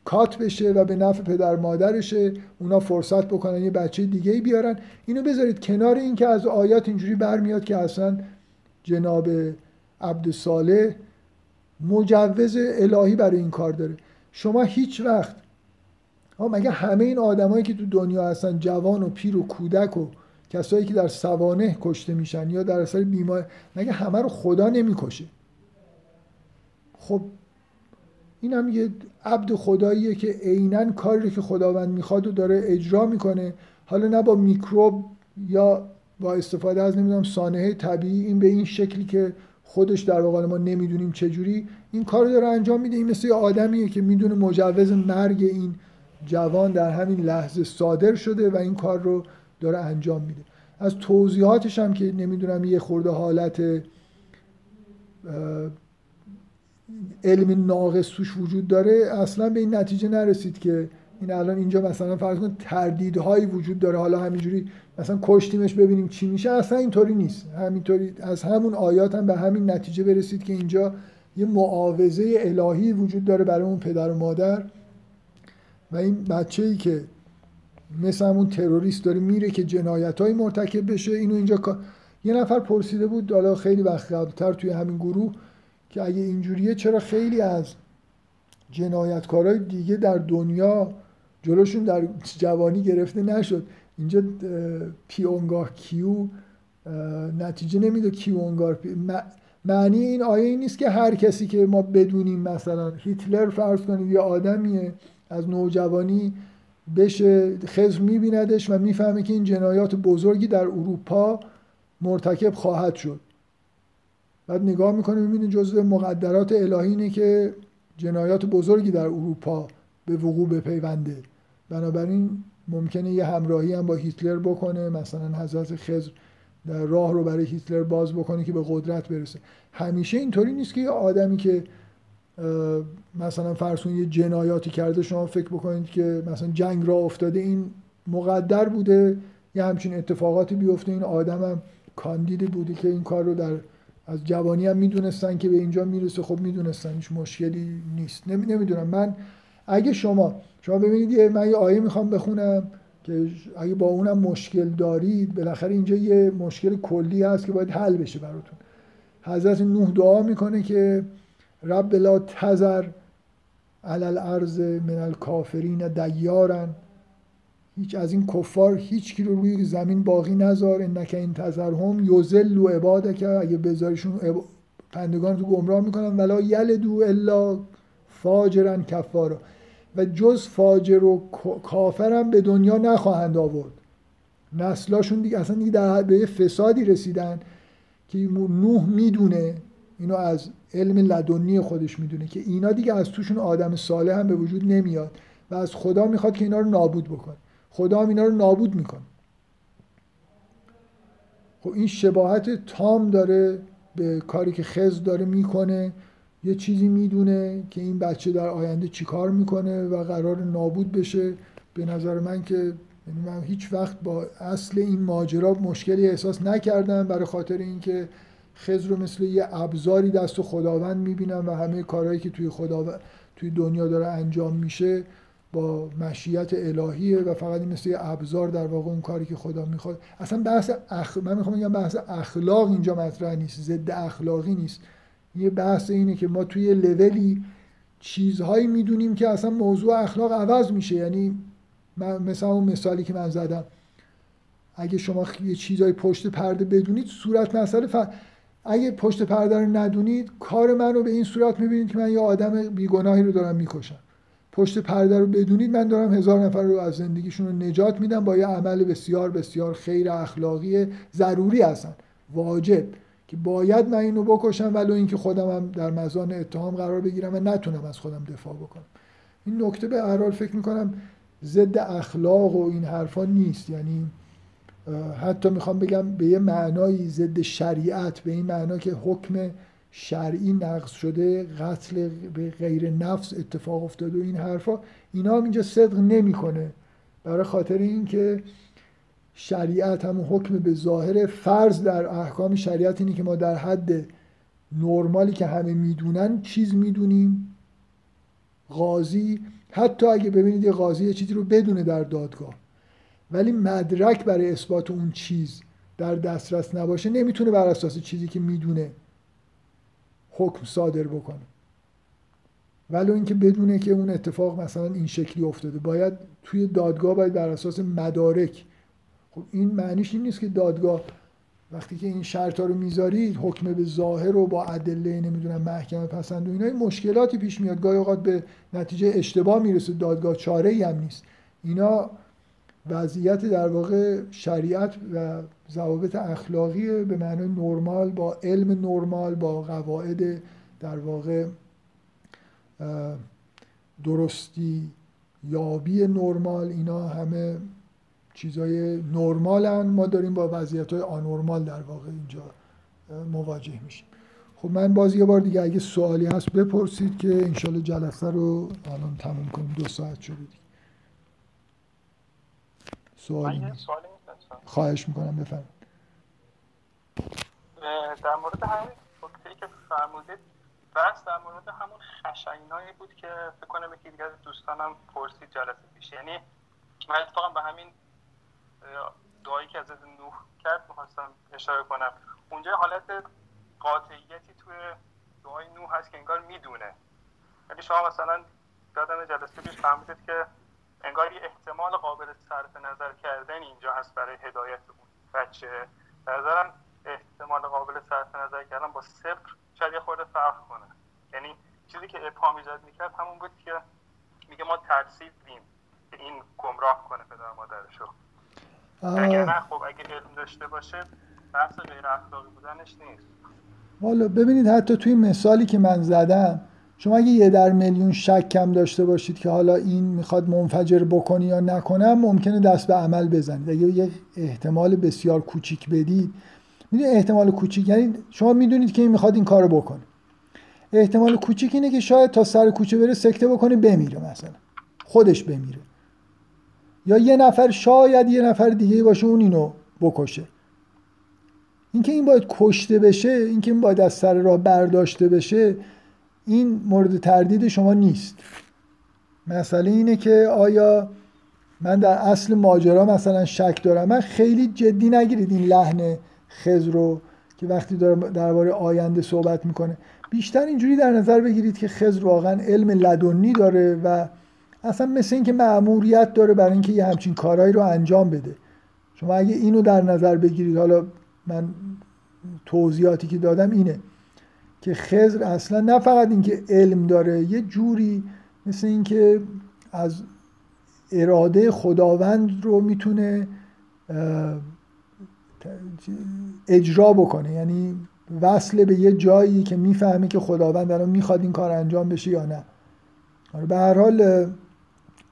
Speaker 1: کات بشه و به نفع پدر مادرشه اونا فرصت بکنن یه بچه دیگه بیارن. اینو بذارید کنار این که از آیات اینجوری برمیاد که اصلا جناب عبد صالح مجوز الهی برای این کار داره. شما هیچ وقت مگه همه این آدمایی که تو دنیا هستن جوان و پیر و کودک و کسایی که در سوانه کشته میشن یا در اثر بیمار مگه همه رو خدا نمی‌کشه؟ خب این هم یه عبد خداییه که عینا کاری که خداوند می‌خواد و داره اجرا می‌کنه. حالا نه با میکروب یا با استفاده از نمی‌دونم سانحه طبیعی این به این شکلی که خودش در واقع ما نمی‌دونیم چجوری این کار داره انجام میده. این مثل یه آدمیه که می‌دونه مجوز مرگ این جوان در همین لحظه صادر شده و این کار رو داره انجام میده. از توضیحاتش هم که نمی‌دونم یه خورده حالت علم ناقص توش وجود داره اصلا به این نتیجه نرسید که این الان اینجا مثلا فرض کن تردیدهایی وجود داره. حالا همینجوری مثلا کشتیمش ببینیم چی میشه. اصلا اینطوری نیست. همینطوری از همون آیات هم به همین نتیجه برسید که اینجا یه معاوضه الهی وجود داره برای اون پدر و مادر. و این بچه ای که مثل همون تروریست داره میره که جنایت مرتکب بشه. اینو اینجا یه نفر پرسیده بود حالا خیلی وقت قبلتر توی همین گروه که اگه اینجوریه چرا خیلی از جنایتکارهای دیگه در دنیا جلوشون در جوانی گرفته نشد؟ اینجا پیونگاه کیو نتیجه نمیده کیو معنی این آیه این نیست که هر کسی که ما بدونیم مثلا هیتلر فرض کنید یه آدمیه از نوجوانی بشه خزر میبیندش و می‌فهمه که این جنایات بزرگی در اروپا مرتکب خواهد شد. بعد نگاه می‌کنه می‌بینه جزء مقدرات الهی اینه که جنایات بزرگی در اروپا به وقوع بپیونده. بنابراین ممکنه یه همراهی هم با هیتلر بکنه. مثلا حضرت خزر در راه رو برای هیتلر باز بکنه که به قدرت برسه. همیشه اینطوری نیست که یه آدمی که مثلا فرسون یه جنایاتی کرده شما فکر بکنید که مثلا جنگ را افتاده این مقدر بوده. یه همچین اتفاقاتی بیفته این آدم هم کاندیدی بوده که این کار رو در از جوانی هم می‌دونستن که به اینجا می‌رسه. خب می‌دونستن هیچ مشکلی نیست. نمی‌دونم. من اگه شما شما ببینید من یه آیه می‌خوام بخونم که اگه با اونم مشکل دارید بالاخره اینجا یه مشکل کلی هست که باید حل بشه براتون. حضرت نوح دعا می‌کنه که رب لا تذر علی الارض من الکافرین دیارن. هیچ از این کفار هیچ کی رو روی زمین باقی نذار انک این تذرهم یذل و عباده که اگه بذاریشون پندگان تو گمراه می‌کنن. ولا یلدو الا فاجرن کفارا. و جز فاجر و کافرم به دنیا نخواهند آورد. نسلاشون دیگه اصلا دیگه در به فسادی رسیدن که نوح می‌دونه. اینو از علم لدنی خودش می‌دونه که اینا دیگه از توشون آدم صالح هم به وجود نمیاد و از خدا می‌خواد که اینا رو نابود بکنه. خدا هم اینا رو نابود می‌کنه. خب این شباهت تام داره به کاری که خز داره می‌کنه. یه چیزی می‌دونه که این بچه در آینده چیکار می‌کنه و قرار نابود بشه. به نظر من که یعنی من هیچ وقت با اصل این ماجرا مشکلی احساس نکردم. برای خاطر اینکه خضر رو مثل یه ابزاری دست خداوند می‌بینم و همه کارهایی که توی خداوند توی دنیا داره انجام میشه با مشیت الهیه و فقط مثل یه ابزار در واقع اون کاری که خدا می‌خواد. اصلا بحث اخ... من می‌خوام بگم بحث اخلاق اینجا مطرح نیست ضد اخلاقی نیست. یه بحث اینه که ما توی لولی چیزهایی می‌دونیم که اصلا موضوع اخلاق عوض میشه. یعنی مثلا اون مثالی که من زدم. اگه شما یه چیزهای پشت پرده بدونید صورت مسئله ف... اگه پشت پرده رو ندونید کار من رو به این صورت می‌بینید که من یه آدم بیگناهی رو دارم می‌کشم. پشت پرده رو بدونید من دارم هزار نفر رو از زندگیشون رو نجات میدم با یه عمل بسیار بسیار خیر اخلاقی ضروری هستن. واجب که باید من اینو بکشم ولو اینکه خودم هم در مزان اتهام قرار بگیرم و نتونم از خودم دفاع بکنم. این نکته به هر فکر می‌کنم ضد اخلاق و این حرفا نیست. یعنی حتی می‌خوام بگم به یه معنایی ضد شریعت به این معنا که حکم شرعی نقض شده قتل به غیر نفس اتفاق افتاده و این حرفا اینا هم اینجا صدق نمی‌کنه. برای خاطر اینکه شریعت هم حکم به ظاهر فرض در احکام شریعت اینه که ما در حد نرمالی که همه می‌دونن چیز می‌دونیم. قاضی حتی اگه ببینید یه قاضی یه چیزی رو بدونه در دادگاه ولی مدرک برای اثبات اون چیز در دسترس نباشه نمی‌تونه بر اساس چیزی که می‌دونه حکم صادر بکنه. ولو اینکه بدونه که اون اتفاق مثلا این شکلی افتاده. باید توی دادگاه باید بر اساس مدارک. خب این معنیش این نیست که دادگاه وقتی که این شرط رو می‌ذارید حکم به ظاهر و با ادله نمی‌دونم محکمه پسند و اینا مشکلاتی پیش میاد. گاهی اوقات به نتیجه اشتباه می‌رسه. دادگاه چاره ای هم نیست. اینا وضعیت در واقع شریعت و ضوابط اخلاقی به معنای نرمال با علم نرمال با قواعد در واقع درستی یابی نرمال اینا همه چیزای نرمالن. ما داریم با وضعیت های آنورمال در واقع اینجا مواجه میشیم. خب من باز یه بار دیگه اگه سوالی هست بپرسید که انشالله جلسه رو الان تموم کنیم. دو ساعت شده دیگه. سوالی نیست. خواهش می‌کنم بفرمایید.
Speaker 4: در مورد همین نکته که فرمودید بحث در مورد همون خشنگایی بود که فکر کنم یکی دیگه از دوستانم پرسید جلسه پیش. یعنی من اتفاقا به همین دعایی که از نوح کرد می‌خواستم اشاره کنم. اونجا حالت قاطعیتی توی دعای نوح هست که انگار می‌دونه. یعنی شما مثلا یادم جلسه پیش فهمیدید که انگار یه احتمال قابل صرف نظر کردن اینجا هست برای هدایت اون بچه. نظرم
Speaker 5: احتمال قابل صرف نظر کردن با صفر شاید یه خورده فرق کنه. یعنی چیزی که ابهام ایجاد می‌کرد همون بود که میگه ما ترسیدیم که این گمراه کنه پدر مادرشو. اگر نه خب اگه علم داشته باشه بحث غیر اخلاقی بودنش نیست.
Speaker 1: والا ببینید حتی توی مثالی که من زدم شما اگه یه در میلیون شک کم داشته باشید که حالا این می‌خواد منفجر بکنی یا نکنم ممکنه دست به عمل بزنید. اگه یه احتمال بسیار کوچیک بدید می‌دونید احتمال کوچیک یعنی شما می‌دونید که این می‌خواد این کارو بکنه. احتمال کوچیک اینه که شاید تا سر کوچه بره سکته بکنه بمیره مثلا. خودش بمیره. یا یه نفر شاید یه نفر دیگه باشه اون اینو بکشه. اینکه این باید کشته بشه اینکه این باید از سر راه برداشته بشه این مورد تردید شما نیست. مسئله اینه که آیا من در اصل ماجرا مثلا شک دارم. من خیلی جدی نگیرید این لحن خز رو که وقتی داره درباره آینده صحبت می‌کنه. بیشتر اینجوری در نظر بگیرید که خز واقعا علم لدنی داره و اصلا مثل اینکه معموریت داره برای اینکه یه همچین کارهایی رو انجام بده. شما اگه اینو در نظر بگیرید حالا من توضیحاتی که دادم اینه. که خزر اصلا نه فقط اینکه علم داره یه جوری مثل اینکه از اراده خداوند رو می‌تونه اجرا بکنه. یعنی وصل به یه جایی که می‌فهمه که خداوند الان می‌خواد این کار انجام بشه یا نه. آره، به هر حال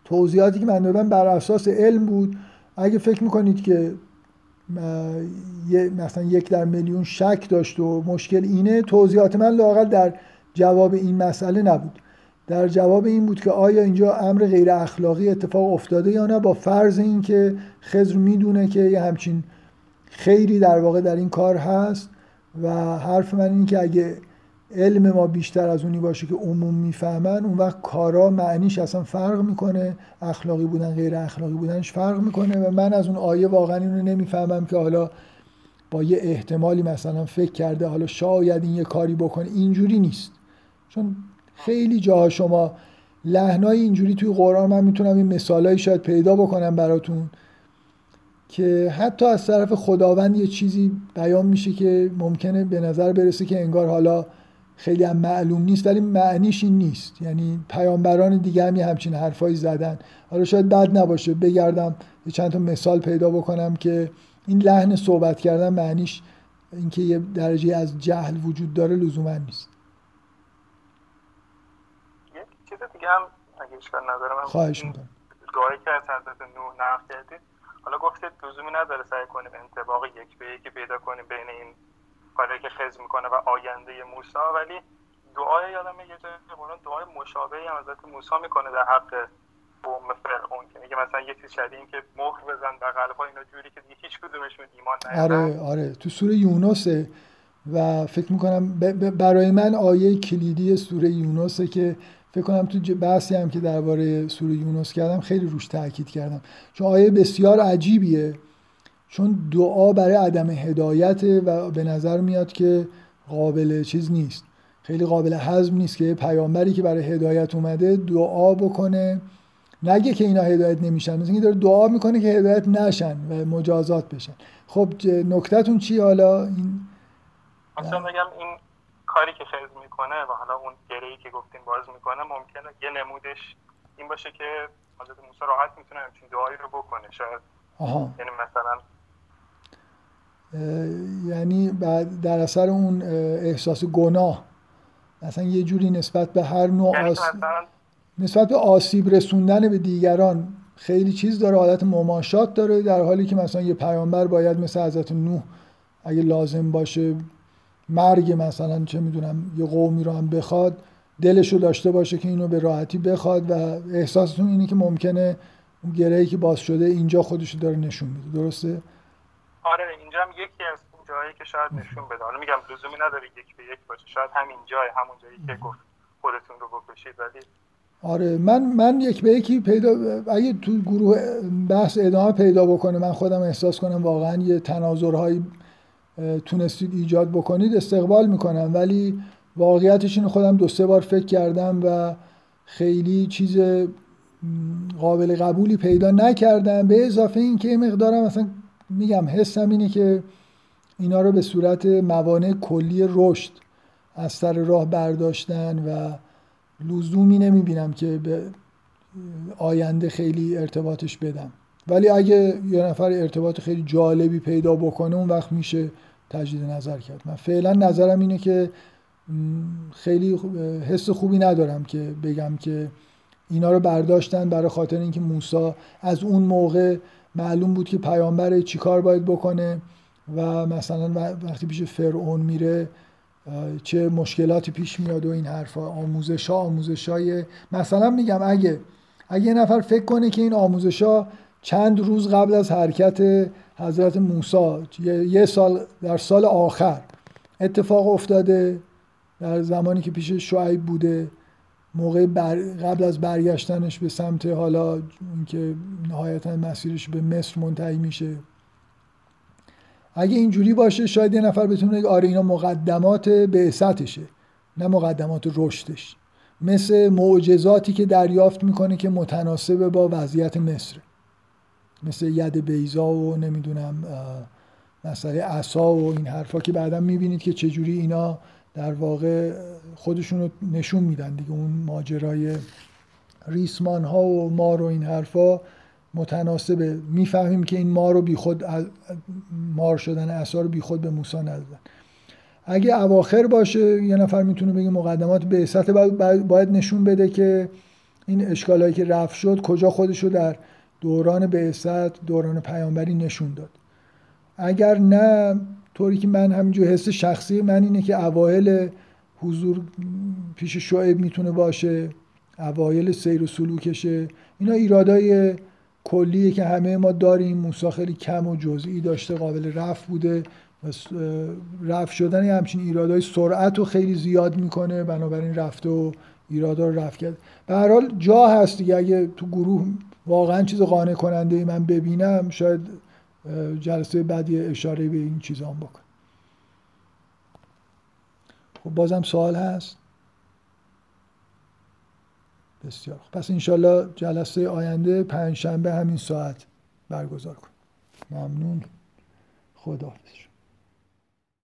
Speaker 1: توضیحاتی که من دادم بر اساس علم بود. اگه فکر می‌کنید که مثلا یک در میلیون شک داشت و مشکل اینه توضیحات من لاقل در جواب این مسئله نبود. در جواب این بود که آیا اینجا امر غیر اخلاقی اتفاق افتاده یا نه با فرض اینکه خضر می‌دونه که یه همچین خیری در واقع در این کار هست و حرف من اینه که اگه علم ما بیشتر از اونی باشه که عموم می‌فهمن اون وقت کارا معنیش اصلا فرق می‌کنه. اخلاقی بودن غیر اخلاقی بودنش فرق می‌کنه و من از اون آیه واقعا اینو نمی‌فهمم که حالا با یه احتمالی مثلا فکر کرده حالا شاید این یه کاری بکنه. اینجوری نیست. چون خیلی جاها شما لحنای اینجوری توی قرآن من می‌تونم این مثالایی شاید پیدا بکنم براتون که حتی از طرف خداوند یه چیزی بیان میشه که ممکنه به نظر برسه که انگار حالا خیلی هم معلوم نیست ولی معنیش این نیست. یعنی پیامبران دیگه هم یه همچین حرفایی زدن. حالا شاید بد نباشه بگردم یه چند تا مثال پیدا بکنم که این لحن صحبت کردن معنیش اینکه یه درجه از جهل وجود داره لزوما نیست.
Speaker 5: یه چیز دیگه هم اگه اشکال نداره من
Speaker 1: خواهش می‌کنم.
Speaker 5: دعایی که از حضرت نوح نقل کردید حالا گفتید لزومی نداره سعی کنیم انطباق یک به یکی پیدا کنیم بین این کاری که خز می‌کنه و آینده موسی ولی دعای یادم یه جای قرآن دعای مشابهی هم حضرت موسی می‌کنه در حق قوم فرعون. که میگه مثلا یه چیز که مهر بزن در قلبها اینا جوری که دیگه هیچ کدومشون ایمان
Speaker 1: آره آره. تو سوره یونسه و فکر می‌کنم برای من آیه کلیدی سوره یونسه که فکر کنم تو بحثی هم که درباره سوره یونس کردم خیلی روش تاکید کردم. چون آیه بسیار عجیبیه. چون دعا برای عدم هدایت و به نظر میاد که قابل چیز نیست. خیلی قابل حزم نیست که پیامبری که برای هدایت اومده دعا بکنه. نگه که اینا هدایت نمیشن. مثل اینکه داره دعا می‌کنه که هدایت نشن و مجازات بشن. خب نکتهتون چی حالا؟ این
Speaker 5: مثلا بگم این کاری که خیز می‌کنه و حالا اون گرهی که گفتیم باز می‌کنه ممکنه یه نمودش این باشه که حضرت موسی راحت می‌تونه همچین دعایی رو بکنه. شاید
Speaker 1: آها.
Speaker 5: یعنی مثلا
Speaker 1: یعنی در اثر اون احساس گناه. مثلا یه جوری نسبت به هر نوع آسیب نسبت به آسیب رسوندن به دیگران خیلی چیز داره حالت مماشات داره در حالی که مثلا یه پیامبر باید مثل حضرت نوح اگه لازم باشه مرگ مثلا چه می‌دونم یه قومی رو هم بخواد دلش رو داشته باشه که اینو به راحتی بخواد و احساستون اینه که ممکنه اون گرهی که باز شده اینجا خودش رو داره نشون میده. درسته؟
Speaker 5: آره اینجا هم یکی از جایی که شاید نشون بده. حالا میگم لزومی نداره یک به یک باشه. شاید همین جای همون جایی که گفت خودتون رو بکشید ولی
Speaker 1: آره من من یک به یکی پیدا اگه تو گروه بحث ادامه پیدا بکنه من خودم احساس کنم واقعا یه تناظرهایی تونستید ایجاد بکنید استقبال می‌کنم. ولی واقعیتش اینو خودم دو سه بار فکر کردم و خیلی چیز قابل قبولی پیدا نکردم. به اضافه اینکه مقدارم مثلا میگم حسم اینه که اینا رو به صورت موانع کلی رشد از سر راه برداشتن و لزومی نمی‌بینم که به آینده خیلی ارتباطش بدم. ولی اگه یه نفر ارتباط خیلی جالبی پیدا بکنه اون وقت میشه تجدید نظر کرد. من فعلا نظرم اینه که خیلی حس خوبی ندارم که بگم که اینا رو برداشتن برای خاطر اینکه موسی از اون موقع معلوم بود که پیامبر چیکار باید بکنه و مثلا وقتی پیش فرعون میره چه مشکلاتی پیش میاد و این حرفا. آموزش ها آموزش های مثلا میگم اگه اگه یه نفر فکر کنه که این آموزش ها چند روز قبل از حرکت حضرت موسی یه سال در سال آخر اتفاق افتاده در زمانی که پیش شعیب بوده موقع بر قبل از برگشتنش به سمت حالا اینکه نهایتا مسیرش به مصر منتهی میشه. اگه اینجوری باشه شاید یه نفر بتونه آره اینا مقدمات بعثتشه نه مقدمات رشدش. مثل معجزاتی که دریافت می‌کنه که متناسب با وضعیت مصر. مثل ید بیزا و نمی‌دونم مسئله عصا و این حرفا که بعدا می‌بینید که چجوری اینا در واقع خودشون رو نشون میدن دیگه. اون ماجرای ریسمان ها و مار و این حرفا متناسبه. می‌فهمیم که این مار رو بیخود مار شدن عصا رو بیخود به موسی ندادن اگه اواخر باشه یه نفر می‌تونه بگه مقدمات به باید, باید نشون بده که این اشکالایی که رفت شد کجا خودش رو در دوران بعثت دوران پیامبری نشون داد. اگر نه طوری که من همینجور حس شخصی من اینه که اوایل حضور پیش شعب می‌تونه باشه اوایل سیر و سلوکشه. اینا ایرادای کلیه که همه ما داریم. موسی خیلی کم و جزئی داشته قابل رفع بوده. رفع شدن همچین ایرادای سرعت رو خیلی زیاد می‌کنه. بنابراین رفته و ایرادا رو رفع کرد. به هر حال جا هست دیگه. اگه تو گروه واقعا چیز قانع کننده ای من ببینم شاید جلسه بعدی اشاره به این چیزان بکن. خب بازم سوال هست. بسیار پس انشالله جلسه آینده پنج شنبه همین ساعت برگزار کن. ممنون. خدا